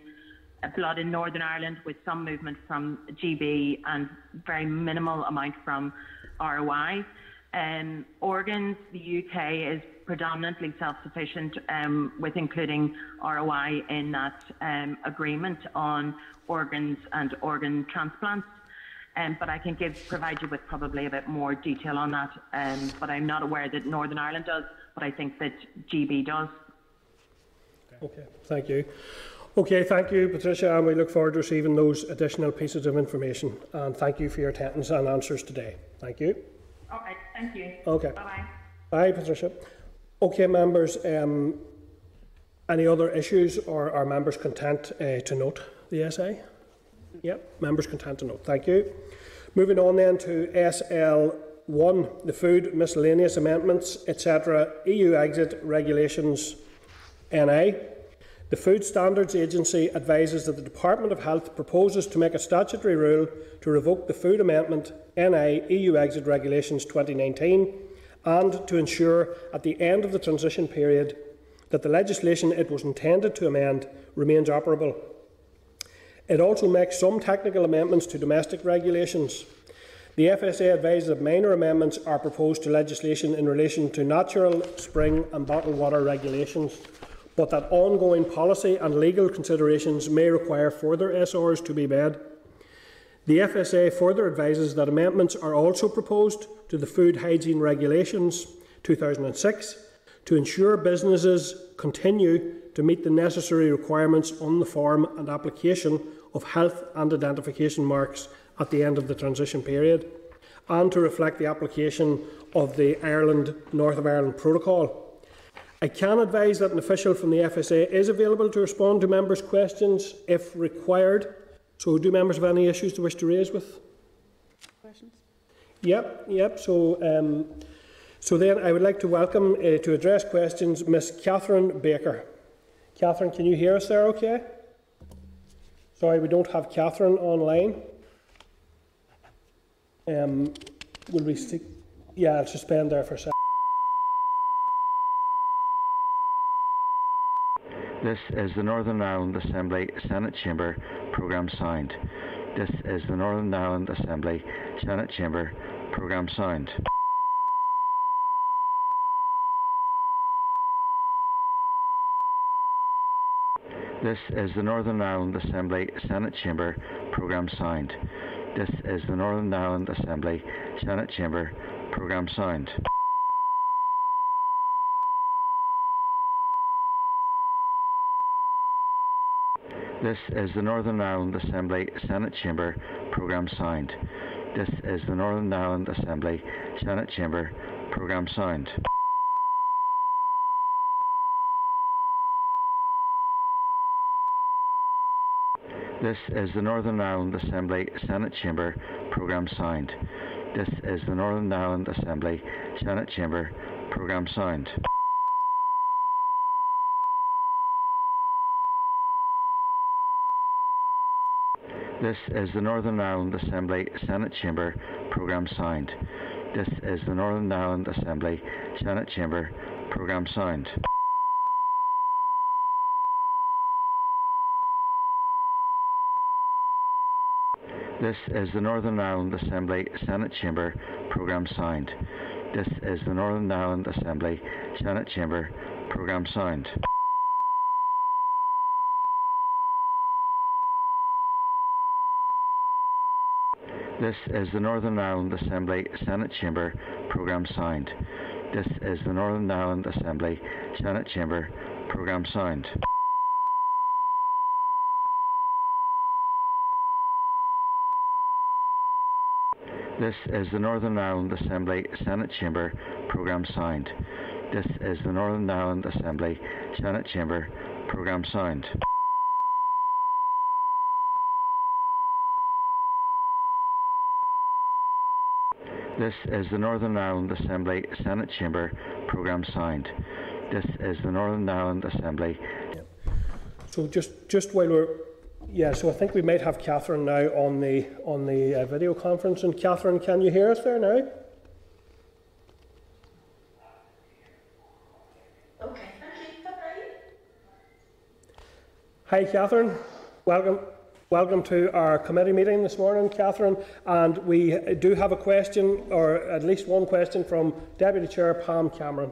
blood in Northern Ireland, with some movement from GB and very minimal amount from ROI. Um, organs, the UK is predominantly self-sufficient, um, with including ROI in that um, agreement on organs and organ transplants. Um, but I can give provide you with probably a bit more detail on that. Um, but I'm not aware that Northern Ireland does, but I think that GB does.
Okay, thank you. Okay, thank you, Patricia, and we look forward to receiving those additional pieces of information. And thank you for your attendance and answers today. Thank you.
All right, thank you.
Okay.
Bye bye.
Bye, Patricia. Okay, members, um, any other issues or are members content uh, to note the SA? Yep, members content to note. Thank you. Moving on then to SL1, the food miscellaneous amendments, etc., EU exit regulations NA. The Food Standards Agency advises that the Department of Health proposes to make a statutory rule to revoke the Food Amendment NA EU Exit Regulations 2019 and to ensure at the end of the transition period that the legislation it was intended to amend remains operable. It also makes some technical amendments to domestic regulations. The FSA advises that minor amendments are proposed to legislation in relation to natural, spring and bottled water regulations but that ongoing policy and legal considerations may require further SRs to be made. The FSA further advises that amendments are also proposed to the Food Hygiene Regulations 2006 to ensure businesses continue to meet the necessary requirements on the form and application of health and identification marks at the end of the transition period, and to reflect the application of the Ireland North of Ireland Protocol. I can advise that an official from the FSA is available to respond to members' questions if required. So, do members have any issues to wish to raise with?
Questions?
Yep, yep. So, um, so then I would like to welcome uh, to address questions Miss Catherine Baker. Catherine, can you hear us there? Okay. Sorry, we don't have Catherine online. Um, will we stick? Yeah, I'll suspend there for a second.
This is the Northern Ireland Assembly Senate Chamber programme sound. This is the Northern Ireland Assembly Senate Chamber programme sound. This is the Northern Ireland Assembly Senate Chamber programme sound. This is the Northern Ireland Assembly Senate Chamber programme sound. This is the Northern Ireland Assembly Senate Chamber programme sound. This is the Northern Ireland Assembly Senate Chamber programme sound. This is the Northern Ireland Assembly Senate Chamber programme sound. This is the Northern Ireland Assembly Senate Chamber programme sound. This is the Northern Ireland Assembly Senate Chamber programme sound. This is the Northern Ireland Assembly Senate Chamber programme sound. This is the Northern Ireland Assembly Senate Chamber programme sound. This is the Northern Ireland Assembly Senate Chamber programme sound. This is the Northern Ireland Assembly Senate Chamber programme sound. This is the Northern Ireland Assembly Senate Chamber programme sound. This is the Northern Ireland Assembly Senate Chamber programme sound. This is the Northern Ireland Assembly Senate Chamber programme sound. This is the Northern Ireland Assembly Senate Chamber Programme Sound. This is the Northern Ireland Assembly.
So just just while we're yeah, so I think we might have Catherine now on the on the uh, video conference. And Catherine, can you hear us there now?
Okay, thank you. Bye
Hi, Catherine. Welcome. Welcome to our committee meeting this morning, Catherine. And we do have a question, or at least one question, from Deputy Chair Pam Cameron.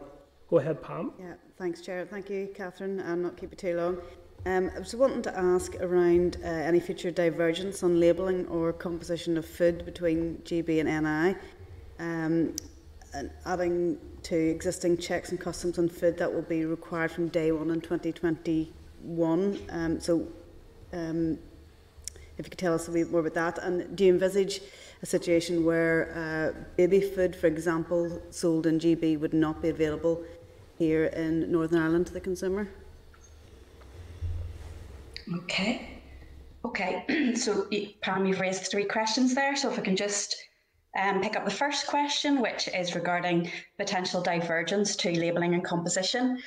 Go ahead, Pam.
Yeah, thanks, Chair. Thank you, Catherine. I'll not keep it too long. Um, I was wanting to ask around uh, any future divergence on labelling or composition of food between GB and NI, um, and adding to existing checks and customs on food that will be required from day one in 2021. Um, so, um, if you could tell us a bit more about that, and do you envisage a situation where uh, baby food, for example, sold in GB would not be available here in Northern Ireland to the consumer?
Okay. Okay. so, Pam, you've raised three questions there. So, if I can just um, pick up the first question, which is regarding potential divergence to labelling and composition.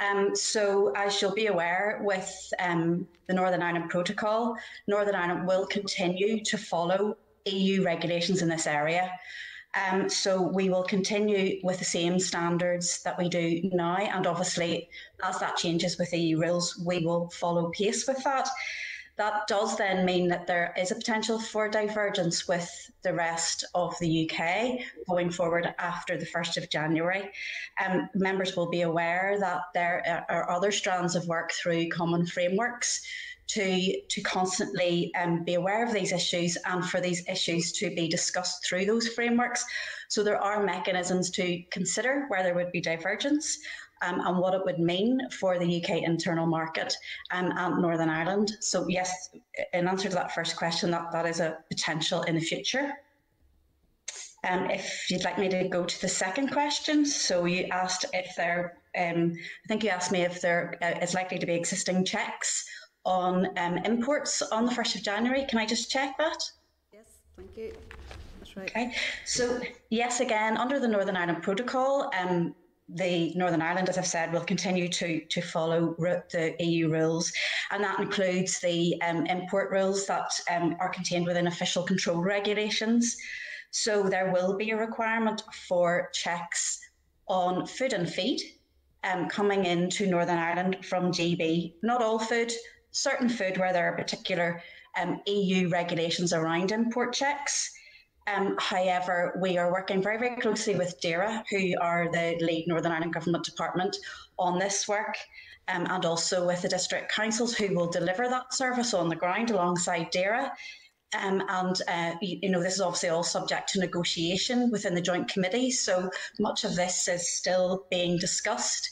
Um, so, as you'll be aware, with um, the Northern Ireland Protocol, Northern Ireland will continue to follow EU regulations in this area. Um, so we will continue with the same standards that we do now, and obviously, as that changes with EU rules, we will follow pace with that. That does then mean that there is a potential for divergence with the rest of the UK going forward after the 1st of January. Um, members will be aware that there are other strands of work through common frameworks to to constantly um, be aware of these issues and for these issues to be discussed through those frameworks. So there are mechanisms to consider where there would be divergence. Um, and what it would mean for the UK internal market um, and Northern Ireland. So, yes, in answer to that first question, that, that is a potential in the future. Um, if you'd like me to go to the second question, so you asked if there, um, I think you asked me if there uh, is likely to be existing checks on um, imports on the 1st of January. Can I just check that?
Yes, thank you. That's right.
Okay. So, yes, again, under the Northern Ireland Protocol, um, the Northern Ireland, as I've said, will continue to, to follow the EU rules, and that includes the um, import rules that um, are contained within official control regulations. So, there will be a requirement for checks on food and feed um, coming into Northern Ireland from GB. Not all food, certain food where there are particular um, EU regulations around import checks. Um, however, we are working very, very closely with DAERA, who are the lead Northern Ireland Government department on this work, um, and also with the district councils who will deliver that service on the ground alongside DAERA. Um, and uh, you, you, know this is obviously all subject to negotiation within the joint committee. So much of this is still being discussed,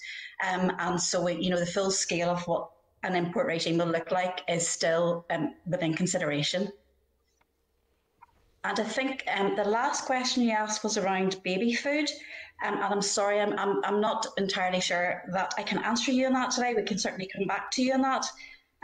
um, and so we, you know the full scale of what an import regime will look like is still um, within consideration. And I think um, the last question you asked was around baby food. Um, and I'm sorry, I'm, I'm, I'm not entirely sure that I can answer you on that today. We can certainly come back to you on that.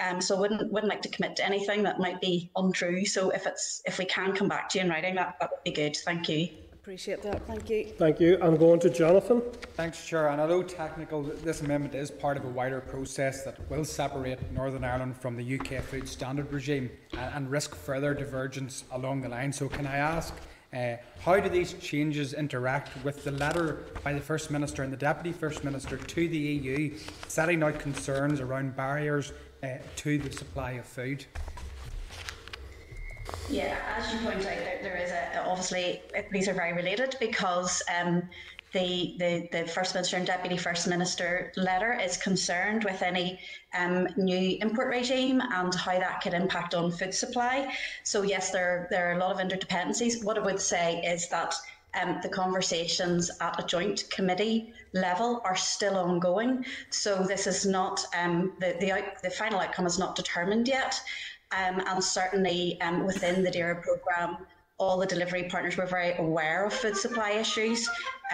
Um, so wouldn't, wouldn't like to commit to anything that might be untrue. So if it's if we can come back to you in writing, that, that would be good. Thank you.
Appreciate that. Thank you.
Thank you. I'm going to Jonathan.
Thanks, Chair. And although technical, this amendment is part of a wider process that will separate Northern Ireland from the UK food standard regime and, and risk further divergence along the line. So, can I ask? Uh, how do these changes interact with the letter by the First Minister and the Deputy First Minister to the EU setting out concerns around barriers uh, to the supply of food?
Yeah, as you point out, there, there is a obviously these are very related because um, the, the the First Minister and Deputy First Minister letter is concerned with any um, new import regime and how that could impact on food supply. So yes, there there are a lot of interdependencies. What I would say is that. Um, the conversations at a joint committee level are still ongoing. So this is not um, the the, out, the final outcome is not determined yet. Um, and certainly um, within the DAERA programme, all the delivery partners were very aware of food supply issues,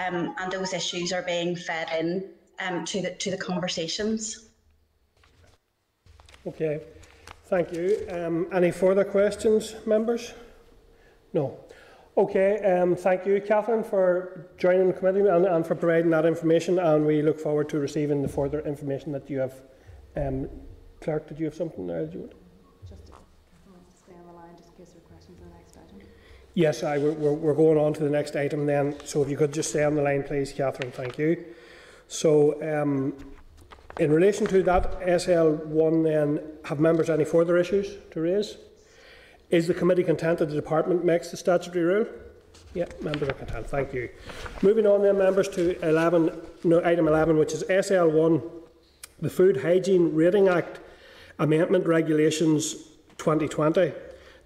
um, and those issues are being fed in um, to the to the conversations.
Okay, thank you. Um, any further questions, members? No. Okay, um, thank you, Catherine, for joining the committee and, and, for providing that information. And we look forward to receiving the further information that you have. Clerk, did you have something there? Did you want?
Just stay on the line, just in case there are questions on the next item.
Yes, I, we're, we're going on to the next item then. So if you could just stay on the line, please, Catherine. Thank you. So, um, in relation to that SL1, then, have members any further issues to raise? Is the committee content that the department makes the statutory rule? Yeah, members are content. Thank you. Moving on then, members, to 11, no, item 11, which is SL1, the Food Hygiene Rating Act Amendment Regulations 2020.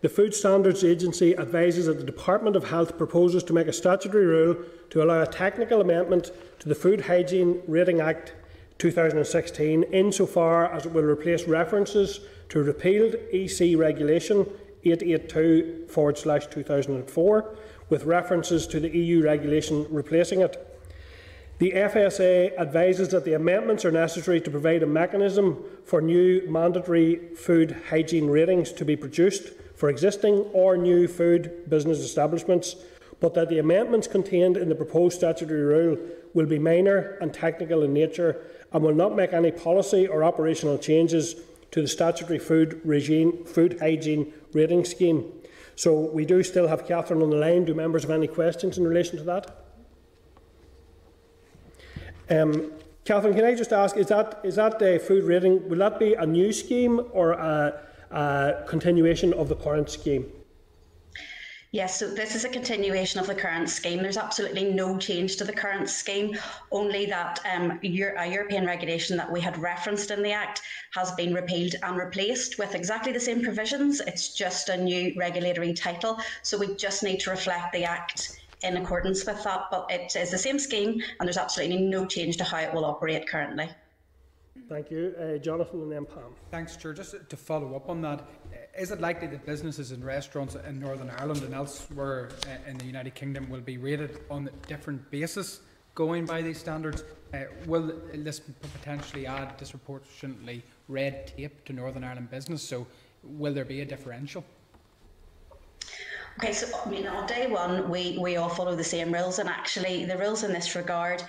The Food Standards Agency advises that the Department of Health proposes to make a statutory rule to allow a technical amendment to the Food Hygiene Rating Act 2016 insofar as it will replace references to repealed EC regulation 882 forward slash 2004 with references to the EU regulation replacing it. The FSA advises that the amendments are necessary to provide a mechanism for new mandatory food hygiene ratings to be produced for existing or new food business establishments, but that the amendments contained in the proposed statutory rule will be minor and technical in nature and will not make any policy or operational changes to the statutory food regime, food hygiene rating scheme. So we do still have Catherine on the line. Do members have any questions in relation to that? Um, Catherine, can I just ask, is that is that the food rating? Will that be a new scheme or a, a continuation of the current scheme?
Yes, so this is a continuation of the current scheme. There's absolutely no change to the current scheme, only that um, a European regulation that we had referenced in the Act has been repealed and replaced with exactly the same provisions. It's just a new regulatory title, so we just need to reflect the Act in accordance with that. But it is the same scheme, and there's absolutely no change to how it will operate currently.
Thank you. Uh, Jonathan and then Pam.
Thanks, Chair. Just to follow up on that, is it likely that businesses and restaurants in Northern Ireland and elsewhere uh, in the United Kingdom will be rated on a different basis going by these standards? Uh, will this potentially add disproportionately red tape to Northern Ireland business? So, will there be a differential?
Okay, so I mean, on day one, we, we all follow the same rules, and actually, the rules in this regard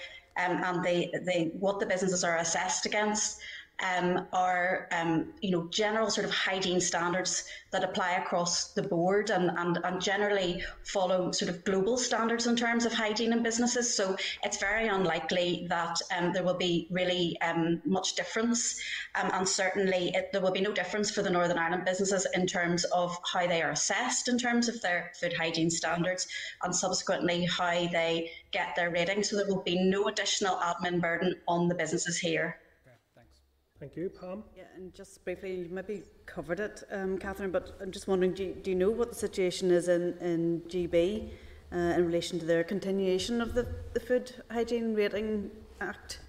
um, and they, they, what the businesses are assessed against um, are um, you know general sort of hygiene standards that apply across the board and, and, and generally follow sort of global standards in terms of hygiene in businesses. So it's very unlikely that um, there will be really um, much difference, um, and certainly it, there will be no difference for the Northern Ireland businesses in terms of how they are assessed in terms of their food hygiene standards, and subsequently how they get their rating. So there will be no additional admin burden on the businesses here.
Thank you. Pam?
Yeah, and just briefly, you maybe covered it, um, Catherine, but I'm just wondering, do you, do you know what the situation is in, in GB uh, in relation to their continuation of the, the Food Hygiene Rating Act?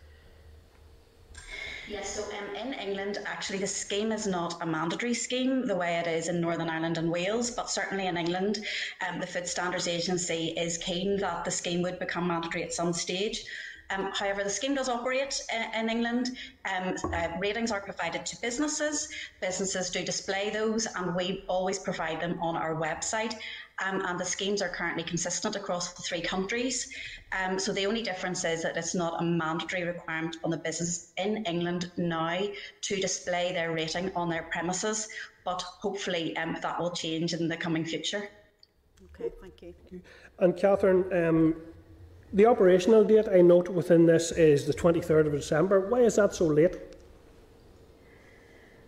Yes, so um, in England, actually, the scheme is not a mandatory scheme the way it is in Northern Ireland and Wales, but certainly in England, um, the Food Standards Agency is keen that the scheme would become mandatory at some stage. Um, however, the scheme does operate uh, in England. Um, uh, ratings are provided to businesses. Businesses do display those, and we always provide them on our website. Um, and the schemes are currently consistent across the three countries. Um, so the only difference is that it's not a mandatory requirement on the business in England now to display their rating on their premises, but hopefully um, that will change in the coming future.
Okay, thank you.
And Catherine, um, the operational date I note within this is the 23rd of December. Why is that so late?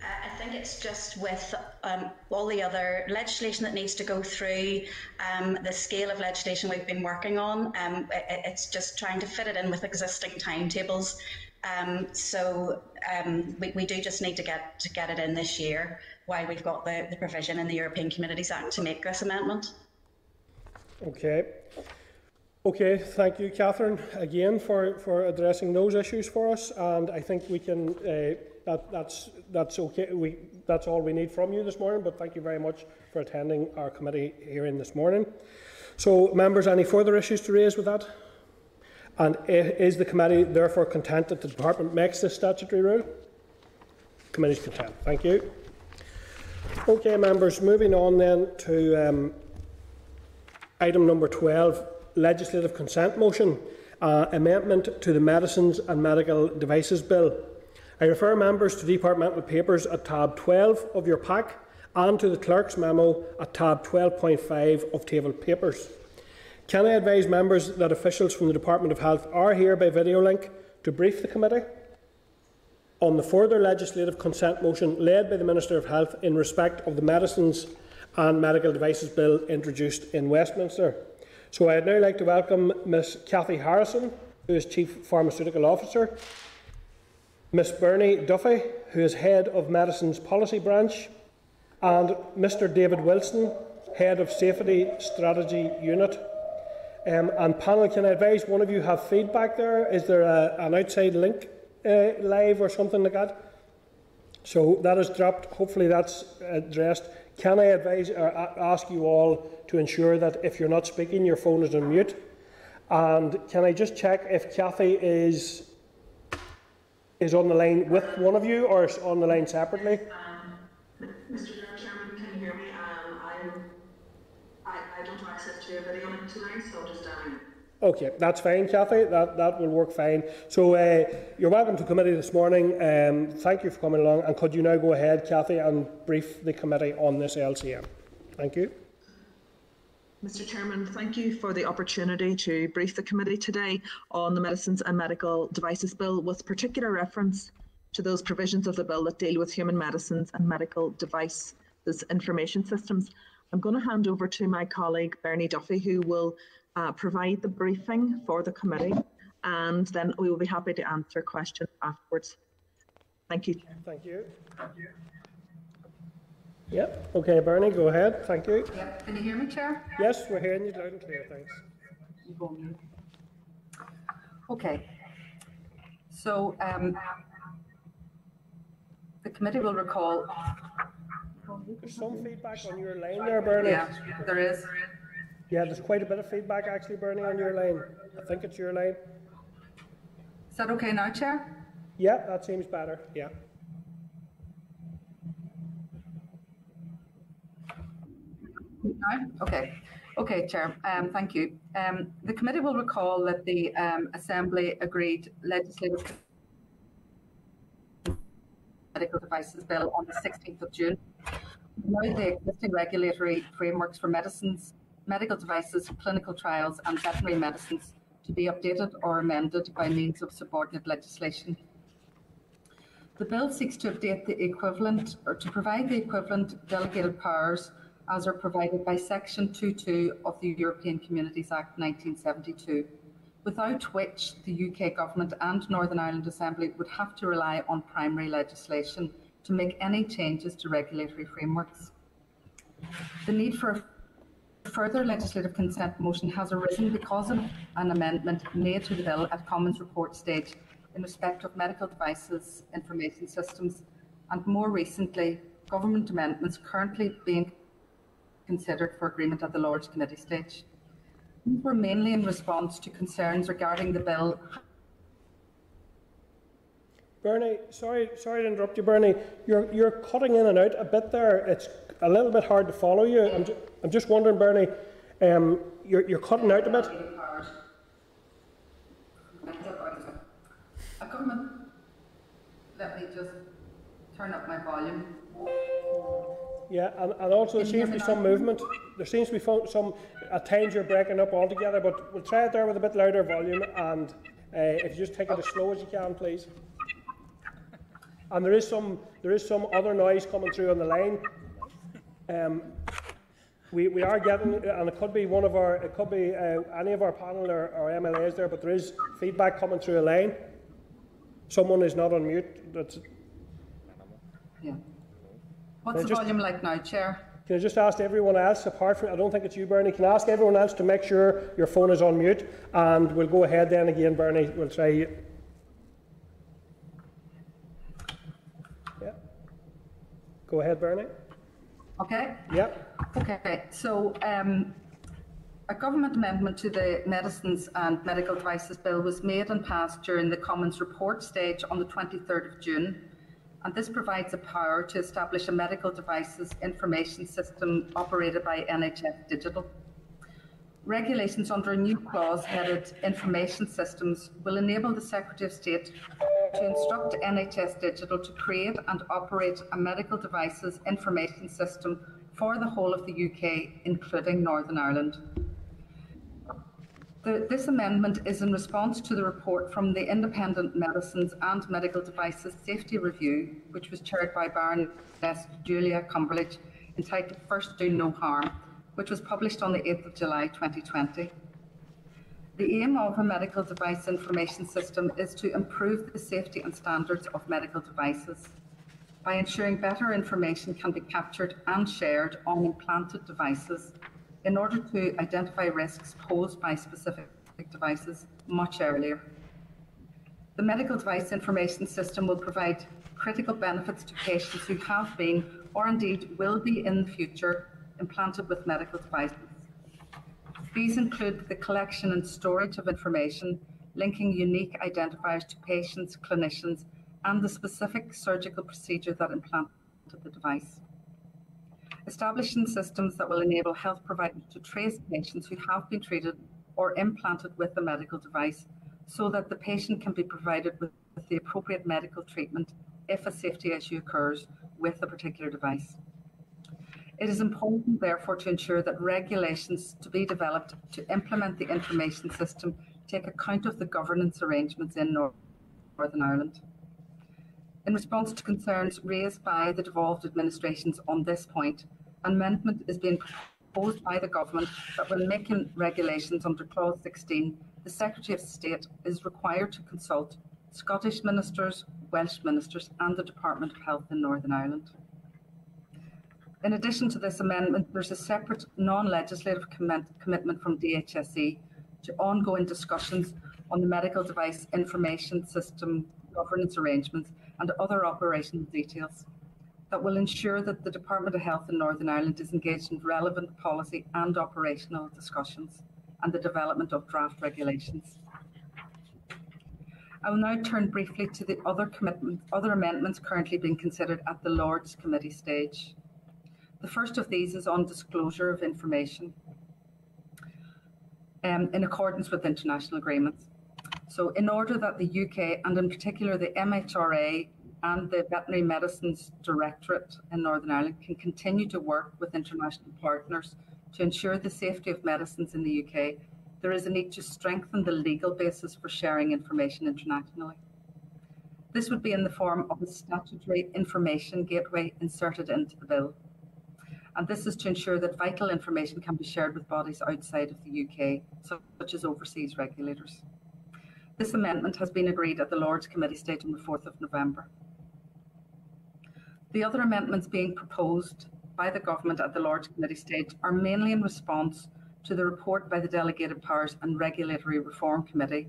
Uh, I think it's just with um, all the other legislation that needs to go through, um, the scale of legislation we've been working on. Um, it, it's just trying to fit it in with existing timetables. Um, so um, we, we, do just need to get to get it in this year while we've got the, the provision in the European Communities Act to make this amendment.
Okay. Okay, thank you, Catherine, again for, for addressing those issues for us. And I think we can uh, that, that's that's okay. We that's all we need from you this morning. But thank you very much for attending our committee hearing this morning. So, members, any further issues to raise with that? And is the committee therefore content that the department makes this statutory rule? Committee's content. Thank you. Okay, members, moving on then to um, item number 12, legislative consent motion, uh, amendment to the Medicines and Medical Devices Bill. I refer members to departmental papers at tab 12 of your pack and to the clerk's memo at tab 12.5 of table papers. Can I advise members that officials from the Department of Health are here by video link to brief the committee on the further legislative consent motion led by the Minister of Health in respect of the Medicines and Medical Devices Bill introduced in Westminster? So I'd now like to welcome Ms Cathy Harrison, who is Chief Pharmaceutical Officer, Ms Bernie Duffy, who is Head of Medicines Policy Branch, and Mr David Wilson, Head of Safety Strategy Unit. Um, and panel, can I advise one of you have feedback there? Is there a, an outside link uh, live or something like that? So that is dropped. Hopefully that's addressed. Can I advise or ask you all to ensure that if you're not speaking, your phone is on mute? And can I just check if Kathy is is on the line with one of you or is on the line separately?
Um, Mr. Chairman, can you hear me? Um, I'm, I, I don't access to a video tonight, so I'm just um,
Okay, that's fine, Kathy. That, that will work fine. So uh, you're welcome to committee this morning. Um, thank you for coming along. And could you now go ahead, Kathy, and brief the committee on this LCM? Thank you.
Mr Chairman, thank you for the opportunity to brief the committee today on the Medicines and Medical Devices Bill with particular reference to those provisions of the bill that deal with human medicines and medical devices information systems. I'm going to hand over to my colleague Bernie Duffy who will uh, provide the briefing for the committee and then we will be happy to answer questions afterwards. Thank you.
Thank you. Thank you. Yep. Okay, Bernie, go ahead. Thank you.
Yep. Can you hear me, Chair?
Yes, we're hearing you loud and clear. Thanks.
Okay. So um, the committee will recall.
There's some feedback on your line there, Bernie.
Yeah, there is.
Yeah, there's quite a bit of feedback actually, Bernie, on your line. I think it's your line.
Is that okay now, Chair?
Yeah, that seems better. Yeah.
No? Okay. Okay, Chair. Um, thank you. Um, the committee will recall that the um, Assembly agreed legislative medical devices bill on the 16th of June. Now the existing regulatory frameworks for medicines, medical devices, clinical trials and veterinary medicines to be updated or amended by means of subordinate legislation. The bill seeks to update the equivalent or to provide the equivalent delegated powers as are provided by Section 2.2 of the European Communities Act 1972, without which the UK Government and Northern Ireland Assembly would have to rely on primary legislation to make any changes to regulatory frameworks. The need for a further legislative consent motion has arisen because of an amendment made to the bill at Commons report stage in respect of medical devices information systems and more recently government amendments currently being considered for agreement at the Lords Committee stage. These were mainly in response to concerns regarding the bill.
Bernie, sorry, sorry to interrupt you, Bernie. You're you're cutting in and out a bit there. It's a little bit hard to follow you. I'm, just wondering, Bernie, um, you're you're cutting out a bit.
A government. Let me just turn up my volume.
Yeah, and, and also there seems to be some movement. There seems to be some, at times you're breaking up altogether, but we'll try it there with a bit louder volume and uh, if you just take it as slow as you can, please. And there is some, there is some other noise coming through on the line. Um, we, we are getting, and it could be one of our, it could be uh, any of our panel or, or MLAs there, but there is feedback coming through a line. Someone is not on mute. That's,
yeah. What's the just, volume like now, Chair?
Can I just ask everyone else, apart from, I don't think it's you, Bernie, can I ask everyone else to make sure your phone is on mute? And we'll go ahead then again, Bernie, we'll try. Yeah. Go ahead, Bernie.
Okay.
Yep.
Okay, so um, a government amendment to the Medicines and Medical Devices Bill was made and passed during the Commons report stage on the 23rd of June and this provides a power to establish a medical devices information system operated by NHS Digital. Regulations under a new clause headed Information Systems will enable the Secretary of State to instruct NHS Digital to create and operate a medical devices information system for the whole of the UK, including Northern Ireland. The, this amendment is in response to the report from the Independent Medicines and Medical Devices Safety Review, which was chaired by Baroness Julia Cumberlege, entitled First Do No Harm, which was published on the 8th of July 2020. The aim of a medical device information system is to improve the safety and standards of medical devices by ensuring better information can be captured and shared on implanted devices in order to identify risks posed by specific devices much earlier. The medical device information system will provide critical benefits to patients who have been or indeed will be in the future implanted with medical devices. These include the collection and storage of information linking unique identifiers to patients, clinicians, and the specific surgical procedure that implanted the device. Establishing systems that will enable health providers to trace patients who have been treated or implanted with a medical device so that the patient can be provided with, the appropriate medical treatment if a safety issue occurs with a particular device. It is important, therefore, to ensure that regulations to be developed to implement the information system take account of the governance arrangements in Northern Ireland. In response to concerns raised by the devolved administrations on this point, an amendment is being proposed by the Government that when making regulations under Clause 16, the Secretary of State is required to consult Scottish ministers, Welsh ministers, and the Department of Health in Northern Ireland. In addition to this amendment, there's a separate non-legislative commitment from DHSC to ongoing discussions on the medical device information system governance arrangements and other operational details that will ensure that the Department of Health in Northern Ireland is engaged in relevant policy and operational discussions and the development of draft regulations. I will now turn briefly to the other, other amendments currently being considered at the Lords Committee stage. The first of these is on disclosure of information um, in accordance with international agreements. So, in order that the UK and in particular the MHRA and the Veterinary Medicines Directorate in Northern Ireland can continue to work with international partners to ensure the safety of medicines in the UK, there is a need to strengthen the legal basis for sharing information internationally. This would be in the form of a statutory information gateway inserted into the bill and this is to ensure that vital information can be shared with bodies outside of the UK, such as overseas regulators. This amendment has been agreed at the Lords Committee stage on the 4th of November. The other amendments being proposed by the Government at the Lords Committee stage are mainly in response to the report by the Delegated Powers and Regulatory Reform Committee,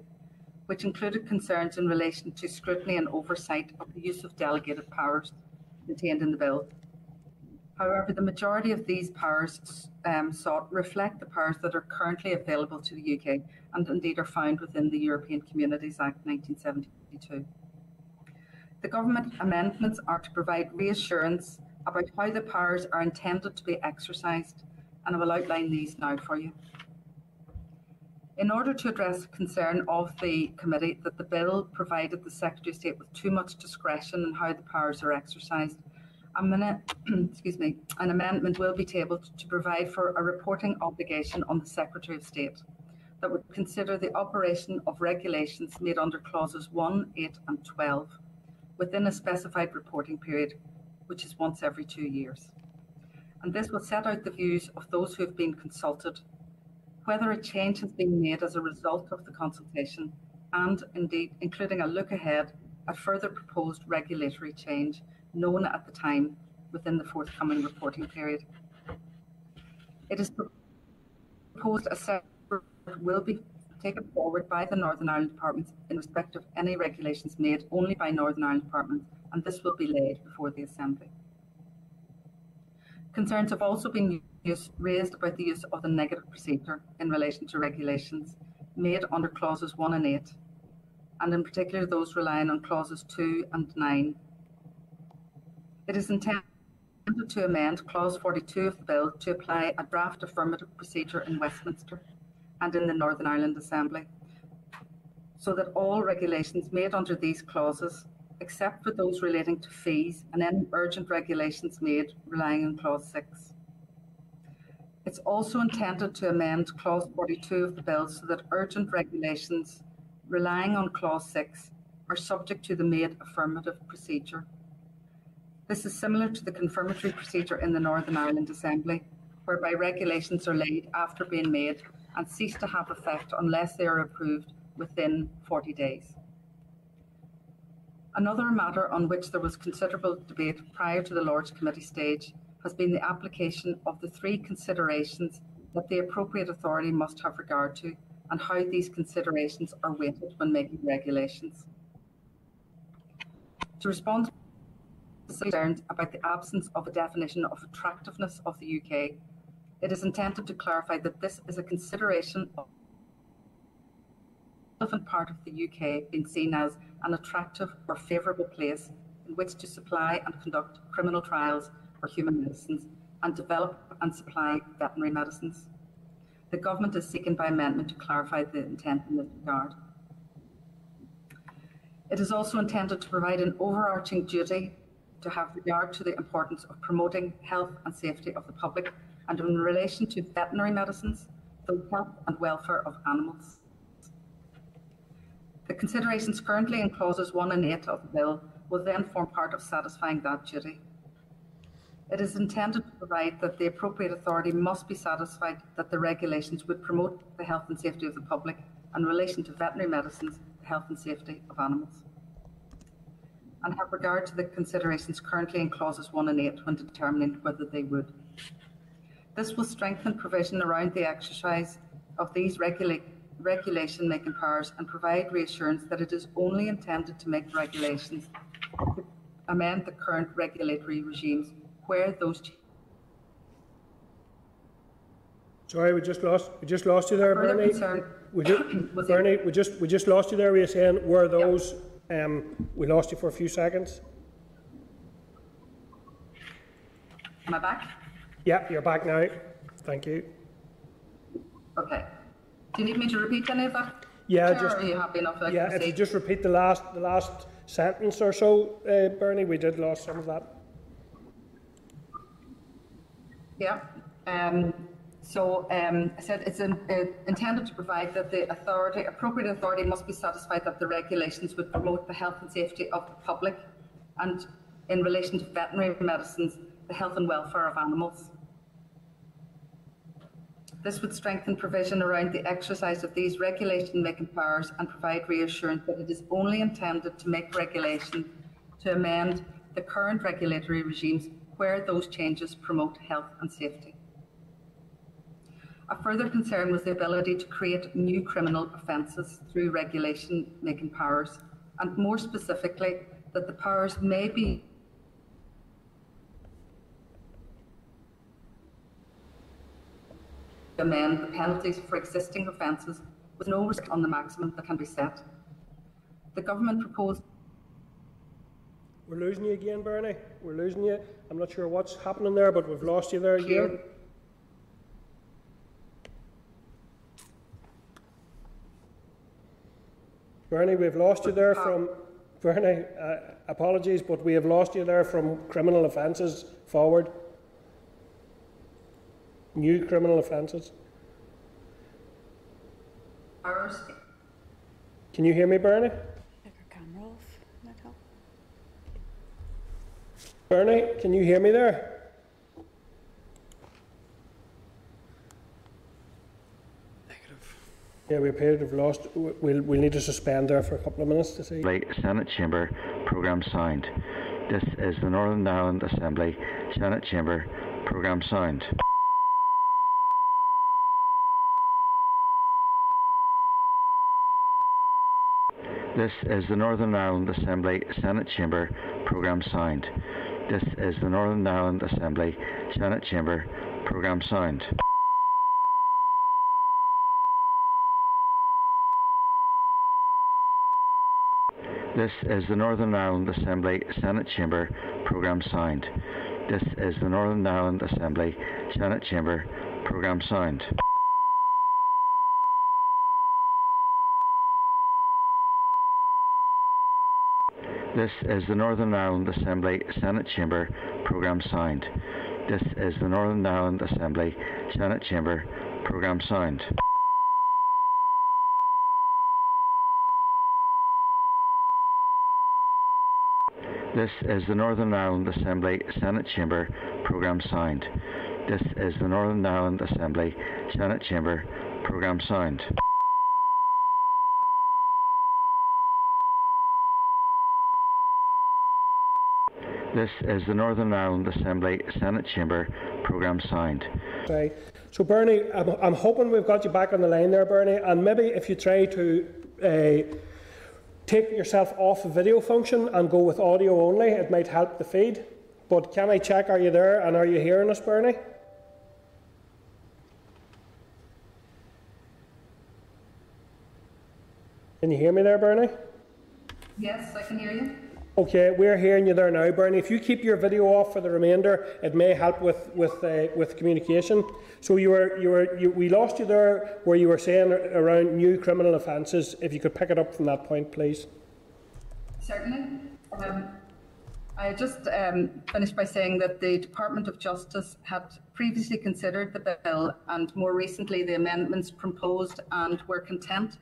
which included concerns in relation to scrutiny and oversight of the use of delegated powers contained in the bill. However, the majority of these powers um, sought reflect the powers that are currently available to the UK and indeed are found within the European Communities Act 1972. The government amendments are to provide reassurance about how the powers are intended to be exercised, and I will outline these now for you. In order to address concern of the committee that the bill provided the Secretary of State with too much discretion in how the powers are exercised, a minute, excuse me, an amendment will be tabled to provide for a reporting obligation on the Secretary of State that would consider the operation of regulations made under clauses 1, 8 and 12 within a specified reporting period, which is once every two years. And this will set out the views of those who have been consulted, whether a change has been made as a result of the consultation, and indeed including a look ahead at further proposed regulatory change known at the time within the forthcoming reporting period. It is proposed a separate will be taken forward by the Northern Ireland Department in respect of any regulations made only by Northern Ireland Department, and this will be laid before the Assembly. Concerns have also been use, raised about the use of the negative procedure in relation to regulations made under clauses 1 and 8, and in particular those relying on clauses 2 and 9 it is intended to amend Clause 42 of the Bill to apply a draft affirmative procedure in Westminster and in the Northern Ireland Assembly, so that all regulations made under these clauses, except for those relating to fees and any urgent regulations made relying on Clause 6. It's also intended to amend Clause 42 of the bill so that urgent regulations relying on Clause 6 are subject to the made affirmative procedure. This is similar to the confirmatory procedure in the Northern Ireland Assembly, whereby regulations are laid after being made and cease to have effect unless they are approved within 40 days. Another matter on which there was considerable debate prior to the Lords Committee stage has been the application of the three considerations that the appropriate authority must have regard to and how these considerations are weighted when making regulations. To respond to concerns about the absence of a definition of attractiveness of the UK, it is intended to clarify that this is a consideration of relevant part of the UK being seen as an attractive or favourable place in which to supply and conduct clinical trials for human medicines and develop and supply veterinary medicines. The Government is seeking by amendment to clarify the intent in this regard. It is also intended to provide an overarching duty to have regard to the importance of promoting health and safety of the public and in relation to veterinary medicines, the health and welfare of animals. The considerations currently in clauses 1 and 8 of the bill will then form part of satisfying that duty. It is intended to provide that the appropriate authority must be satisfied that the regulations would promote the health and safety of the public in relation to veterinary medicines, the health and safety of animals, and have regard to the considerations currently in clauses 1 and 8 when determining whether they would. This will strengthen provision around the exercise of these regula regulation making powers and provide reassurance that it is only intended to make regulations to amend the current regulatory regimes where those
Sorry, we just lost we just lost you there, Bernie. We just, Bernie, we just we just lost you there. Were you saying were those? Um, we lost you for a few seconds.
Am I back?
Yeah, you're back now. Thank you.
Okay. Do you need me to repeat any of that?
Yeah,
Chair,
just
are you happy enough?
Yeah. If you just repeat the last the last sentence or so, uh, Bernie, we did lost some of that.
Yeah. Um, so um, I said it's in, uh, intended to provide that the authority, appropriate authority, must be satisfied that the regulations would promote the health and safety of the public, and in relation to veterinary medicines, the health and welfare of animals. This would strengthen provision around the exercise of these regulation-making powers and provide reassurance that it is only intended to make regulation to amend the current regulatory regimes where those changes promote health and safety. A further concern was the ability to create new criminal offences through regulation-making powers, and more specifically, that the powers may be amend the penalties for existing offences with no risk on the maximum that can be set. The government proposed
We're losing you again, Bernie. We're losing you. I'm not sure what's happening there, but we've lost you there again. Bernie, we've lost you there from. Bernie, uh, apologies, but we have lost you there from criminal offences forward. New criminal offences. Can you hear me, Bernie?
Camera off. Might help.
Bernie, can you hear me there? Yeah, we appear to have lost. We'll, we'll need to suspend there for a couple of minutes to see.
Senate Chamber Programme Sound. This is the Northern Ireland Assembly Senate Chamber Programme Sound. This is the Northern Ireland Assembly Senate Chamber Programme Sound. This is the Northern Ireland Assembly Senate Chamber Programme Sound. This is the Northern Ireland Assembly Senate Chamber Programme signed. This is the Northern Ireland Assembly Senate Chamber Programme signed. This is the Northern Ireland Assembly Senate Chamber Programme signed. This is the Northern Ireland Assembly Senate Chamber Programme signed. This is the Northern Ireland Assembly Senate Chamber Programme Sound. This is the Northern Ireland Assembly Senate Chamber Programme Sound. This is the Northern Ireland Assembly Senate Chamber Programme Sound.
Okay. So Bernie, I'm, I'm hoping we've got you back on the line there, Bernie, and maybe if you try to uh, take yourself off the video function and go with audio only, it might help the feed. But can I check, are you there and are you hearing us, Bernie? Can you hear me there, Bernie?
Yes, I can hear you.
Okay, we're hearing you there now, Bernie. If you keep your video off for the remainder, it may help with with uh, with communication. So you were you were you, we lost you there where you were saying around new criminal offences. If you could pick it up from that point, please.
Certainly. Um, I just um, finished by saying that the Department of Justice had previously considered the bill and more recently the amendments proposed and were content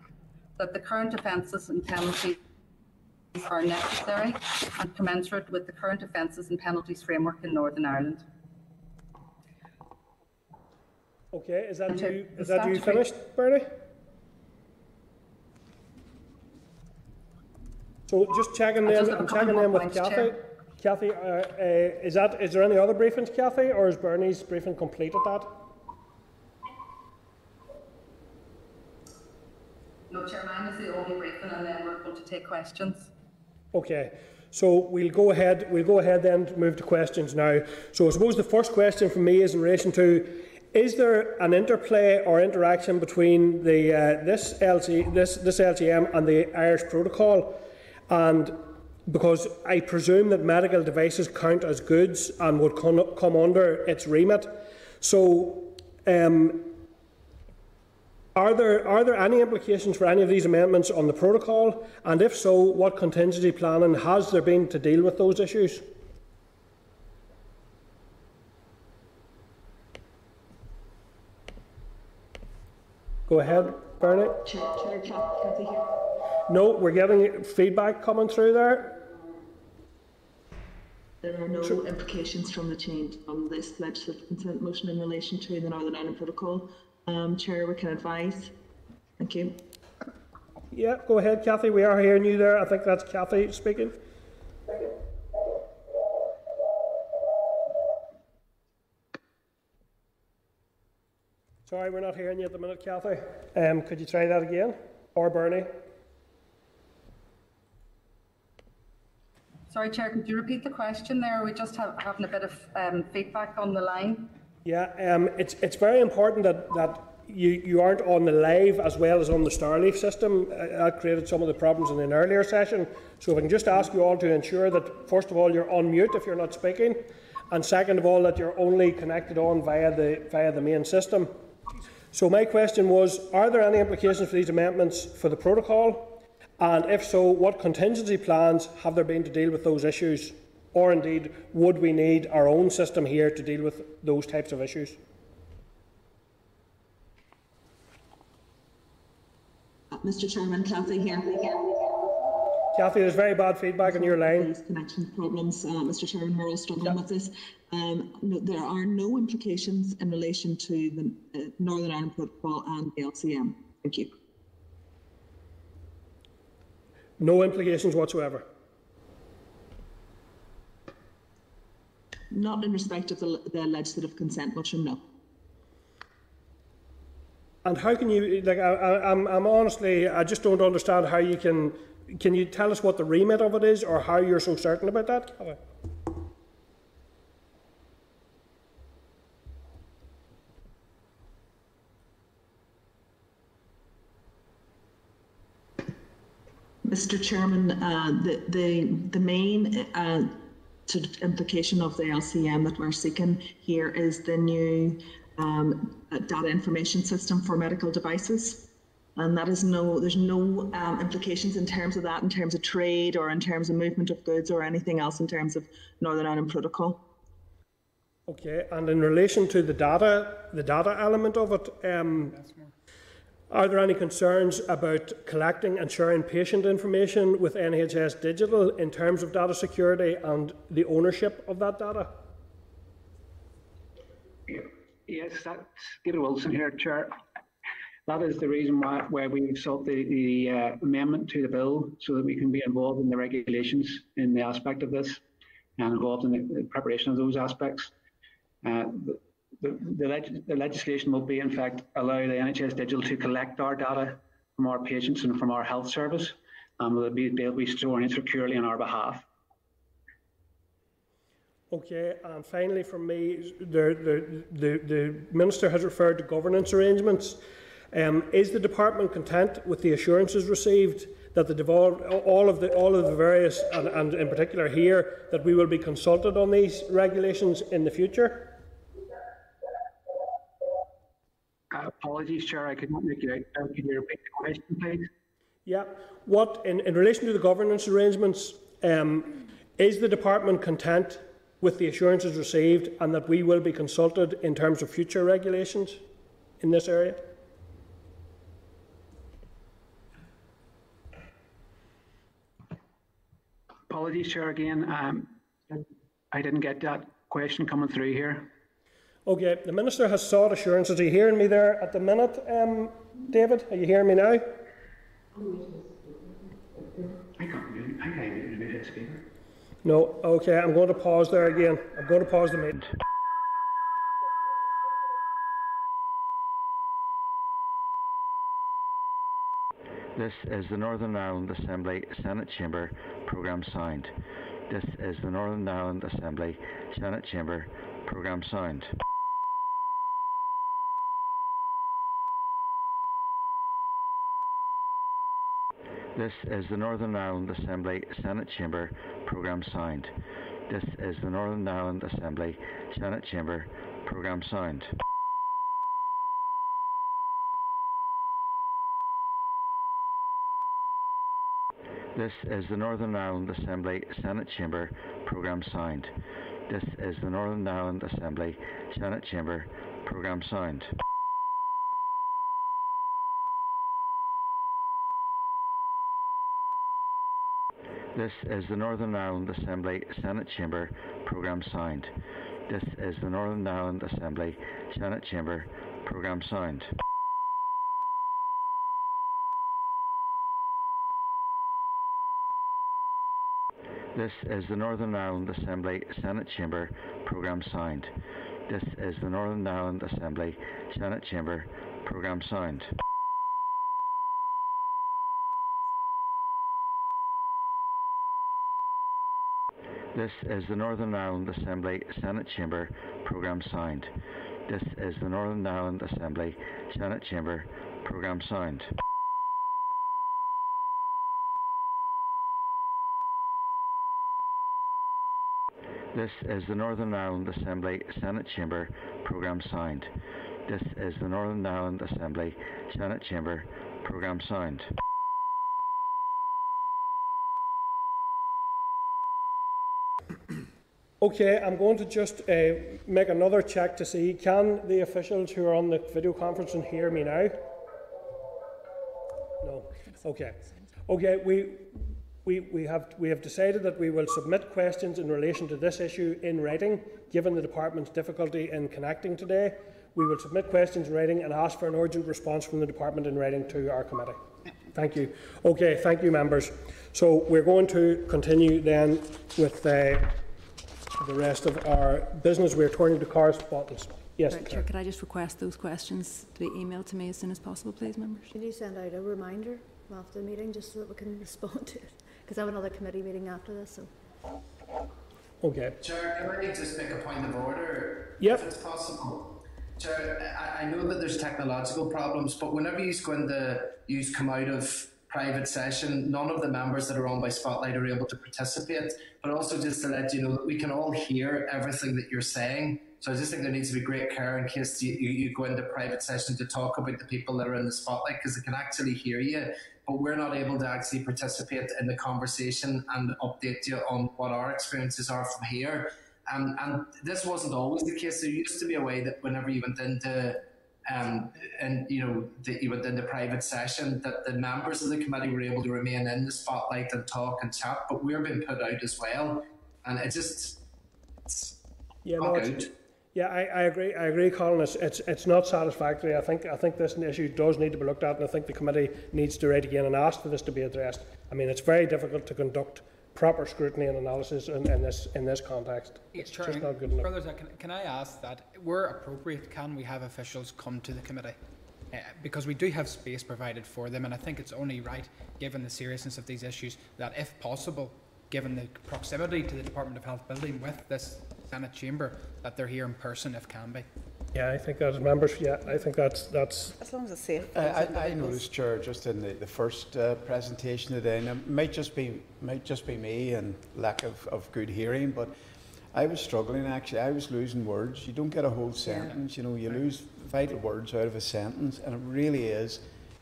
that the current offences and penalties are necessary and commensurate with the current offences and penalties framework in Northern Ireland.
Okay, is that you? Is that you finished, Bernie? So just checking then, I'm checking in with Kathy. Chair. Kathy, uh, uh, is that is there any other briefings, Kathy, or is Bernie's briefing complete at that?
No, Chair, mine is the only briefing, and then we're going to take questions.
Okay. So we'll go ahead. We'll go ahead then to move to questions now. So I suppose the first question from me is in relation to: Is there an interplay or interaction between the uh, this LC this this LCM and the Irish Protocol? And because I presume that medical devices count as goods and would come under its remit. So um, are there, are there any implications for any of these amendments on the protocol? And if so, what contingency planning has there been to deal with those issues? Go ahead, Bernie. No, we're getting feedback coming through there.
There are no implications from the change on this legislative consent motion in relation to the Northern Ireland Protocol um, Chair, we can advise. Thank you.
Yeah, go ahead, Kathy. We are hearing you there. I think that's Kathy speaking. Sorry, we're not hearing you at the minute, Kathy. Um, could you try that again? Or Bernie?
Sorry, Chair, could you repeat the question there? We just have having a bit of um, feedback on the line.
Yeah, um, it's it's very important that that you, you aren't on the live as well as on the StarLeaf system. Uh, that created some of the problems in an earlier session. So if I can just ask you all to ensure that first of all you're on mute if you're not speaking, and second of all that you're only connected on via the via the main system. So my question was: Are there any implications for these amendments for the protocol? And if so, what contingency plans have there been to deal with those issues? Or indeed, would we need our own system here to deal with those types of issues?
Uh, Mr Chairman, Kathy here.
Kathy, there's very bad feedback on your line.
Connection problems, uh, Mr Chairman, we're all struggling with this. Um, no, there are no implications in relation to the uh, Northern Ireland Protocol and the LCM. Thank you.
No implications whatsoever.
Not in respect of the, the legislative consent motion, no.
And how can you, like, I, am I'm, I'm honestly, I just don't understand how you can, can you tell us what the remit of it is or how you're so certain about that?
Mr. Chairman, uh, the, the, the main uh, sort of implication of the LCM that we're seeking here is the new um, data information system for medical devices. and that is no there's no um, implications in terms of that in terms of trade or in terms of movement of goods or anything else in terms of Northern Ireland Protocol.
Okay, and in relation to the data, the data element of it, um, are there any concerns about collecting and sharing patient information with NHS Digital in terms of data security and the ownership of that data?
Yes, that's David Wilson here, Chair. That is the reason why, why we've sought the, the uh, amendment to the bill so that we can be involved in the regulations in the aspect of this and involved in the, the preparation of those aspects. Uh, the, the, leg the, legislation will be, in fact, allow the NHS Digital to collect our data from our patients and from our health service, and will be, be able to be storing it securely on our behalf.
Okay, and finally, from me, the, the, the, the Minister has referred to governance arrangements. Um, is the department content with the assurances received that the devolved, all of the all of the various and, and in particular here that we will be consulted on these regulations in the future?
Uh, apologies, Chair, I could not make it out. Could you repeat the question, please?
Yeah. What, in, in relation to the governance arrangements, um, is the department content with the assurances received and that we will be consulted in terms of future regulations in this area?
Apologies, Chair, again. Um, I didn't get that question coming through here.
Okay, the Minister has sought assurances. Are you hearing me there at the minute, um, David? Are you hearing me now? I
can't hear I can't hear the speaker.
No, okay, I'm going to pause there again. I'm going to pause the meeting.
This is the Northern Ireland Assembly Senate Chamber programme sound. This is the Northern Ireland Assembly Senate Chamber programme sound. This is the Northern Ireland Assembly Senate Chamber programme sound. This is the Northern Ireland Assembly Senate Chamber programme sound. This is the Northern Ireland Assembly Senate Chamber programme sound. This is the Northern Ireland Assembly Senate Chamber programme sound. This is the Northern Ireland Assembly Senate Chamber programme sound. This is the Northern Ireland Assembly Senate Chamber programme sound. This is the Northern Ireland Assembly Senate Chamber programme sound. This is the Northern Ireland Assembly Senate Chamber programme sound. This is the Northern Ireland Assembly Senate Chamber programme sound. This is the Northern Ireland Assembly Senate Chamber programme sound. This is the Northern Ireland Assembly Senate Chamber programme sound. This is the Northern Ireland Assembly Senate Chamber programme sound.
Okay, I'm going to just uh, make another check to see can the officials who are on the video conferencing hear me now? No. Okay. Okay, we, we, we, have, we have decided that we will submit questions in relation to this issue in writing, given the Department's difficulty in connecting today. We will submit questions in writing and ask for an urgent response from the Department in writing to our committee. Thank you. Okay, thank you, members. So we're going to continue then with uh, the rest of our business. We're turning to cars. correspondence. Yes,
right, Chair, could I just request those questions to be emailed to me as soon as possible, please, members?
Can you send out a reminder after the meeting just so that we can respond to it? Because I have another committee meeting after this. So.
Okay.
Chair, can I just make a point of order?
Yep.
If it's possible. Chair, I, I know that there's technological problems, but whenever you go into, you come out of private session. None of the members that are on by Spotlight are able to participate, but also just to let you know that we can all hear everything that you're saying. So I just think there needs to be great care in case you, you, go into private session to talk about the people that are in the spotlight because they can actually hear you, but we're not able to actually participate in the conversation and update you on what our experiences are from here. Um, and this wasn't always the case. There used to be a way that whenever you went into um, and you know the, went into private session that the members of the committee were able to remain in the spotlight and talk and chat, but we're being put out as well, and it just it's
yeah,
not
no,
good.
it's, yeah, I, I agree. I agree, Colin. It's, it's it's not satisfactory. I think I think this issue does need to be looked at, and I think the committee needs to write again and ask for this to be addressed. I mean, it's very difficult to conduct proper scrutiny and analysis in, in this in this context. It's just not good enough.
Brothers, can, can I ask that, where appropriate, can we have officials come to the committee? Uh, because we do have space provided for them, and I think it's only right, given the seriousness of these issues, that if possible, given the proximity to the Department of Health building with this Senate chamber, that they're here in person if can be.
Yeah, I think as members, yeah, I think that's that's.
As long as it's safe.
Uh, I, I noticed, Chair, just in the, the first uh, presentation today, and it might just be might just be me and lack of, of good hearing, but I was struggling actually. I was losing words. You don't get a whole sentence, you know, you lose vital words out of a sentence, and it really is.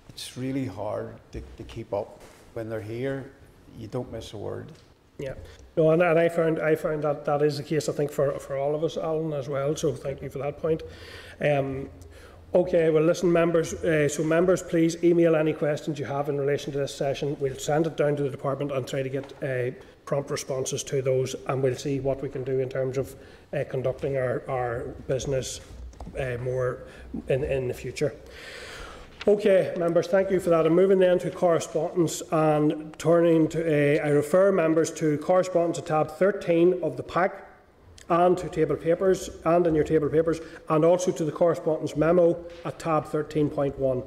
It's really hard to, to keep up when they're here. You don't miss a word.
Yeah. No, and, and I found I found that that is the case. I think for for all of us, Alan, as well. So thank you for that point. Um, okay. Well, listen, members. Uh, so members, please email any questions you have in relation to this session. We'll send it down to the department and try to get uh, prompt responses to those, and we'll see what we can do in terms of uh, conducting our our business uh, more in in the future. Okay, members, thank you for that. I'm moving then to correspondence and turning to, uh, I refer members to correspondence at tab 13 of the pack and to table papers and in your table papers and also to the correspondence memo at tab 13.1.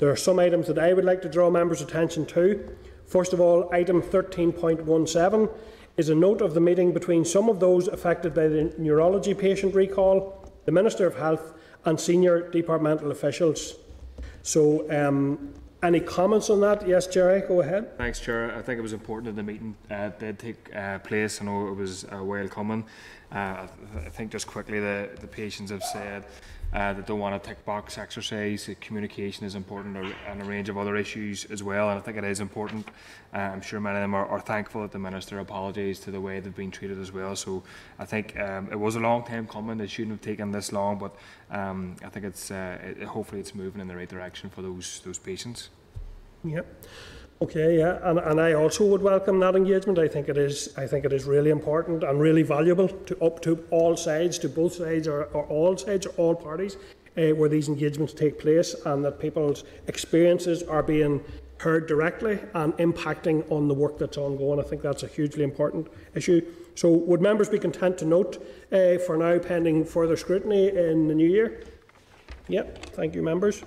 There are some items that I would like to draw members' attention to. First of all, item 13.17 is a note of the meeting between some of those affected by the neurology patient recall, the Minister of Health and senior departmental officials. So, um, any comments on that? Yes, Gerry, go ahead.
Thanks, Chair. I think it was important that the meeting uh, did take uh, place. I know it was uh, well coming. Uh, I think just quickly, the, the patients have said uh, that they want a tick box exercise. Communication is important and a range of other issues as well. And I think it is important. Uh, I'm sure many of them are, are, thankful that the Minister apologised to the way they've been treated as well. So I think um, it was a long time coming. It shouldn't have taken this long, but um, I think it's uh, it, hopefully it's moving in the right direction for those those patients.
Yep. Okay, yeah, and, and I also would welcome that engagement. I think it is. I think it is really important and really valuable to up to all sides, to both sides or, or all sides or all parties, uh, where these engagements take place, and that people's experiences are being heard directly and impacting on the work that's ongoing. I think that's a hugely important issue. So, would members be content to note uh, for now, pending further scrutiny in the new year? Yep. Thank you, members.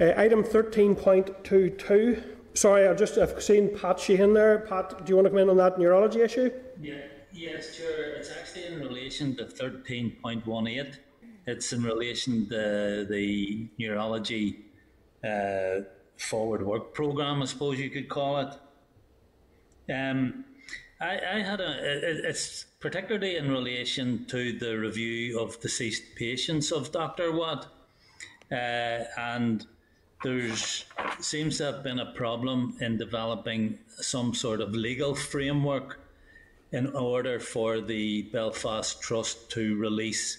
Uh, item 13.22. Sorry, I've just I've seen Pat Sheehan there. Pat, do you want to come in on that neurology issue?
Yeah, yes, sure. It's actually in relation to 13.18. It's in relation to the neurology uh, forward work program, I suppose you could call it. Um, I, I had a. It's particularly in relation to the review of deceased patients of Dr. Watt, uh, and there seems to have been a problem in developing some sort of legal framework in order for the Belfast Trust to release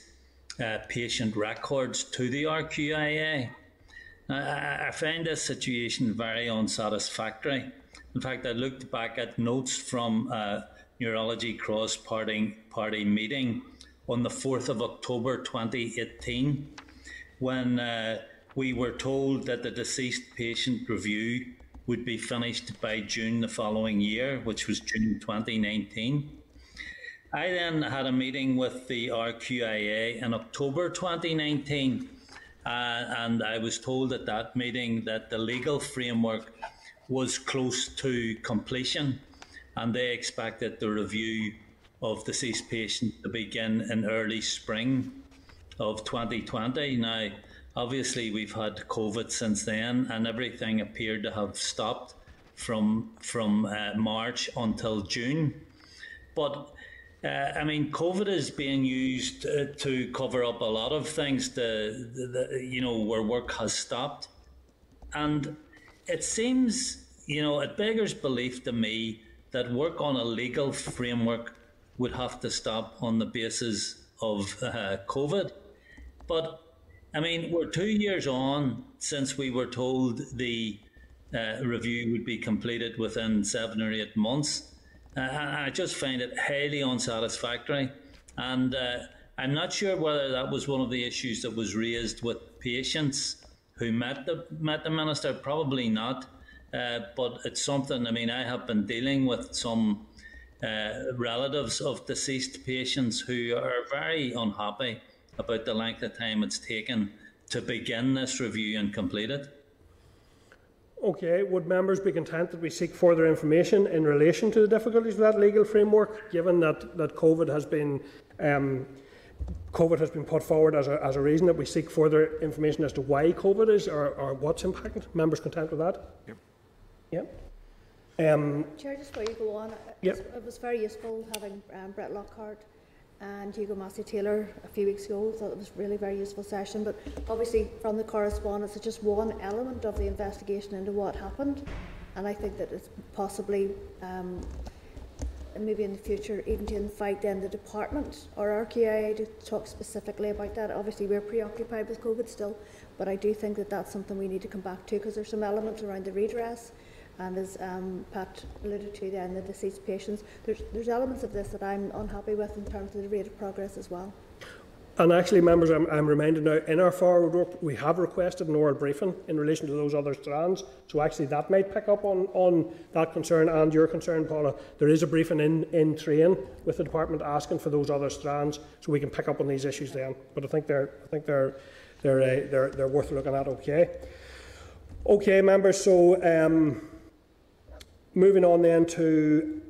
uh, patient records to the RQIA. I, I find this situation very unsatisfactory. In fact, I looked back at notes from a neurology cross party meeting on the 4th of October 2018 when uh, we were told that the deceased patient review would be finished by June the following year, which was June 2019. I then had a meeting with the RQIA in October 2019, uh, and I was told at that meeting that the legal framework was close to completion, and they expected the review of deceased patients to begin in early spring of 2020. Now, Obviously, we've had COVID since then, and everything appeared to have stopped from from uh, March until June. But uh, I mean, COVID is being used uh, to cover up a lot of things. The, the, the, you know where work has stopped, and it seems you know it beggars belief to me that work on a legal framework would have to stop on the basis of uh, COVID. But I mean, we're two years on since we were told the uh, review would be completed within seven or eight months. Uh, I just find it highly unsatisfactory. And uh, I'm not sure whether that was one of the issues that was raised with patients who met the, met the minister. Probably not. Uh, but it's something, I mean, I have been dealing with some uh, relatives of deceased patients who are very unhappy about the length of time it's taken to begin this review and complete it.
Okay, would members be content that we seek further information in relation to the difficulties of that legal framework, given that, that COVID has been um, COVID has been put forward as a, as a reason that we seek further information as to why COVID is or, or what's impacted? Members content with that?
Yep.
Yep. Um,
Chair, just before you go on,
yep.
it was very useful having um, Brett Lockhart and Hugo Mascie-Taylor a few weeks ago. thought it was really very useful session. But obviously, from the correspondence, it's just one element of the investigation into what happened. And I think that it's possibly, um, maybe in the future, even to invite then the department or RQIA to talk specifically about that. Obviously, we're preoccupied with COVID still, but I do think that that's something we need to come back to because there's some elements around the redress and as um, Pat alluded to then, the deceased patients, there's, there's elements of this that I'm unhappy with in terms of the rate of progress as well.
And actually, members, I'm, I'm reminded now, in our forward work, we have requested an oral briefing in relation to those other strands. So actually, that might pick up on, on that concern and your concern, Paula. There is a briefing in, in train with the department asking for those other strands, so we can pick up on these issues then. But I think they're, I think they're, they're, uh, they're, they're worth looking at. Okay. Okay, members. So. Um, Moving on then to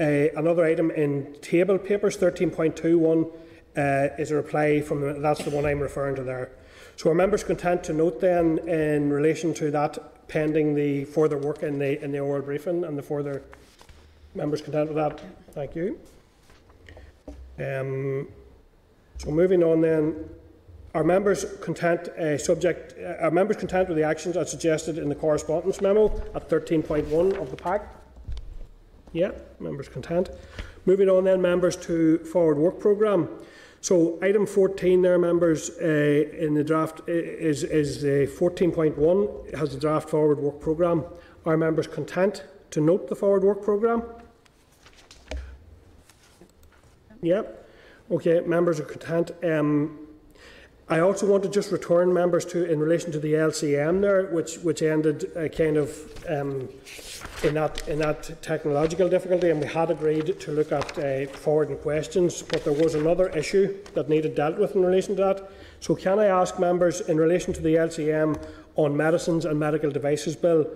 uh, another item in table papers, 13.21 uh, is a reply from the, that's the one I'm referring to there. So are members content to note then in relation to that pending the further work in the in the oral briefing and the further members content with that? Thank you. Um, so moving on then are members content, uh, subject, uh, are members content with the actions as suggested in the correspondence memo at 13.1 of the pack? Yeah, members content. Moving on then, members to forward work programme. So item 14 there, members, uh, in the draft uh, is, is uh, 14.1, it has the draft forward work programme. Are members content to note the forward work programme? Yep. Okay, members are content. Um, I also want to just return members to in relation to the LCM there, which which ended uh, kind of um, in that in that technological difficulty, and we had agreed to look at uh, forwarding questions, but there was another issue that needed dealt with in relation to that. So, can I ask members in relation to the LCM on medicines and medical devices bill?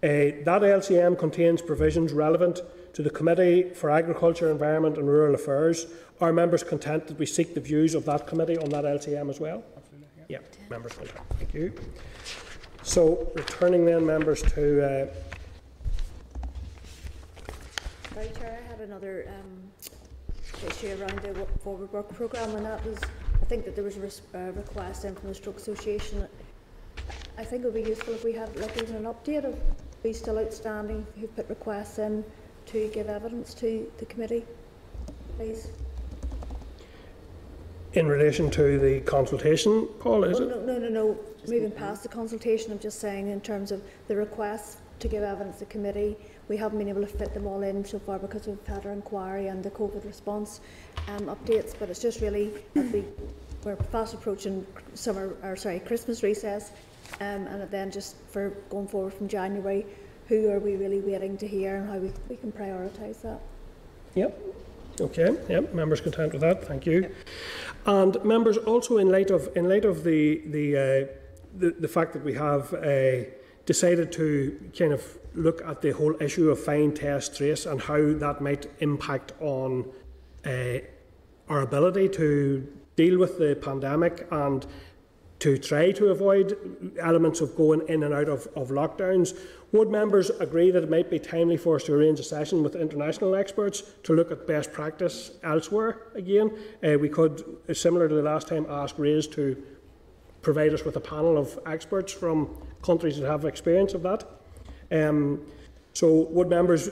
Uh, that LCM contains provisions relevant to the Committee for Agriculture, Environment and Rural Affairs are members content that we seek the views of that committee on that LCM as well? Absolutely. Yeah, yeah members content. Thank you. So, returning then, members to. Uh,
Sorry, Chair, I had another um, issue around the forward work programme, and that was I think that there was a uh, request in from the Stroke Association. I think it would be useful if we had like even an update of who's still outstanding, who have put requests in to give evidence to the committee, please.
In relation to the consultation, Paul, is
oh,
it?
No, no, no, no. Moving past the consultation, I'm just saying in terms of the requests to give evidence to committee, we haven't been able to fit them all in so far because we've had our inquiry and the COVID response um, updates. But it's just really as we we're fast approaching summer or sorry Christmas recess, um, and then just for going forward from January, who are we really waiting to hear and how we, we can prioritise that.
Yep. Okay. Yep. Members content with that. Thank you. Yep. And members, also in light of in light of the the uh, the, the, fact that we have uh, decided to kind of look at the whole issue of fine test trace, and how that might impact on uh, our ability to deal with the pandemic and to try to avoid elements of going in and out of, of lockdowns. Would members agree that it might be timely for us to arrange a session with international experts to look at best practice elsewhere again? Uh, we could, similar to the last time, ask RAISE to provide us with a panel of experts from countries that have experience of that. Um, so, would members,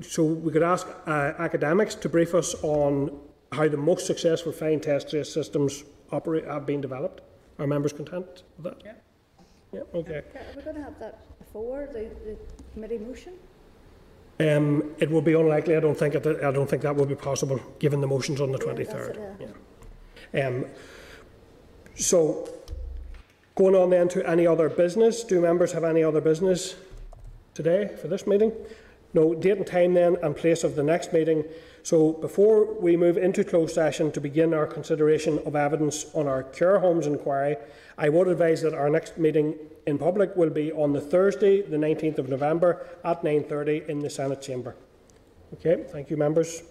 so we could ask uh, academics to brief us on how the most successful fine test trace systems operate have been developed. Are members content with that?
Yeah.
Yeah. Okay.
Are we're going to have that before the, the committee motion?
Um, it will be unlikely. I don't think. It, I don't think that will be possible, given the motions on the twenty
Yeah,
third. Yeah. Um, so, going on then to any other business. Do members have any other business today for this meeting? No date and time then and place of the next meeting. So before we move into closed session to begin our consideration of evidence on our care homes inquiry, I would advise that our next meeting in public will be on the Thursday, the 19th of November at 9.30 in the Senate chamber. Okay, thank you members.